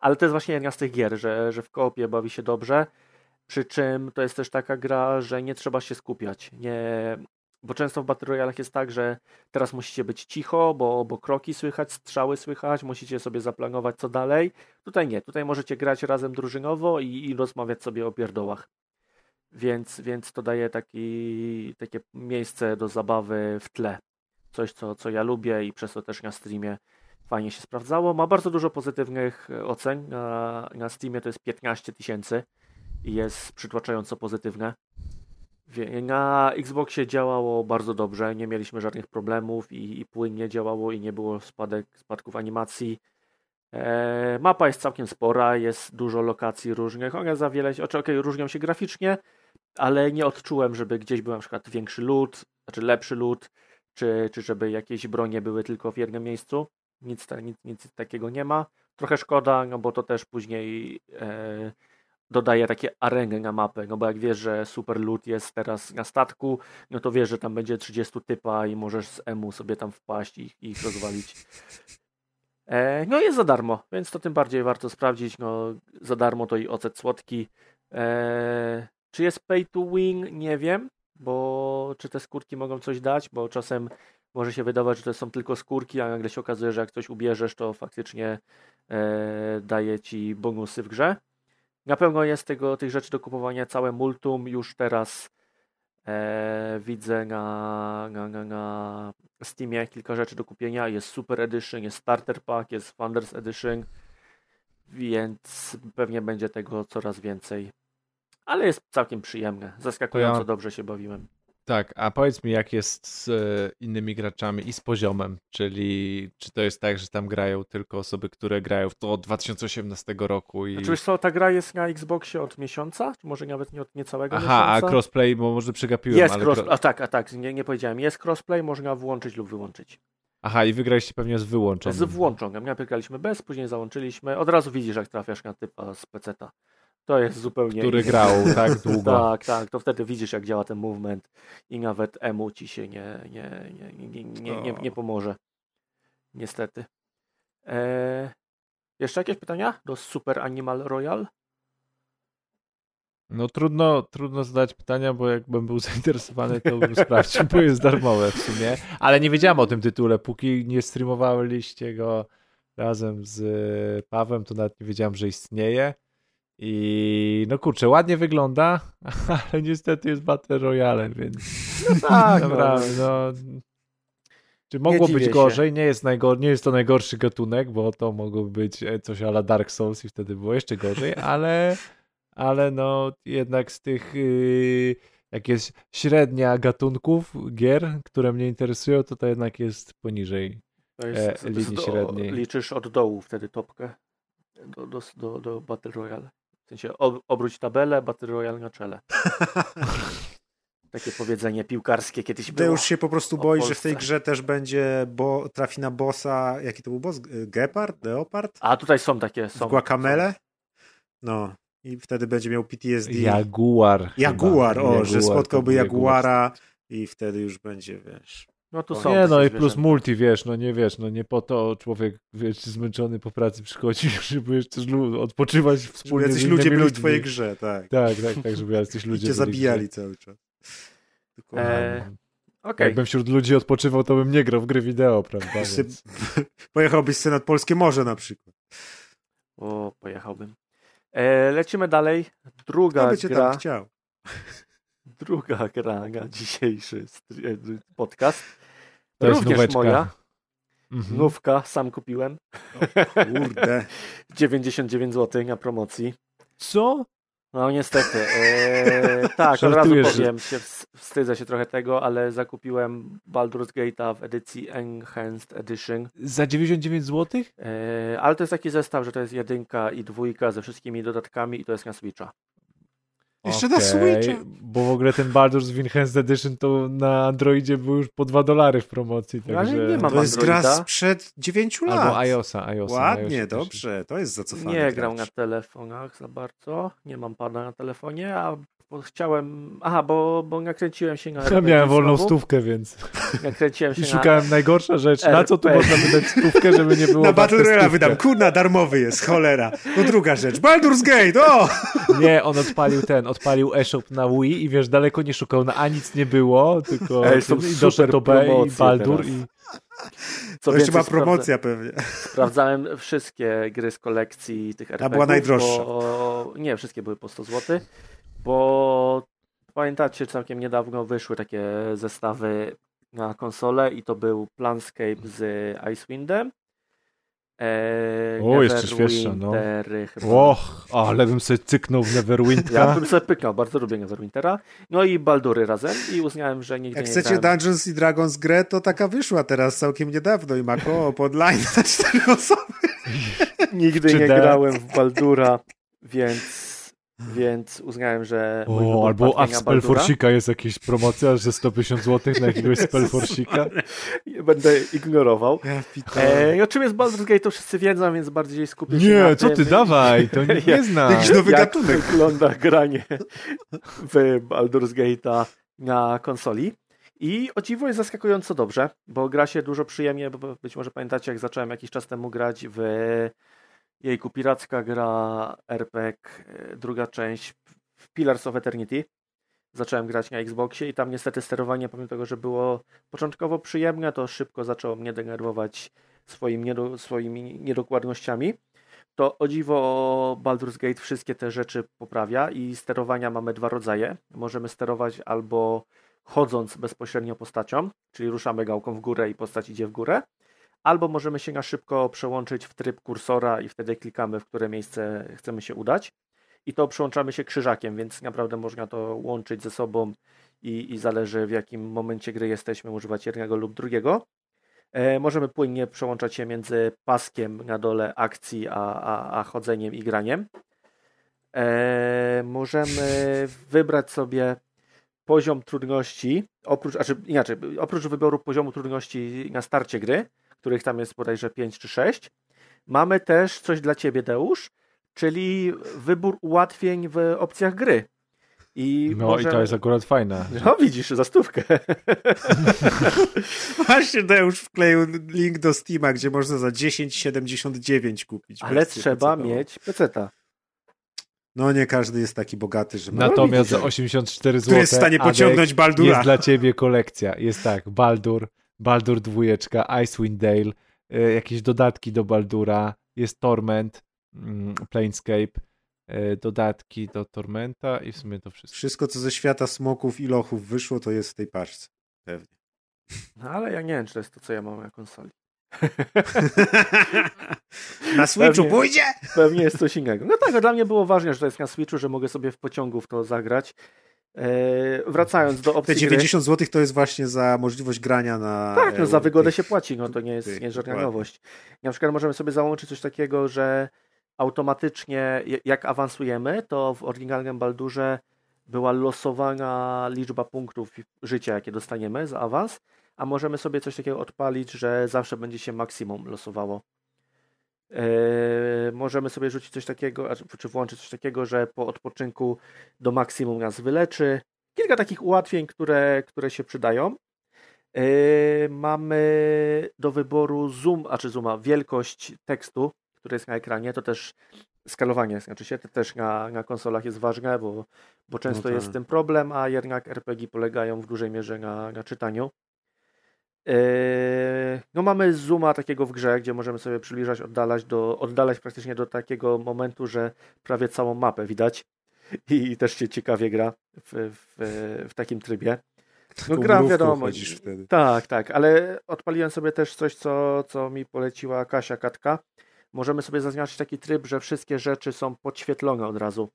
ale to jest właśnie jedna z tych gier, że, że w koopie bawi się dobrze, przy czym to jest też taka gra, że nie trzeba się skupiać, nie, bo często w Battle Royale jest tak, że teraz musicie być cicho, bo, bo kroki słychać, strzały słychać, musicie sobie zaplanować co dalej. Tutaj nie, tutaj możecie grać razem drużynowo i, i rozmawiać sobie o pierdołach. Więc, więc to daje taki, takie miejsce do zabawy w tle. Coś, co, co ja lubię i przez to też na streamie fajnie się sprawdzało. Ma bardzo dużo pozytywnych e, ocen. Na, na Steamie to jest 15 tysięcy i jest przytłaczająco pozytywne. Na Xboxie działało bardzo dobrze, nie mieliśmy żadnych problemów i, i płynnie działało i nie było spadek, spadków animacji. E, mapa jest całkiem spora, jest dużo lokacji różnych. One za wiele, okej, okay, różnią się graficznie, ale nie odczułem, żeby gdzieś był na przykład większy lód, znaczy lepszy lód, czy, czy żeby jakieś bronie były tylko w jednym miejscu nic, nic, nic takiego nie ma. Trochę szkoda, no bo to też później e, dodaje takie areny na mapę, no bo jak wiesz, że super loot jest teraz na statku, no to wiesz, że tam będzie 30 typa i możesz z emu sobie tam wpaść i, i ich rozwalić. E, no jest za darmo, więc to tym bardziej warto sprawdzić, no za darmo to i ocet słodki. E, czy jest pay to win? Nie wiem, bo czy te skórki mogą coś dać, bo czasem może się wydawać, że to są tylko skórki, a nagle się okazuje, że jak coś ubierzesz, to faktycznie e, daje ci bonusy w grze. Na pewno jest tego, tych rzeczy do kupowania całe multum. Już teraz e, widzę na, na, na, na Steamie kilka rzeczy do kupienia. Jest Super Edition, jest Starter Pack, jest Founders Edition, więc pewnie będzie tego coraz więcej. Ale jest całkiem przyjemne. Zaskakująco ja... dobrze się bawiłem. Tak, a powiedz mi, jak jest z e, innymi graczami i z poziomem, czyli czy to jest tak, że tam grają tylko osoby, które grają w to od 2018 roku i... Znaczy co, ta gra jest na Xboxie od miesiąca? Czy może nawet nie od niecałego Aha, miesiąca? Aha, a crossplay, bo może przegapiłem, Jest ale... crossplay, a tak, a tak, nie, nie powiedziałem. Jest crossplay, można włączyć lub wyłączyć. Aha, i wygraliście pewnie z wyłączonym. Z włączonym. Ja graliśmy bez, później załączyliśmy. Od razu widzisz, jak trafiasz na typa z peceta. To jest zupełnie. Który inny. grał tak *laughs* długo. tak, tak. To wtedy widzisz, jak działa ten movement i nawet emu ci się nie, nie, nie, nie, nie, nie, nie pomoże. Niestety. Eee, jeszcze jakieś pytania do Super Animal Royal? No trudno, trudno zadać pytania, bo jakbym był *laughs* zainteresowany, to bym sprawdził, bo jest darmowe w sumie. Ale nie wiedziałem o tym tytule, póki nie streamowaliście go razem z Pawem, to nawet nie wiedziałem, że istnieje. I no kurczę, ładnie wygląda, *laughs* ale niestety jest Battle Royale, więc no *laughs* tak, naprawdę, no. Czy mogło być gorzej? Nie jest, najgor nie jest to najgorszy gatunek, bo to mogło być e, coś ala Dark Souls i wtedy było jeszcze gorzej, *laughs* ale, ale no jednak z tych yy, jak jest średnia gatunków gier, które mnie interesują, to to jednak jest poniżej to jest, e, linii średniej. Liczysz od dołu wtedy topkę do, do, do, do Battle Royale. W sensie ob, obróć tabelę, Battle Royale na czele. *laughs* Takie powiedzenie piłkarskie kiedyś Ty było. już się po prostu boi, że w tej grze też będzie, bo trafi na bossa, jaki to był boss? Gepard? Leopard? A tutaj są takie, są. W Guacamele? No. I wtedy będzie miał PTSD. Jaguar. Jaguar, chyba. o, że Jaguar, spotkałby to był Jaguara i wtedy już będzie, wiesz... No tu O, są. Nie, no i plus zwierzęta. multi, wiesz, no nie wiesz, no nie po to człowiek, wiesz, zmęczony po pracy przychodzi, *laughs* żeby jeszcze odpoczywać Żeby wspólnie jacyś z ludzie byli w twojej grze, tak. Tak, tak, tak, żeby jacyś I ludzie cię byli, zabijali cały czas. Dokładnie. E, Okej. Jakbym wśród ludzi odpoczywał, to bym nie grał w gry wideo, prawda? *laughs* Więc... *laughs* Pojechałbyś sobie nad Polskie Morze na przykład. O, pojechałbym. E, lecimy dalej. Kto Druga by cię gra. tam chciał? Druga gra na dzisiejszy e, podcast. To jest Również nóweczka. moja. Mhm. Nówka, sam kupiłem. Kurde. *laughs* 99 zł na promocji. Co? No niestety. E, tak, od razu że- powiem, się, ws- wstydzę się trochę tego, ale zakupiłem Baldur's Gate'a w edycji Enhanced Edition. Za 99 zł? E, ale to jest taki zestaw, że to jest jedynka i dwójka ze wszystkimi dodatkami i to jest na Switcha. Jeszcze na Switcha. Bo w ogóle ten Baldur's Enhanced Edition to na Androidzie był już po 2 dolary w promocji, No, ale także... nie mam To jest gra Androida. sprzed 9 lat. Albo iOSa, iOSa. Ładnie, też. dobrze. To jest zacofany Nie grał na telefonach za bardzo. Nie mam pada na telefonie, a bo chciałem. Aha, bo, bo nakręciłem się na. Ja RPG miałem wolną znowu. stówkę, więc Nakręciłem się i na. szukałem najgorsza rzecz. Na co tu można wydać stówkę, żeby nie było Na Battle Royale wydam. Kurna, darmowy jest, cholera. No druga rzecz. Baldur's Gate, o! Nie, on odpalił ten, odpalił eShop na Wii i wiesz, daleko nie szukał, na A nic nie było, tylko Ej, są i super doszedł do B i Baldur teraz. i... To Co jeszcze ma promocja pewnie. Sprawdzałem wszystkie gry z kolekcji tych RPG. była najdroższa. Bo... Nie, wszystkie były po 100 zł, bo pamiętacie, całkiem niedawno wyszły takie zestawy na konsolę i to był Planscape z Icewindem. Eee, O, jeszcze świeższa, no. Och, ale bym sobie cyknął w Ja Neverwintra. bym sobie pyknął, bardzo lubię Neverwintera. No i Baldury razem i uznałem, że nigdy Jak nie chcecie grałem. Dungeons i Dragons grę, to taka wyszła teraz całkiem niedawno i ma koło online na cztery osoby. Nigdy Czy nie grałem w Baldura, więc, więc uznałem, że mój O, albo a w. Spellforsika jest jakaś promocja, że 150 zł na jakiegoś *laughs* Spellforsika. Będę ignorował. E, o czym jest Baldur's Gate, to wszyscy wiedzą, więc bardziej skupię się na Nie, co tym, ty, dawaj, to Ja- nie zna. Jakiś nowy jak gatunek. wygląda granie w Baldur's Gate'a na konsoli. I o dziwo jest zaskakująco dobrze, bo gra się dużo przyjemnie, bo być może pamiętacie, jak zacząłem jakiś czas temu grać w jejku piracka gra RPG, druga część Pillars of Eternity. Zacząłem grać na Xboxie i tam niestety sterowanie, pomimo tego, że było początkowo przyjemne, to szybko zaczęło mnie denerwować swoim niedo, swoimi niedokładnościami. To o dziwo Baldur's Gate wszystkie te rzeczy poprawia i sterowania mamy dwa rodzaje. Możemy sterować albo chodząc bezpośrednio postacią, czyli ruszamy gałką w górę i postać idzie w górę, albo możemy się na szybko przełączyć w tryb kursora i wtedy klikamy, w które miejsce chcemy się udać. I to przełączamy się krzyżakiem, więc naprawdę można to łączyć ze sobą i, i zależy w jakim momencie gry jesteśmy, używać jednego lub drugiego. E, możemy płynnie przełączać się między paskiem na dole akcji, a, a, a chodzeniem i graniem. E, możemy wybrać sobie poziom trudności, oprócz, znaczy inaczej, oprócz wyboru poziomu trudności na starcie gry, których tam jest bodajże 5 czy 6, mamy też coś dla Ciebie, Deusz, czyli wybór ułatwień w opcjach gry. I No i możemy- to jest akurat fajne. No widzisz, za stówkę. *laughs* Właśnie Deusz wkleił link do Steama, gdzie można za 10,79 kupić. Ale trzeba PC-ową. mieć peceta. No nie każdy jest taki bogaty, że ma... Natomiast za 84 zł Który jest w stanie pociągnąć Baldura. jest dla ciebie kolekcja. Jest tak, Baldur, Baldur dwójeczka, Icewind Dale, y, jakieś dodatki do Baldura, jest Torment, mm, Planescape, y, dodatki do Tormenta i w sumie to wszystko. Wszystko, co ze świata smoków i lochów wyszło, to jest w tej paczce. Pewnie. No, ale ja nie wiem, czy to jest to, co ja mam na konsoli. *laughs* Na Switchu Pewnie. pójdzie? Pewnie jest coś innego. No tak, a dla mnie było ważne, że to jest na Switchu, że mogę sobie w pociągu w to zagrać. Eee, wracając do Te opcji gry. 90 zł to jest właśnie za możliwość grania na... Tak, no e, za wygodę tych- się płaci, no to nie jest, tych, nie jest żadna dokładnie. nowość. Na przykład możemy sobie załączyć coś takiego, że automatycznie, jak awansujemy, to w oryginalnym Baldurze była losowana liczba punktów życia, jakie dostaniemy za awans, a możemy sobie coś takiego odpalić, że zawsze będzie się maksimum losowało. Eee, możemy sobie rzucić coś takiego, czy włączyć coś takiego, że po odpoczynku do maksimum nas wyleczy. Kilka takich ułatwień, które, które się przydają. Eee, mamy do wyboru zoom, a czy zooma, wielkość tekstu, który jest na ekranie, to też skalowanie, znaczy się, to też na, na konsolach jest ważne, bo, bo często no jest z tym problem, a jednak RPG polegają w dużej mierze na, na czytaniu. Yy, no mamy zooma takiego w grze, gdzie możemy sobie przybliżać, oddalać, do, oddalać praktycznie do takiego momentu, że prawie całą mapę widać i też się ciekawie gra w, w, w takim trybie. No gra wiadomo. Wtedy. Tak, tak, ale odpaliłem sobie też coś, co, co mi poleciła Kasia Katka. Możemy sobie zaznaczyć taki tryb, że wszystkie rzeczy są podświetlone od razu.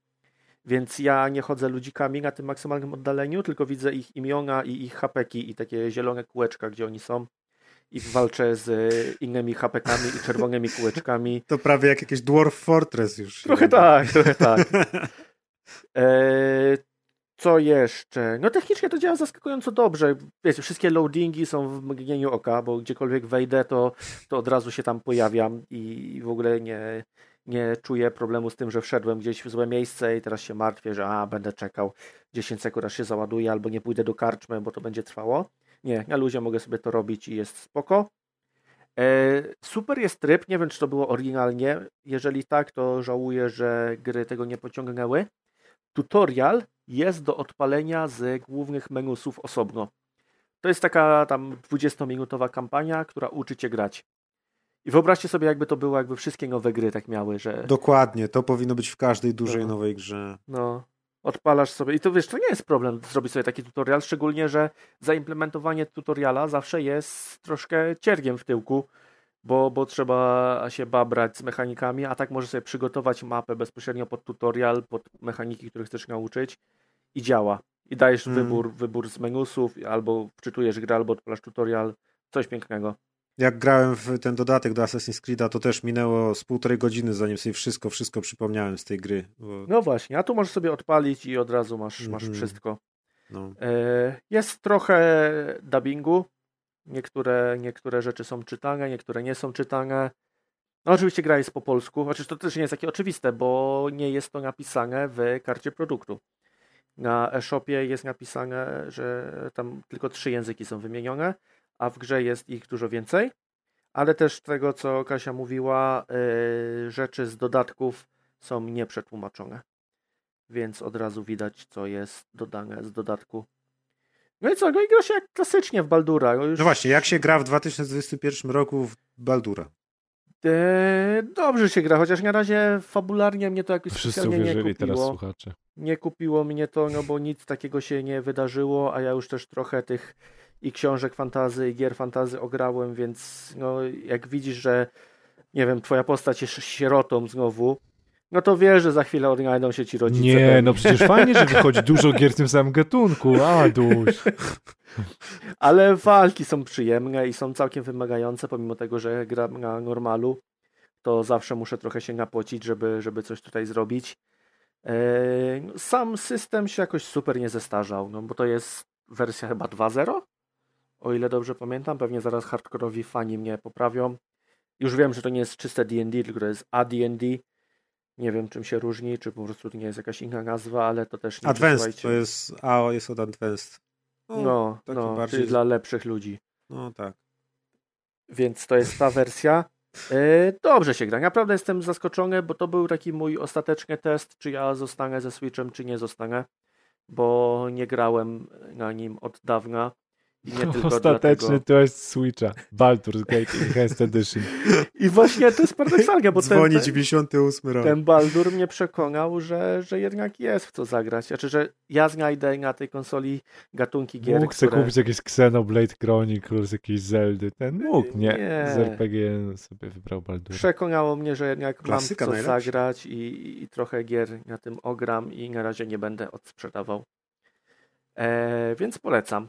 Więc ja nie chodzę ludzikami na tym maksymalnym oddaleniu, tylko widzę ich imiona i ich hapeki i takie zielone kółeczka, gdzie oni są. I walczę z innymi hapekami i czerwonymi kółeczkami. *laughs* To prawie jak jakiś Dwarf Fortress już. Trochę tak, trochę tak. *laughs* E, co jeszcze? No technicznie to działa zaskakująco dobrze. Wiecie, wszystkie loadingi są w mgnieniu oka, bo gdziekolwiek wejdę, to, to od razu się tam pojawiam i w ogóle nie, nie czuję problemu z tym, że wszedłem gdzieś w złe miejsce i teraz się martwię, że a, będę czekał 10 sekund, aż się załaduje, albo nie pójdę do karczmy, bo to będzie trwało. Nie, na luzie mogę sobie to robić i jest spoko. E, super jest tryb, nie wiem czy to było oryginalnie. Jeżeli tak, to żałuję, że gry tego nie pociągnęły. Tutorial jest do odpalenia z głównych menusów osobno. To jest taka tam 20-minutowa kampania, która uczy cię grać. I wyobraźcie sobie, jakby to było, jakby wszystkie nowe gry tak miały, że. Dokładnie, to powinno być w każdej dużej no. nowej grze. No. Odpalasz sobie. I to wiesz, to nie jest problem zrobić sobie taki tutorial, szczególnie, że zaimplementowanie tutoriala zawsze jest troszkę ciergiem w tyłku, bo, bo trzeba się babrać z mechanikami, a tak możesz sobie przygotować mapę bezpośrednio pod tutorial, pod mechaniki, których chcesz nauczyć i działa. I dajesz mm. wybór, wybór z menusów, albo wczytujesz grę, albo odpalasz tutorial. Coś pięknego jak grałem w ten dodatek do Assassin's Creed'a, to też minęło z półtorej godziny, zanim sobie wszystko, wszystko przypomniałem z tej gry. Bo... No właśnie, a tu możesz sobie odpalić i od razu masz, mm -hmm. masz mhm. wszystko. No. E, jest trochę dubbingu. Niektóre, niektóre rzeczy są czytane, niektóre nie są czytane. No oczywiście gra jest po polsku, chociaż to też nie jest takie oczywiste, bo nie jest to napisane w karcie produktu. Na e-shopie jest napisane, że tam tylko trzy języki są wymienione, a w grze jest ich dużo więcej. Ale też tego, co Kasia mówiła, yy, rzeczy z dodatków są nieprzetłumaczone. Więc od razu widać, co jest dodane z dodatku. No i co, no i gra się jak klasycznie w Baldura. Już... No właśnie, jak się gra w 2021 roku w Baldura? E, dobrze się gra, chociaż na razie fabularnie mnie to jakoś Wszyscy specjalnie nie kupiło. teraz słuchacze. Nie kupiło mnie to, no bo nic takiego się nie wydarzyło, a ja już też trochę tych i książek fantazy, i gier fantazy ograłem, więc no, jak widzisz, że nie wiem, twoja postać jest sierotą znowu, no to wiesz, że za chwilę odnajdą się ci rodzice. Nie, no przecież fajnie, że wychodzi dużo gier w tym samym gatunku, a duś. *laughs* Ale walki są przyjemne i są całkiem wymagające, pomimo tego, że gram na normalu, to zawsze muszę trochę się napocić, żeby, żeby coś tutaj zrobić. Eee, sam system się jakoś super nie zestarzał, no bo to jest wersja chyba 2.0? O ile dobrze pamiętam. Pewnie zaraz hardkorowi fani mnie poprawią. Już wiem, że to nie jest czyste D&D, tylko to jest AD&D. Nie wiem, czym się różni, czy po prostu to nie jest jakaś inna nazwa, ale to też nie Advanced, to jest AO jest od Advanced. No, no, no bardziej... czyli dla lepszych ludzi. No tak. Więc to jest ta wersja. E, dobrze się gra. Naprawdę jestem zaskoczony, bo to był taki mój ostateczny test, czy ja zostanę ze Switchem, czy nie zostanę, bo nie grałem na nim od dawna. Ostateczny dlatego... to jest Switcha. Baldur's Gate Enhanced Edition. I właśnie to jest paradoksalne, bo Dzwoni ten, 98 rok. Ten Baldur mnie przekonał, że, że jednak jest w co zagrać. Znaczy, że ja znajdę na tej konsoli gatunki gier, Mógł które... kupić jakieś Xenoblade Chronicles, jakieś Zeldy. Ten mógł, nie? nie. Z RPG sobie wybrał Baldur. Przekonało mnie, że jednak Klasyka mam w co zagrać i, i trochę gier na tym ogram i na razie nie będę odsprzedawał. E, więc polecam.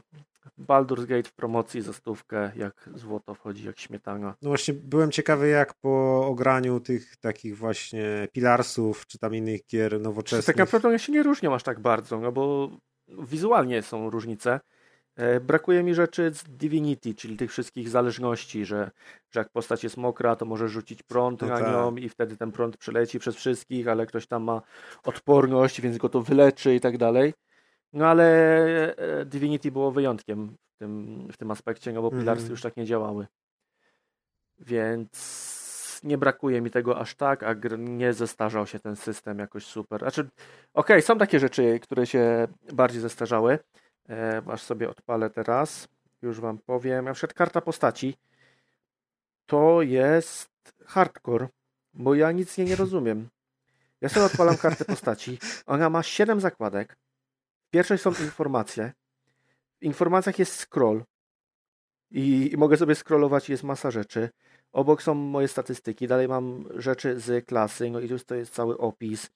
Baldur's Gate w promocji za stówkę, jak złoto wchodzi, jak śmietana. No właśnie byłem ciekawy jak po ograniu tych takich właśnie Pilarsów, czy tam innych gier nowoczesnych. Tak naprawdę one się nie różnią aż tak bardzo, no bo wizualnie są różnice. E, brakuje mi rzeczy z Divinity, czyli tych wszystkich zależności, że, że jak postać jest mokra, to może rzucić prąd No na tak. nią i wtedy ten prąd przeleci przez wszystkich, ale ktoś tam ma odporność, więc go to wyleczy i tak dalej. No ale e, Divinity było wyjątkiem w tym, w tym aspekcie, no bo Mhm. Pilarsy już tak nie działały. Więc nie brakuje mi tego aż tak, a nie zestarzał się ten system jakoś super. Znaczy, okej, są takie rzeczy, które się bardziej zestarzały. E, aż sobie odpalę teraz. Już wam powiem. Na przykład karta postaci to jest hardcore, bo ja nic jej nie rozumiem. Ja sobie odpalam kartę postaci. Ona ma 7 zakładek. W pierwszej są informacje. W informacjach jest scroll. I, I mogę sobie scrollować, jest masa rzeczy. Obok są moje statystyki. Dalej mam rzeczy z klasy. No i tu to jest cały opis.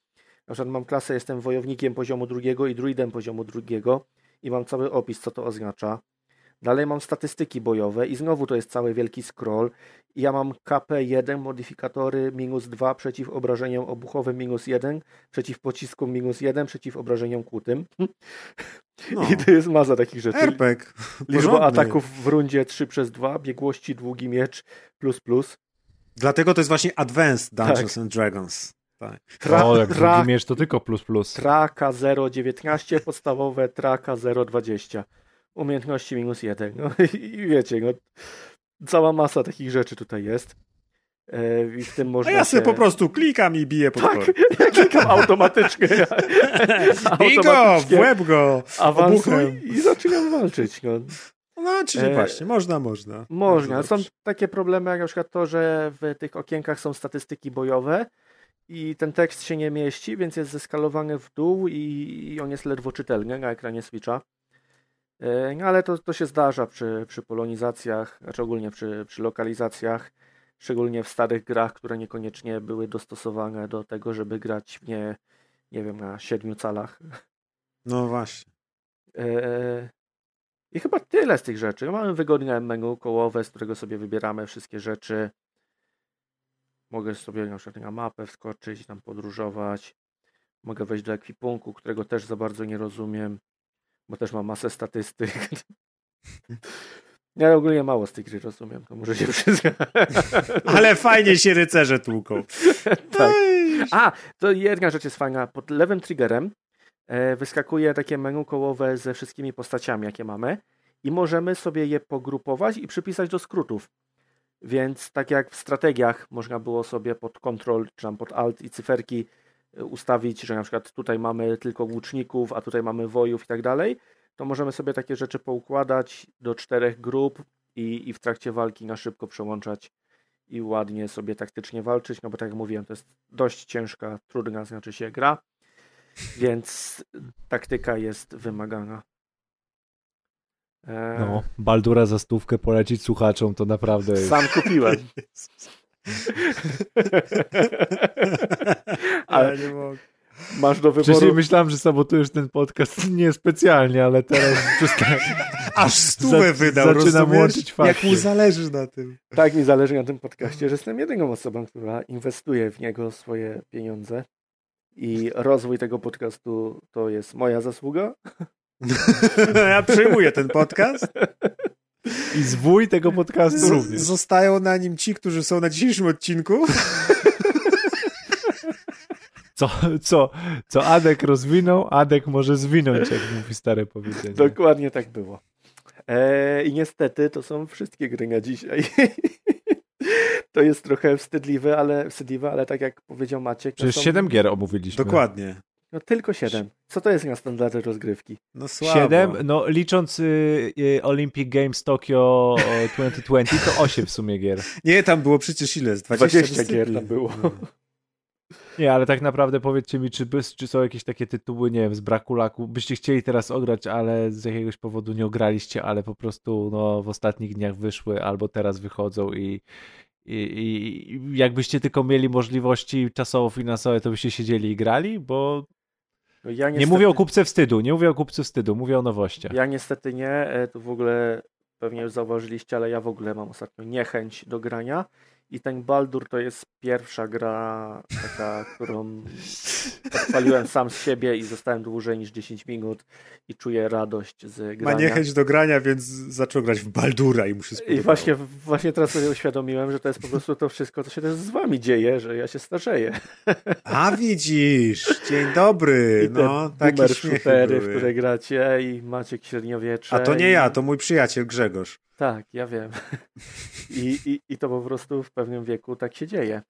Na przykład mam klasę, jestem wojownikiem poziomu drugiego i druidem poziomu drugiego i mam cały opis, co to oznacza. Dalej mam statystyki bojowe i znowu to jest cały wielki scroll. Ja mam KP1, modyfikatory minus 2 przeciw obrażeniom obuchowym minus 1, przeciw pociskom minus 1, przeciw obrażeniom kłutym. No. I to jest masa takich rzeczy. RPG. Liczba ataków w rundzie 3 przez 2, biegłości długi miecz plus plus. Dlatego to jest właśnie Advanced Dungeons Tak. and Dragons. Tak. Tra, o, jak tra, drugi miecz to tylko plus plus. traka 0,19, podstawowe traka 0,20. Umiejętności minus 1. No *laughs* i wiecie, no, cała masa takich rzeczy tutaj jest. E, I w tym A można ja sobie się... po prostu klikam i biję Tak, potwory. *laughs* ja klikam automatycznie. *laughs* Bij go, w łeb go. obuchem. i zaczynam walczyć. No. No, czyli E, właśnie, można, można. Można. Są takie problemy, jak na przykład to, że w tych okienkach są statystyki bojowe i ten tekst się nie mieści, więc jest zeskalowany w dół i, i on jest ledwo czytelny na ekranie Switcha. E, No ale to, to się zdarza przy, przy polonizacjach, znaczy ogólnie przy, przy lokalizacjach, szczególnie w starych grach, które niekoniecznie były dostosowane do tego, żeby grać w nie, nie wiem, na siedmiu calach. No właśnie. E, I chyba tyle z tych rzeczy. Mamy wygodne menu kołowe, z którego sobie wybieramy wszystkie rzeczy. Mogę sobie na przykład na mapę wskoczyć, tam podróżować. Mogę wejść do ekwipunku, którego też za bardzo nie rozumiem, bo też mam masę statystyk. Ja ogólnie mało z tej gry rozumiem, to może się przyznać. Ale fajnie się rycerze tłuką. *laughs* tak. A, to jedna rzecz jest fajna. Pod lewym triggerem e, wyskakuje takie menu kołowe ze wszystkimi postaciami, jakie mamy i możemy sobie je pogrupować i przypisać do skrótów. Więc tak jak w strategiach można było sobie pod Ctrl czy tam pod Alt i cyferki ustawić, że na przykład tutaj mamy tylko łuczników, a tutaj mamy wojów i tak dalej, to możemy sobie takie rzeczy poukładać do czterech grup i, i w trakcie walki na szybko przełączać i ładnie sobie taktycznie walczyć, no bo tak jak mówiłem, to jest dość ciężka, trudna znaczy się gra, więc taktyka jest wymagana. E, No, Baldura za stówkę polecić słuchaczom to naprawdę jest... Sam kupiłem. *laughs* Ale Ja nie mogę. masz do Wcześniej wyboru. myślałem, że sabotujesz ten podcast *laughs* niespecjalnie, ale teraz przestań. Aż stówę wydał, zaczynam rozumiesz? łączyć Jak fakty. mu zależy na tym. Tak mi zależy na tym podcaście, że jestem jedyną osobą, która inwestuje w niego swoje pieniądze. I rozwój tego podcastu to jest moja zasługa. *laughs* Ja przyjmuję ten podcast. I zwój tego podcastu Z, również. zostają na nim ci, którzy są na dzisiejszym odcinku. Co, co, co Adek rozwinął, Adek może zwinąć, jak mówi stare powiedzenie. Dokładnie tak było. E, I niestety to są wszystkie gry na dzisiaj. *laughs* to jest trochę wstydliwe, ale wstydliwe, ale tak jak powiedział Maciek. to Przecież są, 7 gier omówiliśmy. Dokładnie. No tylko 7. Co to jest na standardy rozgrywki? No słabo. 7, no licząc y, y, Olympic Games Tokyo e, 2020, to 8 w sumie gier. Nie, tam było przecież ile? Z 20, 20 gier tam było. No. Nie, ale tak naprawdę powiedzcie mi, czy, czy są jakieś takie tytuły, nie wiem, z braku laku, byście chcieli teraz ograć, ale z jakiegoś powodu nie ograliście, ale po prostu no, w ostatnich dniach wyszły albo teraz wychodzą i, i, i jakbyście tylko mieli możliwości czasowo-finansowe, to byście siedzieli i grali, bo No ja Nie mówię o kupce wstydu, nie mówię o kupcu wstydu, mówię o nowościach. Ja niestety nie, e, tu w ogóle pewnie już zauważyliście, ale ja w ogóle mam ostatnio niechęć do grania i ten Baldur to jest pierwsza gra taka, którą odpaliłem sam z siebie i zostałem dłużej niż 10 minut i czuję radość z grania. Ma niechęć do grania, więc zaczął grać w Baldura i muszę I właśnie, właśnie teraz sobie uświadomiłem, że to jest po prostu to wszystko, co się też z wami dzieje, że ja się starzeję. A widzisz, dzień dobry. I no, takie shootery, w które gracie i Maciek Średniowiecze. A to nie i... ja, to mój przyjaciel Grzegorz. Tak, ja wiem. *laughs* I, i, I to po prostu w pewnym wieku tak się dzieje.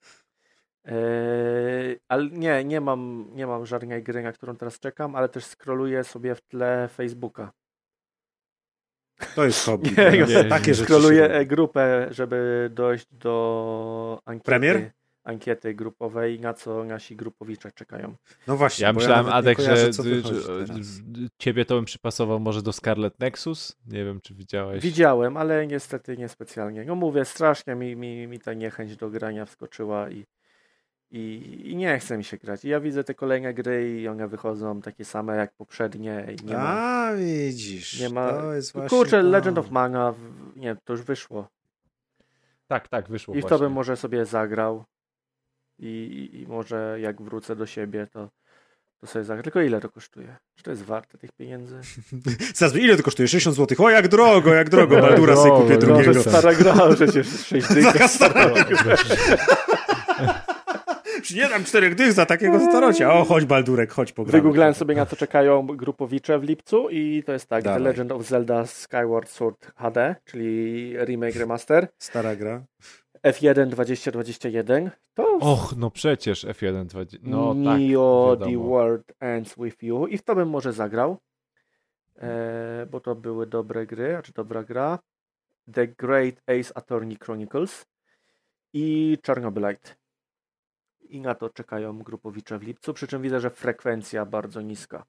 Eee, ale nie, nie mam, nie mam żadnej gry, na którą teraz czekam, ale też scrolluję sobie w tle Facebooka. To jest hobby. *laughs* Nie, teraz. nie, takie rzeczy Scrolluję grupę, żeby dojść do ankiety, Premier? ankiety grupowej, na co nasi grupowicze czekają. No właśnie. Ja myślałem, nie Adek, kojarzę, że ciebie to bym przypasował może do Scarlet Nexus. Nie wiem, czy widziałeś. Widziałem, ale niestety niespecjalnie. No mówię, strasznie mi, mi, mi ta niechęć do grania wskoczyła i, i, i nie chce mi się grać. I ja widzę te kolejne gry i one wychodzą takie same jak poprzednie i nie ma... A, widzisz. Nie ma... To jest właśnie Kurczę, to. Legend of Mana, nie, to już wyszło. Tak, tak, wyszło I w to bym może sobie zagrał. I, i, I może jak wrócę do siebie, to, to sobie zagram. Tylko ile to kosztuje? Czy to jest warte tych pieniędzy? *laughs* Zaraz, ile to kosztuje? 60 zł. O, jak drogo, jak drogo. *laughs* Baldura sobie kupię drogo. drugiego. Może stara gra, przecież 6 dych. Czy nie dam czterech dych za takiego starocia? O, chodź Baldurek, chodź pogramy. Wygooglałem sobie na co czekają grupowicze w lipcu i to jest tak, Dawaj. The Legend of Zelda Skyward Sword HD, czyli remake remaster, Stara gra. F1 2021, to Och, no przecież F1 20. No tak. Neo The. World Ends With You i w to bym może zagrał, e, bo to były dobre gry, a czy dobra gra. The Great Ace Attorney Chronicles i Chernobylite. I na to czekają grupowicze w lipcu, przy czym widzę, że frekwencja bardzo niska.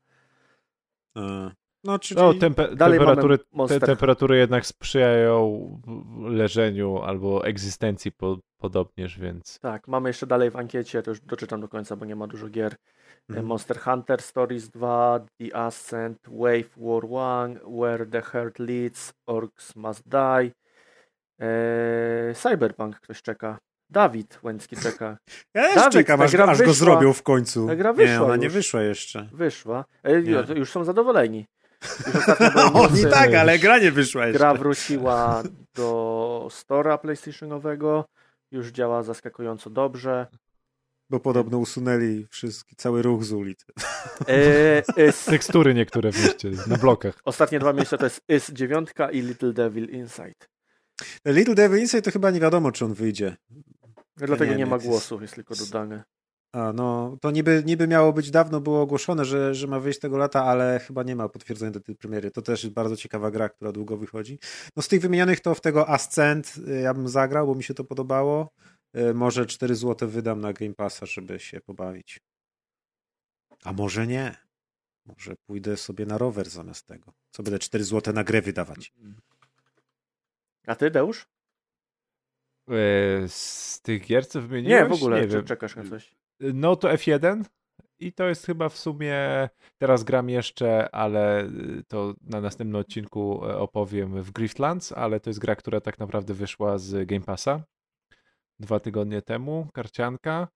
A. No, czyli... No, tempe- Dalej temperatury, te temperatury jednak sprzyjają leżeniu albo egzystencji po, podobnież, więc. Tak, mamy jeszcze dalej w ankiecie, to już doczytam do końca, bo nie ma dużo gier. Mhm. Monster Hunter Stories 2, The Ascent, Wave War 1, Where the Heart Leads, Orcs Must Die, eee, Cyberpunk ktoś czeka. Dawid Łęcki czeka. Ja też Dawid, czekam, aż, aż go zrobią w końcu. Ta gra nie, wyszła ona nie już. wyszła jeszcze. Wyszła. E, Nie. już, są zadowoleni. Już *laughs* Oni tak, ale gra nie wyszła jeszcze. Gra wróciła do Store'a PlayStationowego. Już działa zaskakująco dobrze. Bo podobno usunęli wszystki, cały ruch z ulicy. E, is, Tekstury niektóre w mieście, na blokach. ostatnie dwa miejsca to jest Is 9 i Little Devil Inside. Little Devil Inside to chyba nie wiadomo, czy on wyjdzie. Dlatego nie nie, ma jak jest- głosu, jest tylko dodane. A, no, to niby, niby miało być dawno, było ogłoszone, że, że ma wyjść tego lata, ale chyba nie ma potwierdzenia do tej premiery. To też jest bardzo ciekawa gra, która długo wychodzi. No z tych wymienionych to w tego Ascent y, ja bym zagrał, bo mi się to podobało. Y, Może 4 zł wydam na Game Passa, żeby się pobawić. A może nie. Może pójdę sobie na rower zamiast tego. Co będę 4 zł na grę wydawać. A ty, Deusz? E, Z tych gier, co wymieniłeś? Nie, w ogóle. Nie wiem. czekasz na coś? No to F1 i to jest chyba w sumie, teraz gram jeszcze, ale y, to na następnym odcinku e, opowiem w Griftlands, ale to jest gra, która tak naprawdę wyszła z Game Passa dwa tygodnie temu, karcianka.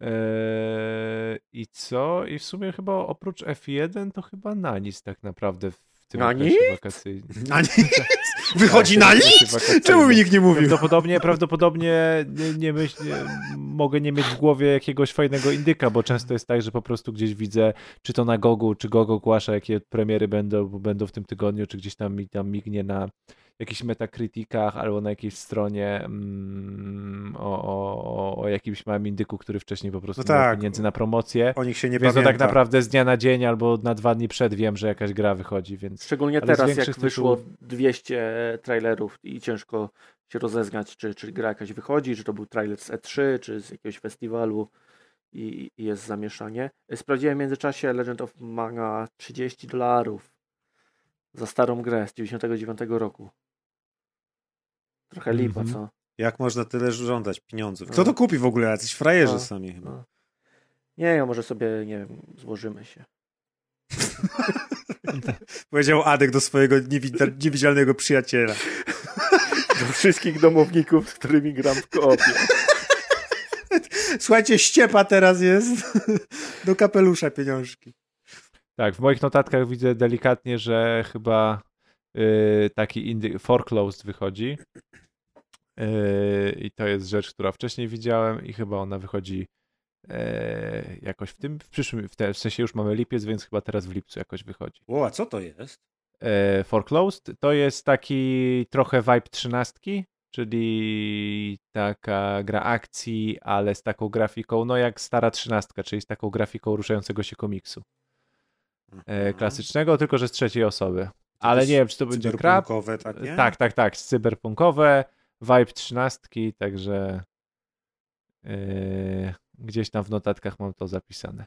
Eee, I co? I w sumie chyba oprócz F1 to chyba na nic tak naprawdę tym Na okresie nic? wakacyjnym. Na nic? Wychodzi na nic? Czemu mi nikt nie mówił? Prawdopodobnie, prawdopodobnie nie, nie myśl, nie, mogę nie mieć w głowie jakiegoś fajnego indyka, bo często jest tak, że po prostu gdzieś widzę, czy to na Gogu, czy Gogo ogłasza, jakie premiery będą, będą w tym tygodniu, czy gdzieś tam mi tam mignie na jakichś metakrytykach albo na jakiejś stronie mm, o, o, o jakimś małym indyku, który wcześniej po prostu No miał tak. pieniędzy na promocję. O nich się nie Więc to pamięta. tak naprawdę z dnia na dzień albo na dwa dni przed wiem, że jakaś gra wychodzi, więc Szczególnie Ale teraz, jak większych wyszło tytułów- 200 trailerów i ciężko się rozeznać, czy, czy gra jakaś wychodzi, czy to był trailer z E3, czy z jakiegoś festiwalu i, i jest zamieszanie. Sprawdziłem w międzyczasie Legend of Mana 30 dolarów za starą grę z 99 roku. Trochę lipa, Mhm. co? Jak można tyle żądać pieniądzów? No. Kto to kupi w ogóle? Jacyś frajerzy No. sami chyba. No. Nie, ja może sobie, nie wiem, złożymy się. *laughs* Powiedział Adek do swojego niewidzialnego przyjaciela. Do wszystkich domowników, z którymi gram w koopie. Słuchajcie, ściepa teraz jest. Do kapelusza pieniążki. Tak, w moich notatkach widzę delikatnie, że chyba taki indy- foreclosed wychodzi. Yy, I to jest rzecz, która wcześniej widziałem i chyba ona wychodzi yy, jakoś w tym, w przyszłym, w, te, w sensie już mamy lipiec, więc chyba teraz w lipcu jakoś wychodzi. O, a co to jest? Yy, foreclosed to jest taki trochę vibe trzynastki, czyli taka gra akcji, ale z taką grafiką, no jak stara trzynastka, czyli z taką grafiką ruszającego się komiksu e, klasycznego, tylko że z trzeciej osoby. Ale nie wiem, czy to będzie krab. Cyberpunkowe, tak, nie? Tak, tak, tak, cyberpunkowe, vibe trzynastki, także e, gdzieś tam w notatkach mam to zapisane.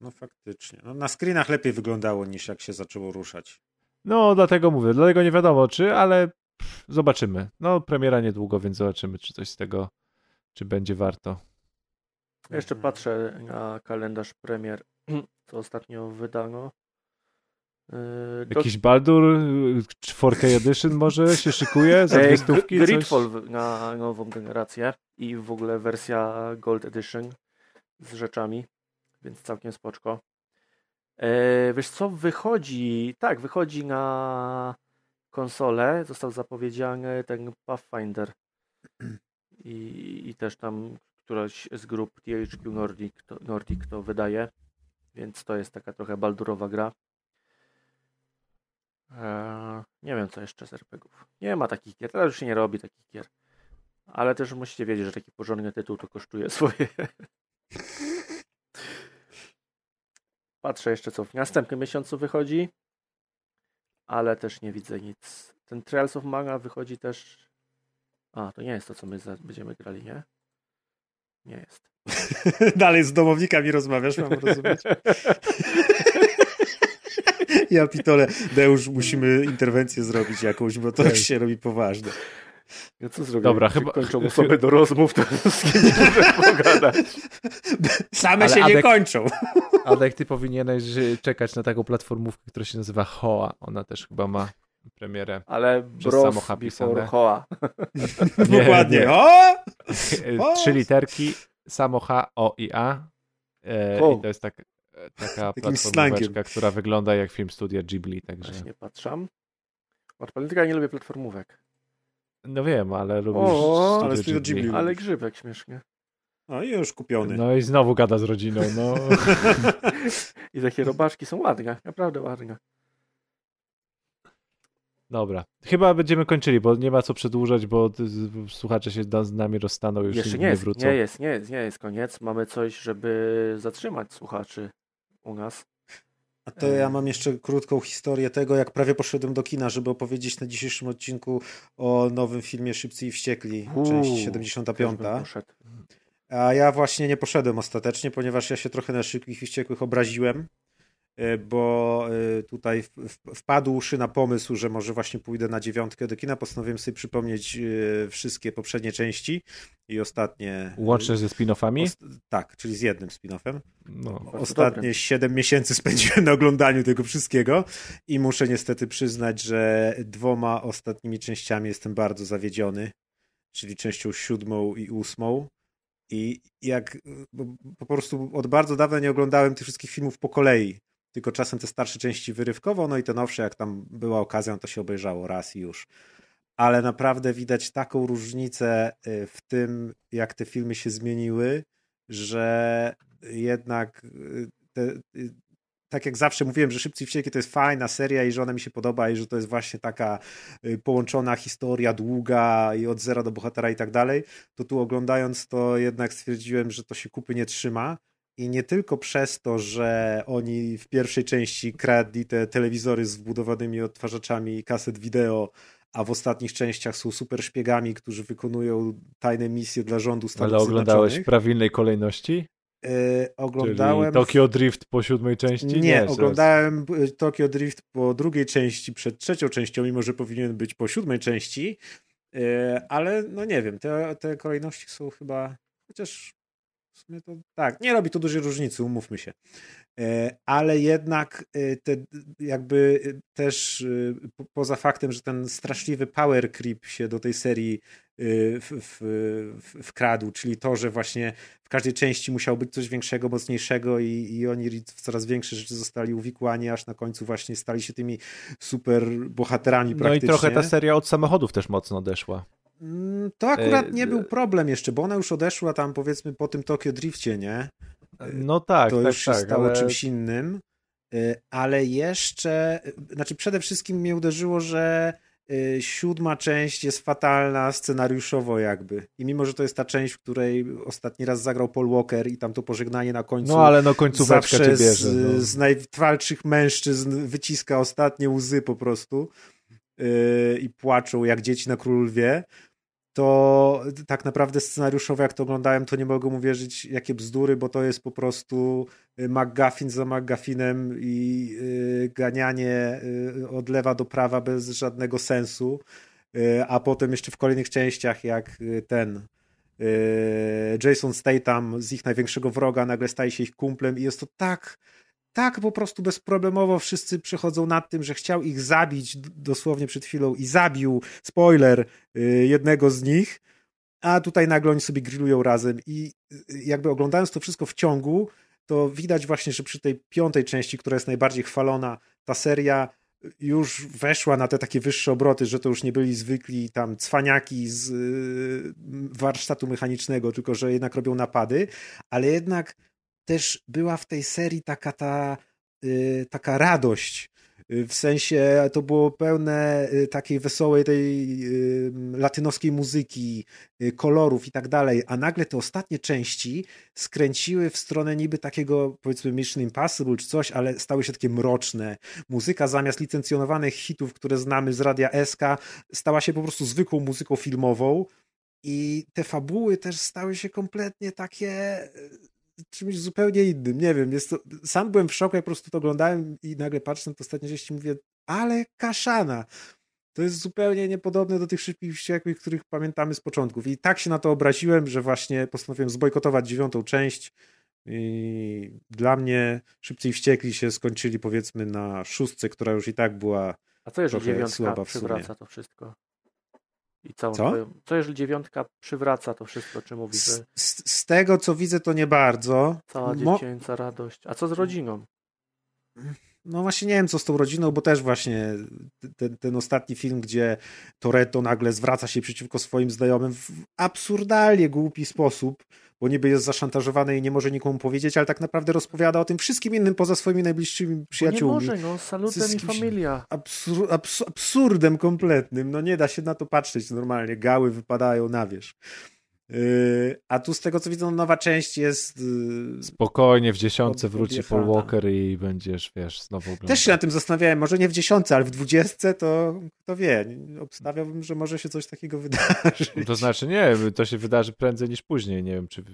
No faktycznie. No, na screenach lepiej wyglądało niż jak się zaczęło ruszać. No, dlatego mówię, dlatego nie wiadomo czy, ale pff, zobaczymy. No, premiera niedługo, więc zobaczymy, czy coś z tego, czy będzie warto. Jeszcze patrzę na kalendarz premier, *clears throat* co ostatnio wydano. Do- Jakiś Baldur, y, 4K Edition może się szykuje za dwie stówki? Gridfall na nową generację i w ogóle wersja Gold Edition z rzeczami, więc całkiem spoczko. E, wiesz co, wychodzi, tak, wychodzi na konsolę, został zapowiedziany ten Pathfinder i, i też tam któraś z grup THQ Nordic to, Nordic to wydaje, więc to jest taka trochę baldurowa gra. Eee, nie wiem, co jeszcze z RPGów. Nie ma takich gier. Teraz już się nie robi takich gier. Ale też musicie wiedzieć, że taki porządny tytuł to kosztuje *laughs* swoje. Patrzę jeszcze, co w następnym miesiącu wychodzi. Ale też nie widzę nic. Ten Trials of Mana wychodzi też. A, to nie jest to, co my za- będziemy grali, nie? Nie jest. *laughs* Dalej z domownikami rozmawiasz, mam rozumieć. *laughs* Ja pitole, Deusz, musimy interwencję zrobić jakąś, bo to już się robi poważne. No co zrobię? Dobra, Jak chyba- kończą osoby do rozmów, to z kim *laughs* nie możesz pogadać. Same Ale się nie Adek- kończą. Adek, ty powinieneś czekać na taką platformówkę, która się nazywa Hoa. Ona też chyba ma premierę. Ale bros before. Hoa. *laughs* Nie, Dokładnie. nie. O! O! Trzy literki, samo H, O i A. E. I to jest tak, e, taka *laughs* platformóweczka, która wygląda jak film studia Ghibli, także... Właśnie patrzam. Od polityka nie lubię platformówek. No wiem, ale lubisz O, ale studio Ghibli. Ghibli. Ale grzybek śmiesznie. No i już kupiony. No i znowu gada z rodziną, no. *laughs* I takie robaczki są ładne, naprawdę ładne. Dobra. Chyba będziemy kończyli, bo nie ma co przedłużać, bo słuchacze się z nami rozstaną już Jeszcze nie nie jest, wrócą. nie jest, nie jest, nie jest koniec. Mamy coś, żeby zatrzymać słuchaczy u nas. A to ja mam jeszcze krótką historię tego, jak prawie poszedłem do kina, żeby opowiedzieć na dzisiejszym odcinku o nowym filmie Szybcy i Wściekli, część Uuu, 75. Bym poszedł. A ja właśnie nie poszedłem ostatecznie, ponieważ ja się trochę na Szybkich i Wściekłych obraziłem, bo y, tutaj wpadłszy na pomysł, że może właśnie pójdę na dziewiątkę do kina, postanowiłem sobie przypomnieć y, wszystkie poprzednie części i ostatnie... Łącznie ze spin-offami? Ost- tak, czyli z jednym spin-offem. No. Ostatnie dobre. 7 miesięcy *laughs* spędziłem na oglądaniu tego wszystkiego i muszę niestety przyznać, że dwoma ostatnimi częściami jestem bardzo zawiedziony, czyli częścią siódmą i ósmą. I jak bo po prostu od bardzo dawna nie oglądałem tych wszystkich filmów po kolei, tylko czasem te starsze części wyrywkowo, no i te nowsze, jak tam była okazja, to się obejrzało raz i już. Ale naprawdę widać taką różnicę y, w tym, jak te filmy się zmieniły, że jednak y, te, y, tak jak zawsze mówiłem, że Szybcy i Wściekli to jest fajna seria i że ona mi się podoba i że to jest właśnie taka połączona historia, długa i od zera do bohatera i tak dalej, to tu oglądając to jednak stwierdziłem, że to się kupy nie trzyma i nie tylko przez to, że oni w pierwszej części kradli te telewizory z wbudowanymi odtwarzaczami kaset wideo, a w ostatnich częściach są super szpiegami, którzy wykonują tajne misje dla rządu Stanów Ale oglądałeś w prawilnej kolejności? Yy, oglądałem. Czyli Tokyo Drift po siódmej części? Nie, zaraz. oglądałem y, Tokyo Drift po drugiej części, przed trzecią częścią, mimo że powinien być po siódmej części. Yy, ale no nie wiem, te, te kolejności są chyba. Chociaż w sumie to. Tak, nie robi to dużej różnicy, umówmy się. E, ale jednak e, te, jakby też poza faktem, że ten straszliwy power creep się do tej serii w, w, wkradł, czyli to, że właśnie w każdej części musiał być coś większego, mocniejszego i, i oni w coraz większe rzeczy zostali uwikłani, aż na końcu właśnie stali się tymi super bohaterami praktycznie. No i trochę ta seria od samochodów też mocno odeszła. Mm, to akurat nie był problem jeszcze, bo ona już odeszła tam powiedzmy po tym Tokio Drifcie, nie? No tak, To tak, już się tak, stało ale... czymś innym. Ale jeszcze, znaczy przede wszystkim mnie uderzyło, że siódma część jest fatalna scenariuszowo jakby. I mimo, że to jest ta część, w której ostatni raz zagrał Paul Walker i tam to pożegnanie na końcu. No ale no końcóweczka cię bierze. Z, no. z najtwardszych mężczyzn wyciska ostatnie łzy po prostu yy, i płaczą jak dzieci na król lwie to tak naprawdę scenariuszowo, jak to oglądałem, to nie mogę mu wierzyć, jakie bzdury, bo to jest po prostu y, McGuffin za McGuffinem i y, ganianie y, od lewa do prawa bez żadnego sensu, a potem jeszcze w kolejnych częściach, jak ten Jason Statham z ich największego wroga nagle staje się ich kumplem i jest to tak tak po prostu bezproblemowo wszyscy przechodzą nad tym, że chciał ich zabić dosłownie przed chwilą i zabił, spoiler, y, jednego z nich, a tutaj nagle oni sobie grillują razem i y, jakby oglądając to wszystko w ciągu, to widać właśnie, że przy tej piątej części, która jest najbardziej chwalona, ta seria już weszła na te takie wyższe obroty, że to już nie byli zwykli tam cwaniaki z y, warsztatu mechanicznego, tylko że jednak robią napady, ale jednak też była w tej serii taka ta y, taka radość. Y, w sensie to było pełne y, takiej wesołej tej latynoskiej muzyki, kolorów i tak dalej, a nagle te ostatnie części skręciły w stronę niby takiego powiedzmy Mission Impossible czy coś, ale stały się takie mroczne. Muzyka zamiast licencjonowanych hitów, które znamy z Radia SK, stała się po prostu zwykłą muzyką filmową i te fabuły też stały się kompletnie takie czymś zupełnie innym. Nie wiem, jest to, sam byłem w szoku, jak po prostu to oglądałem i nagle patrzę na to ostatnie rzeczy i mówię, ale kaszana. To jest zupełnie niepodobne do tych szybkich wściekłych, których pamiętamy z początków. I tak się na to obraziłem, że właśnie postanowiłem zbojkotować dziewiątą część. I dla mnie szybcy i wściekli się skończyli powiedzmy na szóstce, która już i tak była. A co jeżeli dziewiątka przywraca to wszystko? I całą co? Twoją... co jeżeli dziewiątka przywraca to wszystko, czy mówi, że... Z, z, tego, co widzę, to nie bardzo. Cała dziecięca Mo... radość. A co z rodziną? No właśnie nie wiem, co z tą rodziną, bo też właśnie ten, ten ostatni film, gdzie Toretto nagle zwraca się przeciwko swoim znajomym w absurdalnie głupi sposób, bo niby jest zaszantażowany i nie może nikomu powiedzieć, ale tak naprawdę rozpowiada o tym wszystkim innym poza swoimi najbliższymi przyjaciółmi. Bo nie może, no, salutem i familia. Absur abs absurdem kompletnym, no nie da się na to patrzeć normalnie, gały wypadają na wierzch. A tu z tego co widzę, no, nowa część jest. Yy, Spokojnie, w dziesiątce wróci Paul Walker i będziesz, wiesz, znowu oglądać. Też się na tym zastanawiałem, może nie w dziesiątce, ale w dwudziestce to kto wie. Obstawiałbym, że może się coś takiego wydarzyć. To znaczy nie, to się wydarzy prędzej niż później. Nie wiem, czy.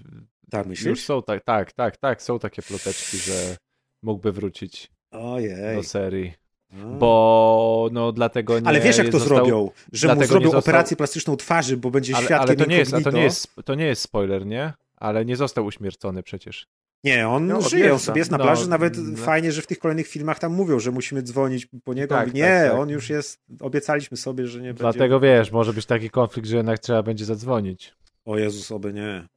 Tak, myślisz? Już są tak, tak, tak, tak, są takie ploteczki, że mógłby wrócić Ojej. do serii. Bo no dlatego nie Ale wiesz jak to został, zrobią? Że mu zrobią został... operację plastyczną twarzy, bo będzie ale, świadkiem ale to nie jest, to nie jest To nie jest spoiler, nie? Ale nie został uśmiercony przecież. Nie, on no, żyje, on sobie jest na no, plaży, nawet no. fajnie, że w tych kolejnych filmach tam mówią, że musimy dzwonić po niego. Tak, nie, tak, tak. on już jest, obiecaliśmy sobie, że nie Dlatego będzie... Dlatego wiesz, może być taki konflikt, że jednak trzeba będzie zadzwonić. O Jezus, oby nie.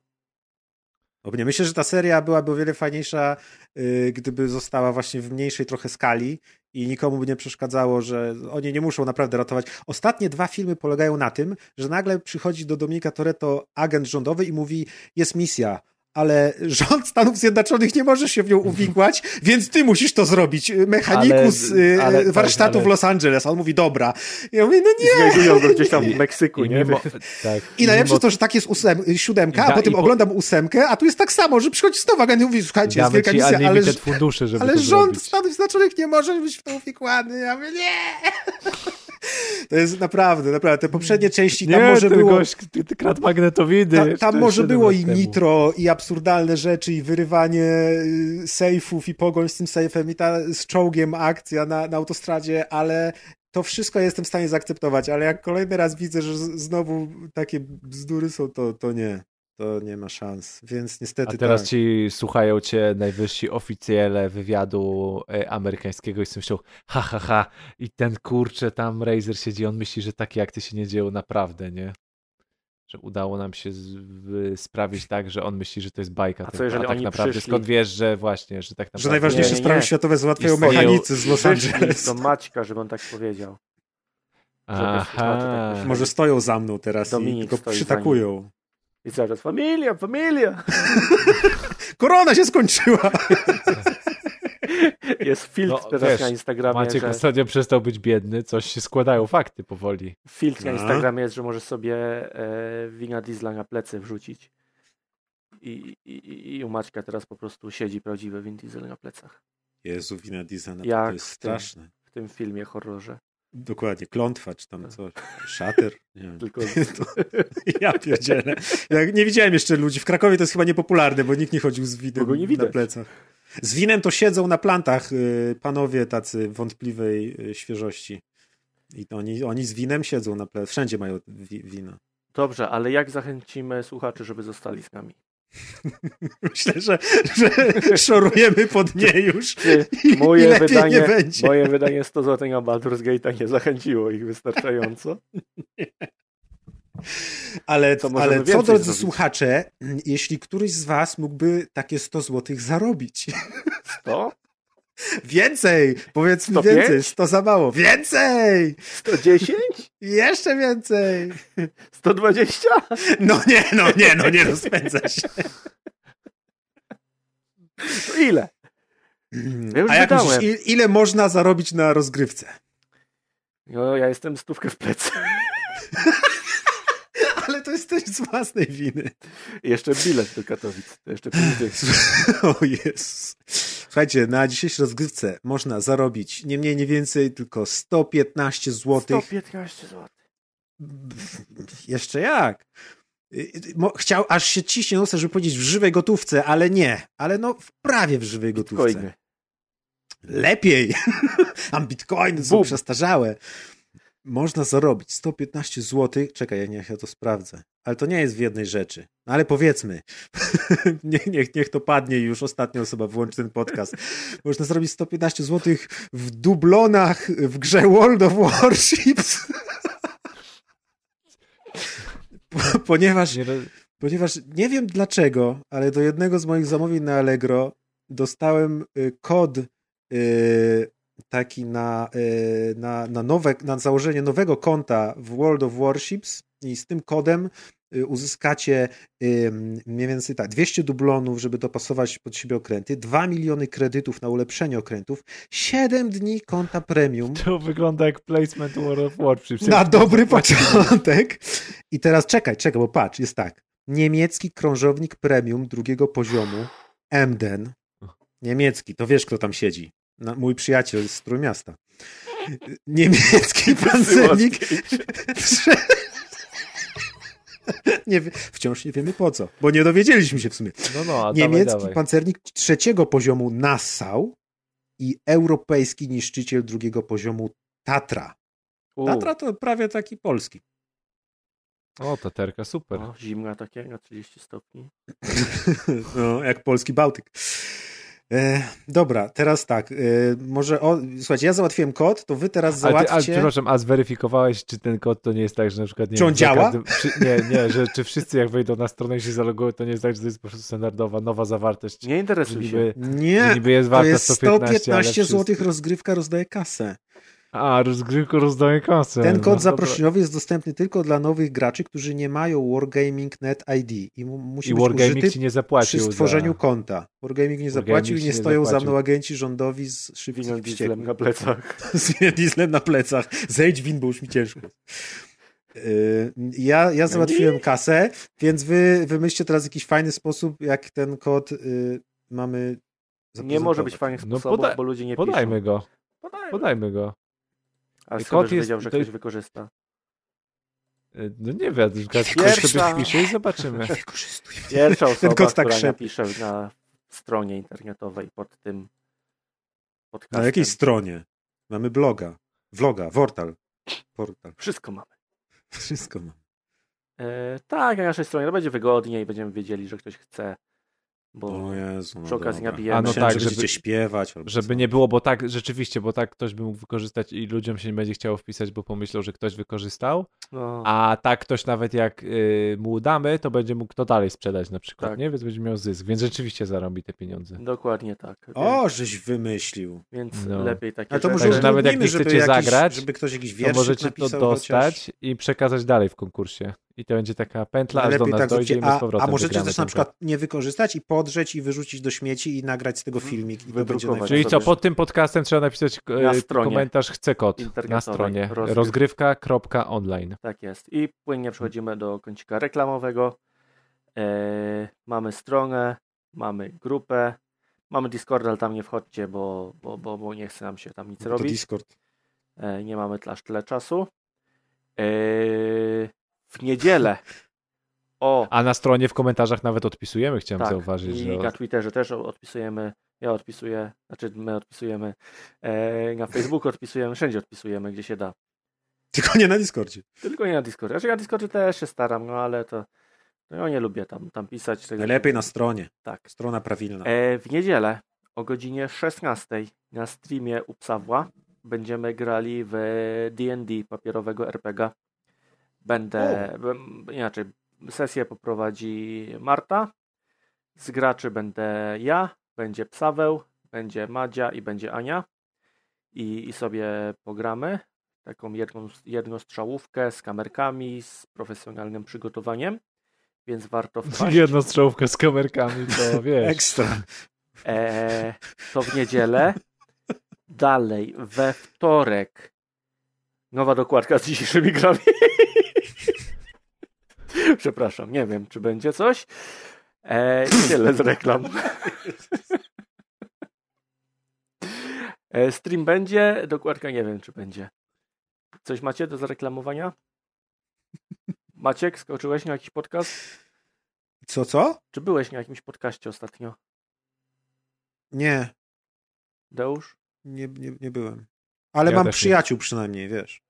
Oby nie. Myślę, że ta seria byłaby o wiele fajniejsza, yy, gdyby została właśnie w mniejszej trochę skali i nikomu by nie przeszkadzało, że oni nie muszą naprawdę ratować. Ostatnie dwa filmy polegają na tym, że nagle przychodzi do Dominika Toretto agent rządowy i mówi, jest misja, ale rząd Stanów Zjednoczonych nie może się w nią uwikłać, *laughs* więc ty musisz to zrobić. Mechanikus ale, y, ale, warsztatu ale... w Los Angeles. A on mówi, dobra. I ja mówię, no nie. Znajdują go gdzieś tam w *laughs* Meksyku, I, nie? Mimo, tak. I najlepsze mimo... to, że tak jest ósem, siódemka, a potem po... oglądam ósemkę, a tu jest tak samo, że przychodzi znowu agent i mówi, słuchajcie, jest wielka misja, ale, fundusze, żeby ale rząd zrobić. Stanów Zjednoczonych nie może być w to uwikłany. Ja mówię, nie. *laughs* To jest naprawdę, naprawdę. Te poprzednie części tam nie, może było. Gość, ty, ty krat magnetowidy. Ta, tam może było i nitro, i absurdalne rzeczy, i wyrywanie y, sejfów, i pogoń z tym sejfem, i ta z czołgiem akcja na, na autostradzie, ale to wszystko jestem w stanie zaakceptować, ale jak kolejny raz widzę, że znowu takie bzdury są, to, to nie. To nie ma szans. Więc niestety A teraz tak. ci słuchają cię najwyżsi oficjele wywiadu e, amerykańskiego i sobie myślą, ha, ha, ha, i ten kurczę tam Razer siedzi, on myśli, że takie akty się nie dzieją naprawdę, nie? Że udało nam się z, w, sprawić tak, że on myśli, że to jest bajka. A co tylko, jeżeli a tak oni naprawdę przyszli- skąd wiesz, że właśnie, że tak naprawdę... Że najważniejsze Nie, nie, sprawy nie. światowe załatwiają Istnieją- mechanicy z Los Angeles. do Maćka, żeby on tak powiedział. tak Aha. Może stoją za mną teraz Dominik i tylko przytakują. I cały czas familia, familia! *laughs* Korona się skończyła! *laughs* Jest filtr No, teraz wiesz, na Instagramie, Maciek że... ostatnio przestał być biedny, coś się składają fakty powoli. Filtr na No. Instagramie jest, że możesz sobie e, wina diesla na plecy wrzucić. I, i, i- u Maćka teraz po prostu siedzi prawdziwy Vin Diesel na plecach. Jezu, wina Disneyna, Jak to jest w tym. straszne. W tym filmie horrorze. Dokładnie, klątwa czy tam Tak. coś. Szater. Nie wiem. *laughs* Tylko To, *laughs* ja pierdzielę. Ja nie widziałem jeszcze ludzi. W Krakowie to jest chyba niepopularne, bo nikt nie chodził z winem na plecach. Z winem to siedzą na plantach y, panowie tacy wątpliwej y, świeżości. I to oni, oni z winem siedzą na plecach. Wszędzie mają wi wino. Dobrze, ale jak zachęcimy słuchaczy, żeby zostali z nami? *laughs* Myślę, że, że szorujemy pod nie już. I, i moje lepiej wydanie, nie będzie. moje wydanie 100 zł na Baldur's Gate'a nie zachęciło ich wystarczająco? *laughs* Ale, możemy ale co, drodzy zrobić. słuchacze, jeśli któryś z was mógłby takie 100 zł zarobić. 100? Więcej! Powiedzmy 105? więcej. 100 za mało. Więcej! 110? Jeszcze więcej! 120? No nie, no nie, no nie rozpędza się. To ile? Ja już A jak myślisz, il- ile można zarobić na rozgrywce? No, ja jestem stówkę w plecy. *laughs* Ale to jest też z własnej winy. I jeszcze bilet do Katowic. To jeszcze. *laughs* O Jezus. Słuchajcie, na dzisiejszej rozgrywce można zarobić nie mniej, nie więcej, tylko 115 zł. 115 zł. Jeszcze jak? Y, y, Chciał, aż się ciśnie nosa, żeby powiedzieć w żywej gotówce, ale nie. Ale no, w prawie w żywej gotówce. Bitcoiny. Lepiej. *laughs* Tam bitcoiny są przestarzałe. Można zarobić 115 zł. Czekaj, niech ja to sprawdzę. Ale to nie jest w jednej rzeczy. No ale powiedzmy. *laughs* niech, niech, niech to padnie i już ostatnia osoba włączy ten podcast. Można zarobić 115 zł w dublonach w grze World of Warships. *laughs* Po- Ponieważ Nie, Ponieważ nie wiem dlaczego, ale do jednego z moich zamówień na Allegro dostałem y, kod y, taki na, y, na, na, nowe, na założenie nowego konta w World of Warships i z tym kodem y, uzyskacie mniej więcej tak, 200 dublonów, żeby dopasować pod siebie okręty, 2 miliony kredytów na ulepszenie okrętów, 7 dni konta premium. to wygląda jak placement World of Warships. Na dobry początek. I teraz czekaj, czekaj, bo patrz, jest tak. Niemiecki krążownik premium drugiego poziomu, Emden. Niemiecki, to wiesz, kto tam siedzi. No, mój przyjaciel z Trójmiasta. Niemiecki *laughs* pancernik. *laughs* nie, wciąż nie wiemy po co, bo nie dowiedzieliśmy się w sumie. No, no, Niemiecki dawaj, dawaj. pancernik trzeciego poziomu Nassau i europejski niszczyciel drugiego poziomu Tatra. U, Tatra to prawie taki polski. O, taterka, super. o, zimna takie na 30 stopni. *laughs* No, jak polski Bałtyk. E, dobra, teraz tak. E, może o, słuchajcie, ja załatwiłem kod, to wy teraz Ale, ty, ale załatwcie. przepraszam, a zweryfikowałeś, czy ten kod to nie jest tak, że na przykład nie Czy on wiem, działa? każdym- nie, nie, że czy wszyscy jak wejdą na stronę i się zalogują, to nie jest tak, że to jest po prostu standardowa, nowa zawartość. Nie Że interesuj się. niby, że Nie, niby jest to warta jest 115, 115 ale zł rozgrywka rozdaje kasę. A, rozgrywko rozdaje kasę. Ten no, kod dobra. zaproszeniowy jest dostępny tylko dla nowych graczy, którzy nie mają Wargaming Net ID i mu, musi I być Wargaming użyty ci nie zapłacił przy stworzeniu za... konta. Wargaming nie Wargaming zapłacił i ci nie nie stoją za zapłacił. mną agenci rządowi z szybkich dieslem na plecach. *laughs* z dieslem na plecach. Zejdź win, bo już mi ciężko. Yy, Ja, ja załatwiłem kasę, więc wy wymyślcie teraz jakiś fajny sposób, jak ten kod yy, mamy Nie może być fajnych No sposobów, poda- bo ludzie nie Podajmy piszą. go, Podajmy. podajmy go. A skąd jest- wiedział, że to ktoś wykorzysta? Y, No nie wiem, ktoś Pierwsza. sobie wpisze i zobaczymy. Wykorzystuj. Pierwsza *laughs* osoba, tak która napisze na stronie internetowej pod tym podcastem. Na jakiej stronie? Mamy bloga, vloga, portal. Portal. Wszystko mamy. Wszystko mam. E, tak, na naszej stronie to będzie wygodniej, będziemy wiedzieli, że ktoś chce. Bo O Jezu, no przy okazji dobra. nabijemy. A no tak, że będziecie żeby- śpiewać. albo Żeby co. nie było, bo tak, rzeczywiście, bo tak ktoś by mógł wykorzystać i ludziom się nie będzie chciało wpisać, bo pomyślał, że ktoś wykorzystał, no, a tak ktoś nawet jak y, mu damy, to będzie mógł to dalej sprzedać na przykład, Tak. nie? Więc będzie miał zysk, więc rzeczywiście zarobi te pieniądze. dokładnie tak. Więc, O, żeś wymyślił. więc No. lepiej takie Ale to może Także nawet jak nie żeby chcecie jakiś, zagrać, żeby ktoś jakiś To wierszyk możecie to dostać chociaż. i przekazać dalej w konkursie. I to będzie taka pętla, aż do nas tak dojdzie i zróbcie. my z A, powrotem a możecie też na przykład nie wykorzystać i podrzeć i wyrzucić do śmieci i nagrać z tego filmik. I to. Czyli co, pod tym podcastem trzeba napisać e, Na komentarz chce kod na stronie Rozgryw- rozgrywka.online. Tak jest. I płynnie przechodzimy do kącika reklamowego. E, mamy stronę, mamy grupę, mamy Discord, ale tam nie wchodźcie, bo, bo, bo, bo nie chce nam się tam nic To robić. Discord. E, nie mamy aż tyle czasu. E, w niedzielę o A na stronie w komentarzach nawet odpisujemy, chciałem tak, zauważyć, i że na Twitterze też odpisujemy. Ja odpisuję, znaczy my odpisujemy. E, na Facebooku odpisujemy, wszędzie odpisujemy, gdzie się da. Tylko nie na Discordzie. Tylko nie na Discordzie. Znaczy ja na Discordzie też się staram, no ale to no ja nie lubię tam, tam pisać. Tego Najlepiej na stronie. Tak. Strona prawilna. E, w niedzielę o godzinie 16 na streamie u Psawła będziemy grali w D&D papierowego RPG. Będę, inaczej, sesję poprowadzi Marta, z graczy będę ja, będzie Psaweł, będzie Madzia i będzie Ania i, i sobie pogramy taką jedną, jednostrzałówkę z kamerkami, z profesjonalnym przygotowaniem, więc warto *laughs* wpaść. jedną strzałówkę z kamerkami, to *laughs* wiesz. Ekstra. Eee, to w niedzielę. Dalej, we wtorek. Nowa dokładka z dzisiejszymi grami. *laughs* Przepraszam, nie wiem, czy będzie coś. I tyle z reklam. Eee, *laughs* stream będzie, dokładka nie wiem, czy będzie. Coś macie do zareklamowania? Maciek, skoczyłeś na jakiś podcast? Co, co? Czy byłeś na jakimś podcaście ostatnio? Nie, Deusz? nie, nie, nie byłem. Ale Ja mam też nie. przyjaciół przynajmniej, wiesz,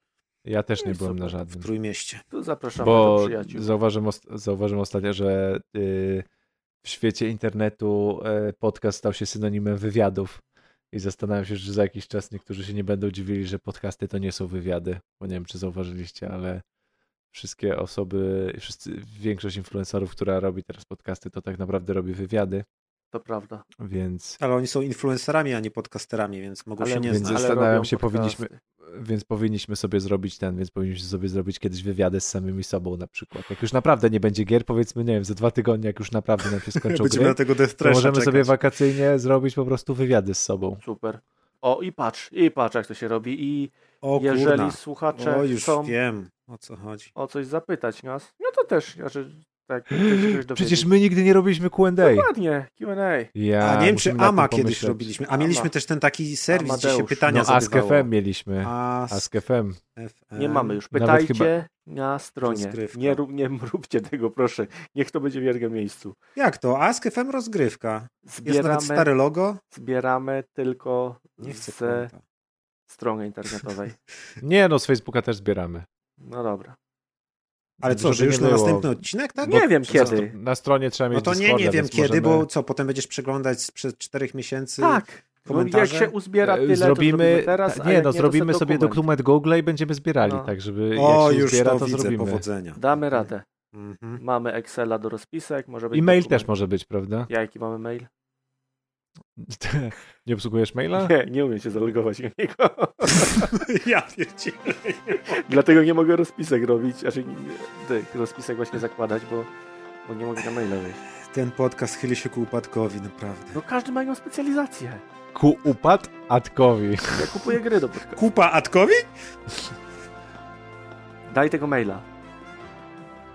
Ja też nie No i byłem na super. w żadnym. Trójmieście. Tu zapraszamy do Bo przyjaciół. zauważyłem, ost- zauważyłem ostatnio, że y, w świecie internetu y, podcast stał się synonimem wywiadów. I zastanawiam się, że za jakiś czas niektórzy się nie będą dziwili, że podcasty to nie są wywiady. Bo nie wiem, czy zauważyliście, ale wszystkie osoby, wszyscy, większość influencerów, która robi teraz podcasty, to tak naprawdę robi wywiady. To prawda. Więc, Ale oni są influencerami, a nie podcasterami, więc mogą Ale, się nie Więc znać. zastanawiam się, powinniśmy- więc powinniśmy sobie zrobić ten, więc powinniśmy sobie zrobić kiedyś wywiady z samymi sobą na przykład. Jak już naprawdę nie będzie gier, powiedzmy, nie wiem, za dwa tygodnie, jak już naprawdę nam się skończą *laughs* Będziemy gry, na tego Death to możemy sobie czekać. wakacyjnie zrobić po prostu wywiady z sobą. Super. O, i patrz, i patrz, jak to się robi. I O jeżeli kurna. słuchacze O, już chcą wiem, o co chodzi. o coś zapytać nas, no to też, znaczy, tak. Przecież my nigdy nie robiliśmy Q&A. Dokładnie, Q&A. Ja, A nie wiem, czy AMA kiedyś pomyśleć. robiliśmy. A mieliśmy Ama. też ten taki serwis, gdzie się Amadeusz. pytania No, Ask zadawało. FM mieliśmy. Ask Ask FM. FM. Nie mamy już. Pytajcie na stronie. Nie, nie róbcie tego, proszę. Niech to będzie w jednym miejscu. Jak to? Ask FM rozgrywka. Jest nawet Zbieramy, stare logo. zbieramy tylko Nie chcę z konta. strony internetowej. *laughs* Nie no, z Facebooka też zbieramy. No dobra. Ale co, że już nie na było. następny odcinek, tak? Nie wiem Na kiedy. Na stronie trzeba mieć No to nie, nie wiem kiedy, możemy... bo co, potem będziesz przeglądać sprzed czterech miesięcy Tak. No, jak komentarze? się uzbiera tyle, to zrobimy, zrobimy teraz, nie jak no, to zrobimy sobie dokument. dokument Google i będziemy zbierali, No. tak żeby O, jak się już zbiera, to, to, widzę, zrobimy. powodzenia. Damy radę. Mhm. Mamy Excela do rozpisek, może być I mail dokument. też może być, prawda? Jaki mamy mail? *laughs* Nie obsługujesz maila? Nie, nie umiem się zalogować na niego. *laughs* ja pierdzielę. Dlatego nie mogę rozpisek robić, znaczy nie- tych rozpisek właśnie zakładać, bo, bo nie mogę na maila wejść. Ten podcast chyli się ku upadkowi, naprawdę. No każdy ma inną specjalizację. Ku upad Atkowi. Ja kupuję gry do podcastu. Kupa Atkowi? Daj tego maila.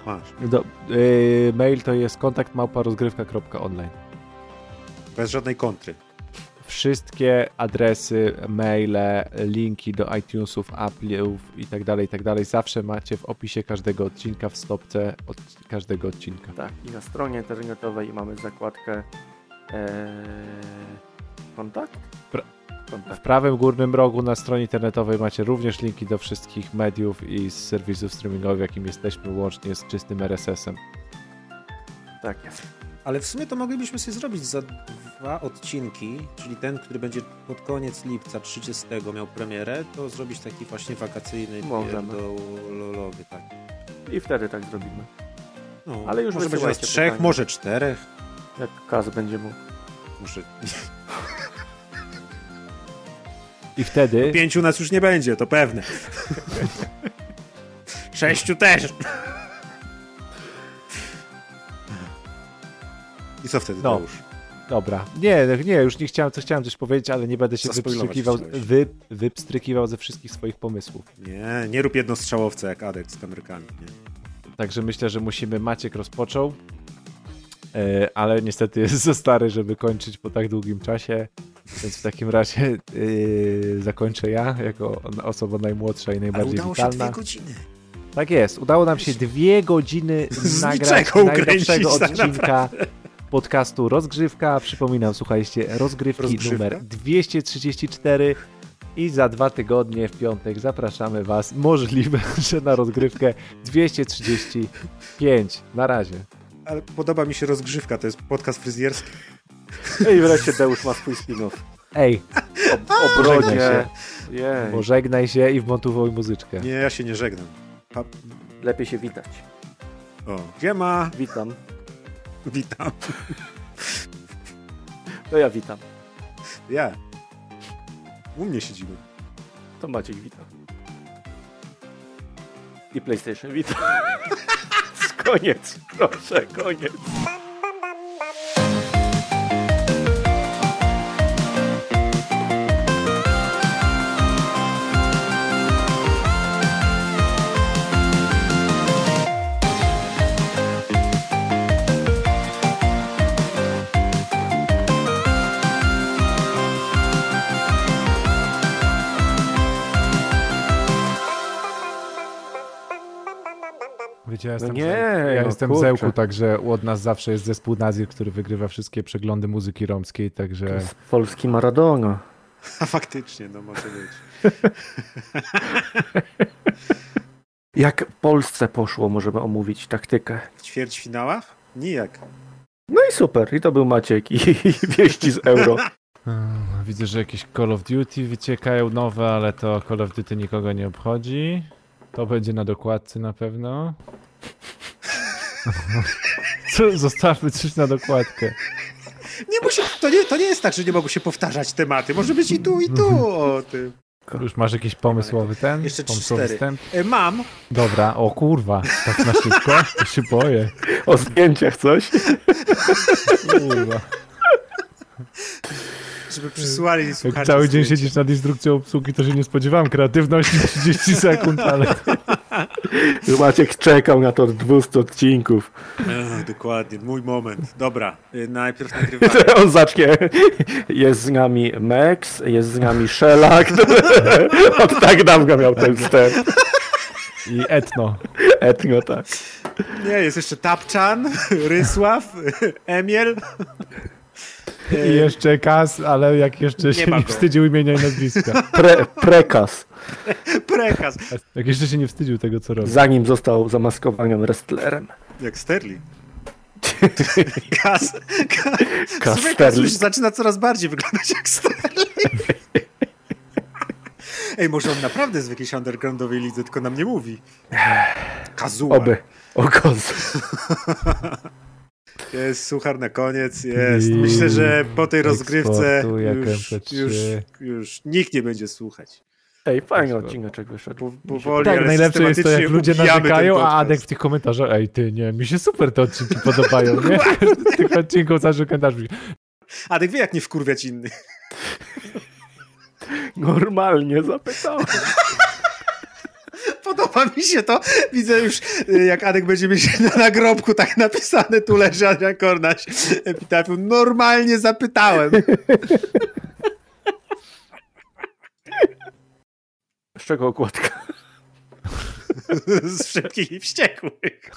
Masz. Do, y, mail to jest kontakt małpa rozgrywka.online. Bez żadnej kontry. Wszystkie adresy, maile, linki do iTunesów, Apple'ów i tak dalej, i tak dalej zawsze macie w opisie każdego odcinka, w stopce od każdego odcinka. Tak, i na stronie internetowej mamy zakładkę e, kontakt? Pra- W prawym górnym rogu na stronie internetowej macie również linki do wszystkich mediów i serwisów streamingowych, jakim jesteśmy, łącznie z czystym RSS-em. Tak jest. Ale w sumie to moglibyśmy sobie zrobić za dwa odcinki, czyli ten, który będzie pod koniec lipca 30 miał premierę, to zrobić taki właśnie wakacyjny Możemy. lolowy, tak. I wtedy tak zrobimy. No, Ale już może będzie trzech, pytania. może czterech. Jak Kaz będzie mógł. Może I wtedy pięciu nas już nie będzie, to pewne. *laughs* Sześciu też. I co wtedy, No. już? Dobra. Nie, nie, już nie chciałem, coś chciałem coś powiedzieć, ale nie będę się wypstrykiwał, wy, wypstrykiwał ze wszystkich swoich pomysłów. Nie, nie rób jednostrzałowca jak Adek z kamerkami. Nie? Także myślę, że musimy. Maciek rozpoczął, e, ale niestety jest za stary, żeby kończyć po tak długim czasie. Więc w takim razie e, zakończę ja, jako osoba najmłodsza i Ale najbardziej udało się witalna. dwie godziny. Tak jest, udało nam się dwie godziny nagrać najnowszego tak odcinka podcastu Rozgrzewka. Przypominam, słuchajcie, rozgrywki Rozgrzewka? numer 234 i za dwa tygodnie w piątek zapraszamy Was. Możliwe, *laughs* że na rozgrywkę 235. Na razie. Ale podoba mi się rozgrzewka, to jest podcast fryzjerski. Ej, wreszcie Deusz ma swój spin-off. Ej, O, o Żegnaj brodzie. się. Jej. pożegnaj się i wmontowuj muzyczkę. Nie, ja się nie żegnam. Pa... Lepiej się witać. O, Giema, Witam. Witam. To ja witam. Ja. U mnie siedzimy. To Maciek witam. I PlayStation witam. *laughs* koniec. Proszę, koniec. Wiecie, ja No jestem, nie, ja no jestem kurczę. Zełku, także od nas zawsze jest zespół Nazir, który wygrywa wszystkie przeglądy muzyki romskiej, To także jest polski Maradona. A *laughs* faktycznie, no może być. *laughs* Jak Polsce poszło, możemy omówić taktykę. W ćwierćfinałach? Nijak. No i super. I to był Maciek i, i *laughs* wieści z euro. Widzę, że jakieś Call of Duty wyciekają nowe, ale to Call of Duty nikogo nie obchodzi. To będzie na dokładce na pewno. *laughs* Co, zostawmy coś na dokładkę. Nie musi, to, nie, to nie jest tak, że nie mogą się powtarzać tematy. Może być i tu, i tu o tym. Już masz jakiś pomysłowy ten? Jeszcze Pomysłowy wstęp? E, mam. Dobra, o kurwa, tak na szybko? To się boję. O zdjęciach coś? Kurwa. Żeby przysłali Jak cały dzień siedzisz nad instrukcją obsługi, to się nie spodziewałem kreatywności 30 sekund, ale *laughs* Maciek czekał na to od 200 odcinków. Ech, dokładnie, mój moment. Dobra, y, najpierw nagrywamy. On zacznie. Jest z nami Max, jest z nami Shellac. *laughs* Od tak dawno miał ten wstęp. i etno. Etno, tak. Nie, jest jeszcze Tapczan, Rysław, Emiel. I jeszcze Kas, ale jak jeszcze Nie się nie wstydził imienia i nazwiska. *laughs* Pre, prekas. Prekaz. Jak jeszcze się nie wstydził tego, co robi. Zanim został zamaskowanym wrestlerem. Jak Sterling. *laughs* Kas. Kas. Kas Kas Sterling. już zaczyna coraz bardziej wyglądać jak Sterling. Ej, może on naprawdę jest w jakiejś undergroundowej lidze, tylko nam nie mówi. Kazuła. Oby. O Kozu. *laughs* Jest suchar na koniec, jest. Myślę, że po tej rozgrywce już, MP3. już, już nikt nie będzie słuchać. Ej, fajny odcineczek wyszedł. Powoli, Tak, najlepsze jest to, jak ludzie narzekają, a. Adek w tych komentarzach, ej ty, nie, mi się super te odcinki podobają, nie? *laughs* Tych odcinków zawsze komentarz mówi, Adek wie, jak nie wkurwiać innych. Normalnie zapytałem. *laughs* Podoba mi się to. Widzę już, y, jak Adek będzie mieć na nagrobku tak napisane, tu leży Adrian Kornaś. Epitafium. Normalnie zapytałem. *laughs* Z czego okładka? z szybkich i wściekłych.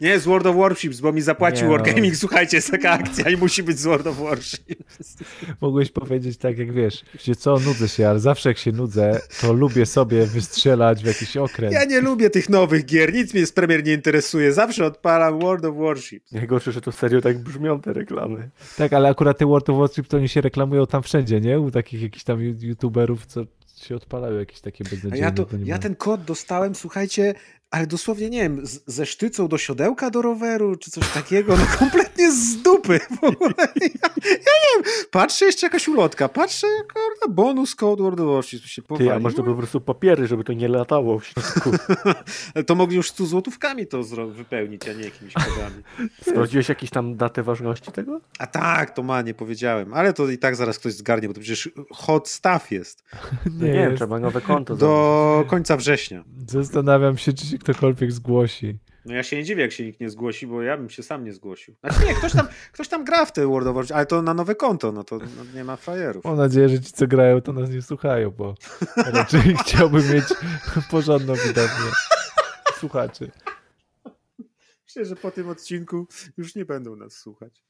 Nie, z World of Warships, bo mi zapłacił no. Wargaming, słuchajcie, jest taka akcja i musi być z World of Warships. Mogłeś powiedzieć tak, jak wiesz, gdzie co, nudzę się, ale zawsze jak się nudzę, to lubię sobie wystrzelać w jakiś okręt. Ja nie lubię tych nowych gier, nic mnie z premier nie interesuje, zawsze odpalam World of Warships. Najgorsze, że to serio tak brzmią te reklamy. Tak, ale akurat te World of Warcraft to oni się reklamują tam wszędzie, nie? U takich jakichś tam youtuberów, co się odpalają jakieś takie A beznadziejne. ja, to, to ja ten kod dostałem, słuchajcie, ale dosłownie, nie wiem, z, ze sztycą do siodełka do roweru, czy coś takiego, no kompletnie z dupy w ogóle. Ja, ja nie wiem, patrzę, jeszcze jakaś ulotka, patrzę, kurwa, bonus code World of Warships, się Ty, powaliło. a może to po prostu papiery, żeby to nie latało w środku. *laughs* To mogli już 100 złotówkami to wypełnić, a nie jakimiś kodami. Sprawdziłeś jakieś tam datę ważności tego? A tak, to ma, nie powiedziałem, ale to i tak zaraz ktoś zgarnie, bo to przecież hot stuff jest. Nie, Nie, nie wiem, jest. trzeba nowe konto. Do końca września. Zastanawiam się, czy się ktokolwiek zgłosi. No ja się nie dziwię, jak się nikt nie zgłosi, bo ja bym się sam nie zgłosił. Znaczy nie, ktoś tam, *laughs* ktoś tam gra w te World of Warcraft, ale to na nowe konto, no to no, nie ma frajerów. Mam nadzieję, że ci, co grają, to nas nie słuchają, bo *laughs* raczej chciałbym mieć porządną widownię słuchaczy. Myślę, że po tym odcinku już nie będą nas słuchać.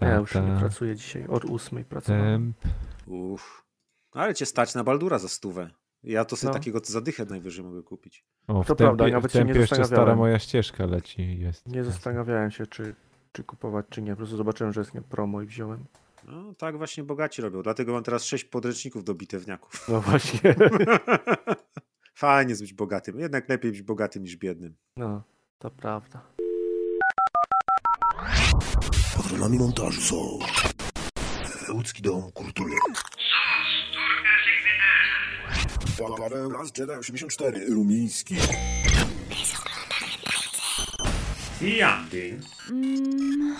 Ja już nie Data, pracuję dzisiaj, od ósmej pracowałem. temp. Uff. Ale cię stać na Baldura za stówę. Ja to sobie No. takiego zadychę najwyżej mogę kupić. O, w To tempie, prawda, nawet w się nie jeszcze stara zastanawiałem. moja ścieżka leci. Jest. Nie zastanawiałem się, czy, czy kupować, czy nie. Po prostu zobaczyłem, że jest nie promo i wziąłem. No tak właśnie bogaci robią, dlatego mam teraz sześć podręczników do bitewniaków. No *laughs* właśnie. *laughs* Fajnie jest być bogatym. Jednak lepiej być bogatym niż biednym. No, to prawda. Patronami montażu są Łódzki Dom Kultury. Paweł Las Jedi 84 Rumiński. Jandy. Mm.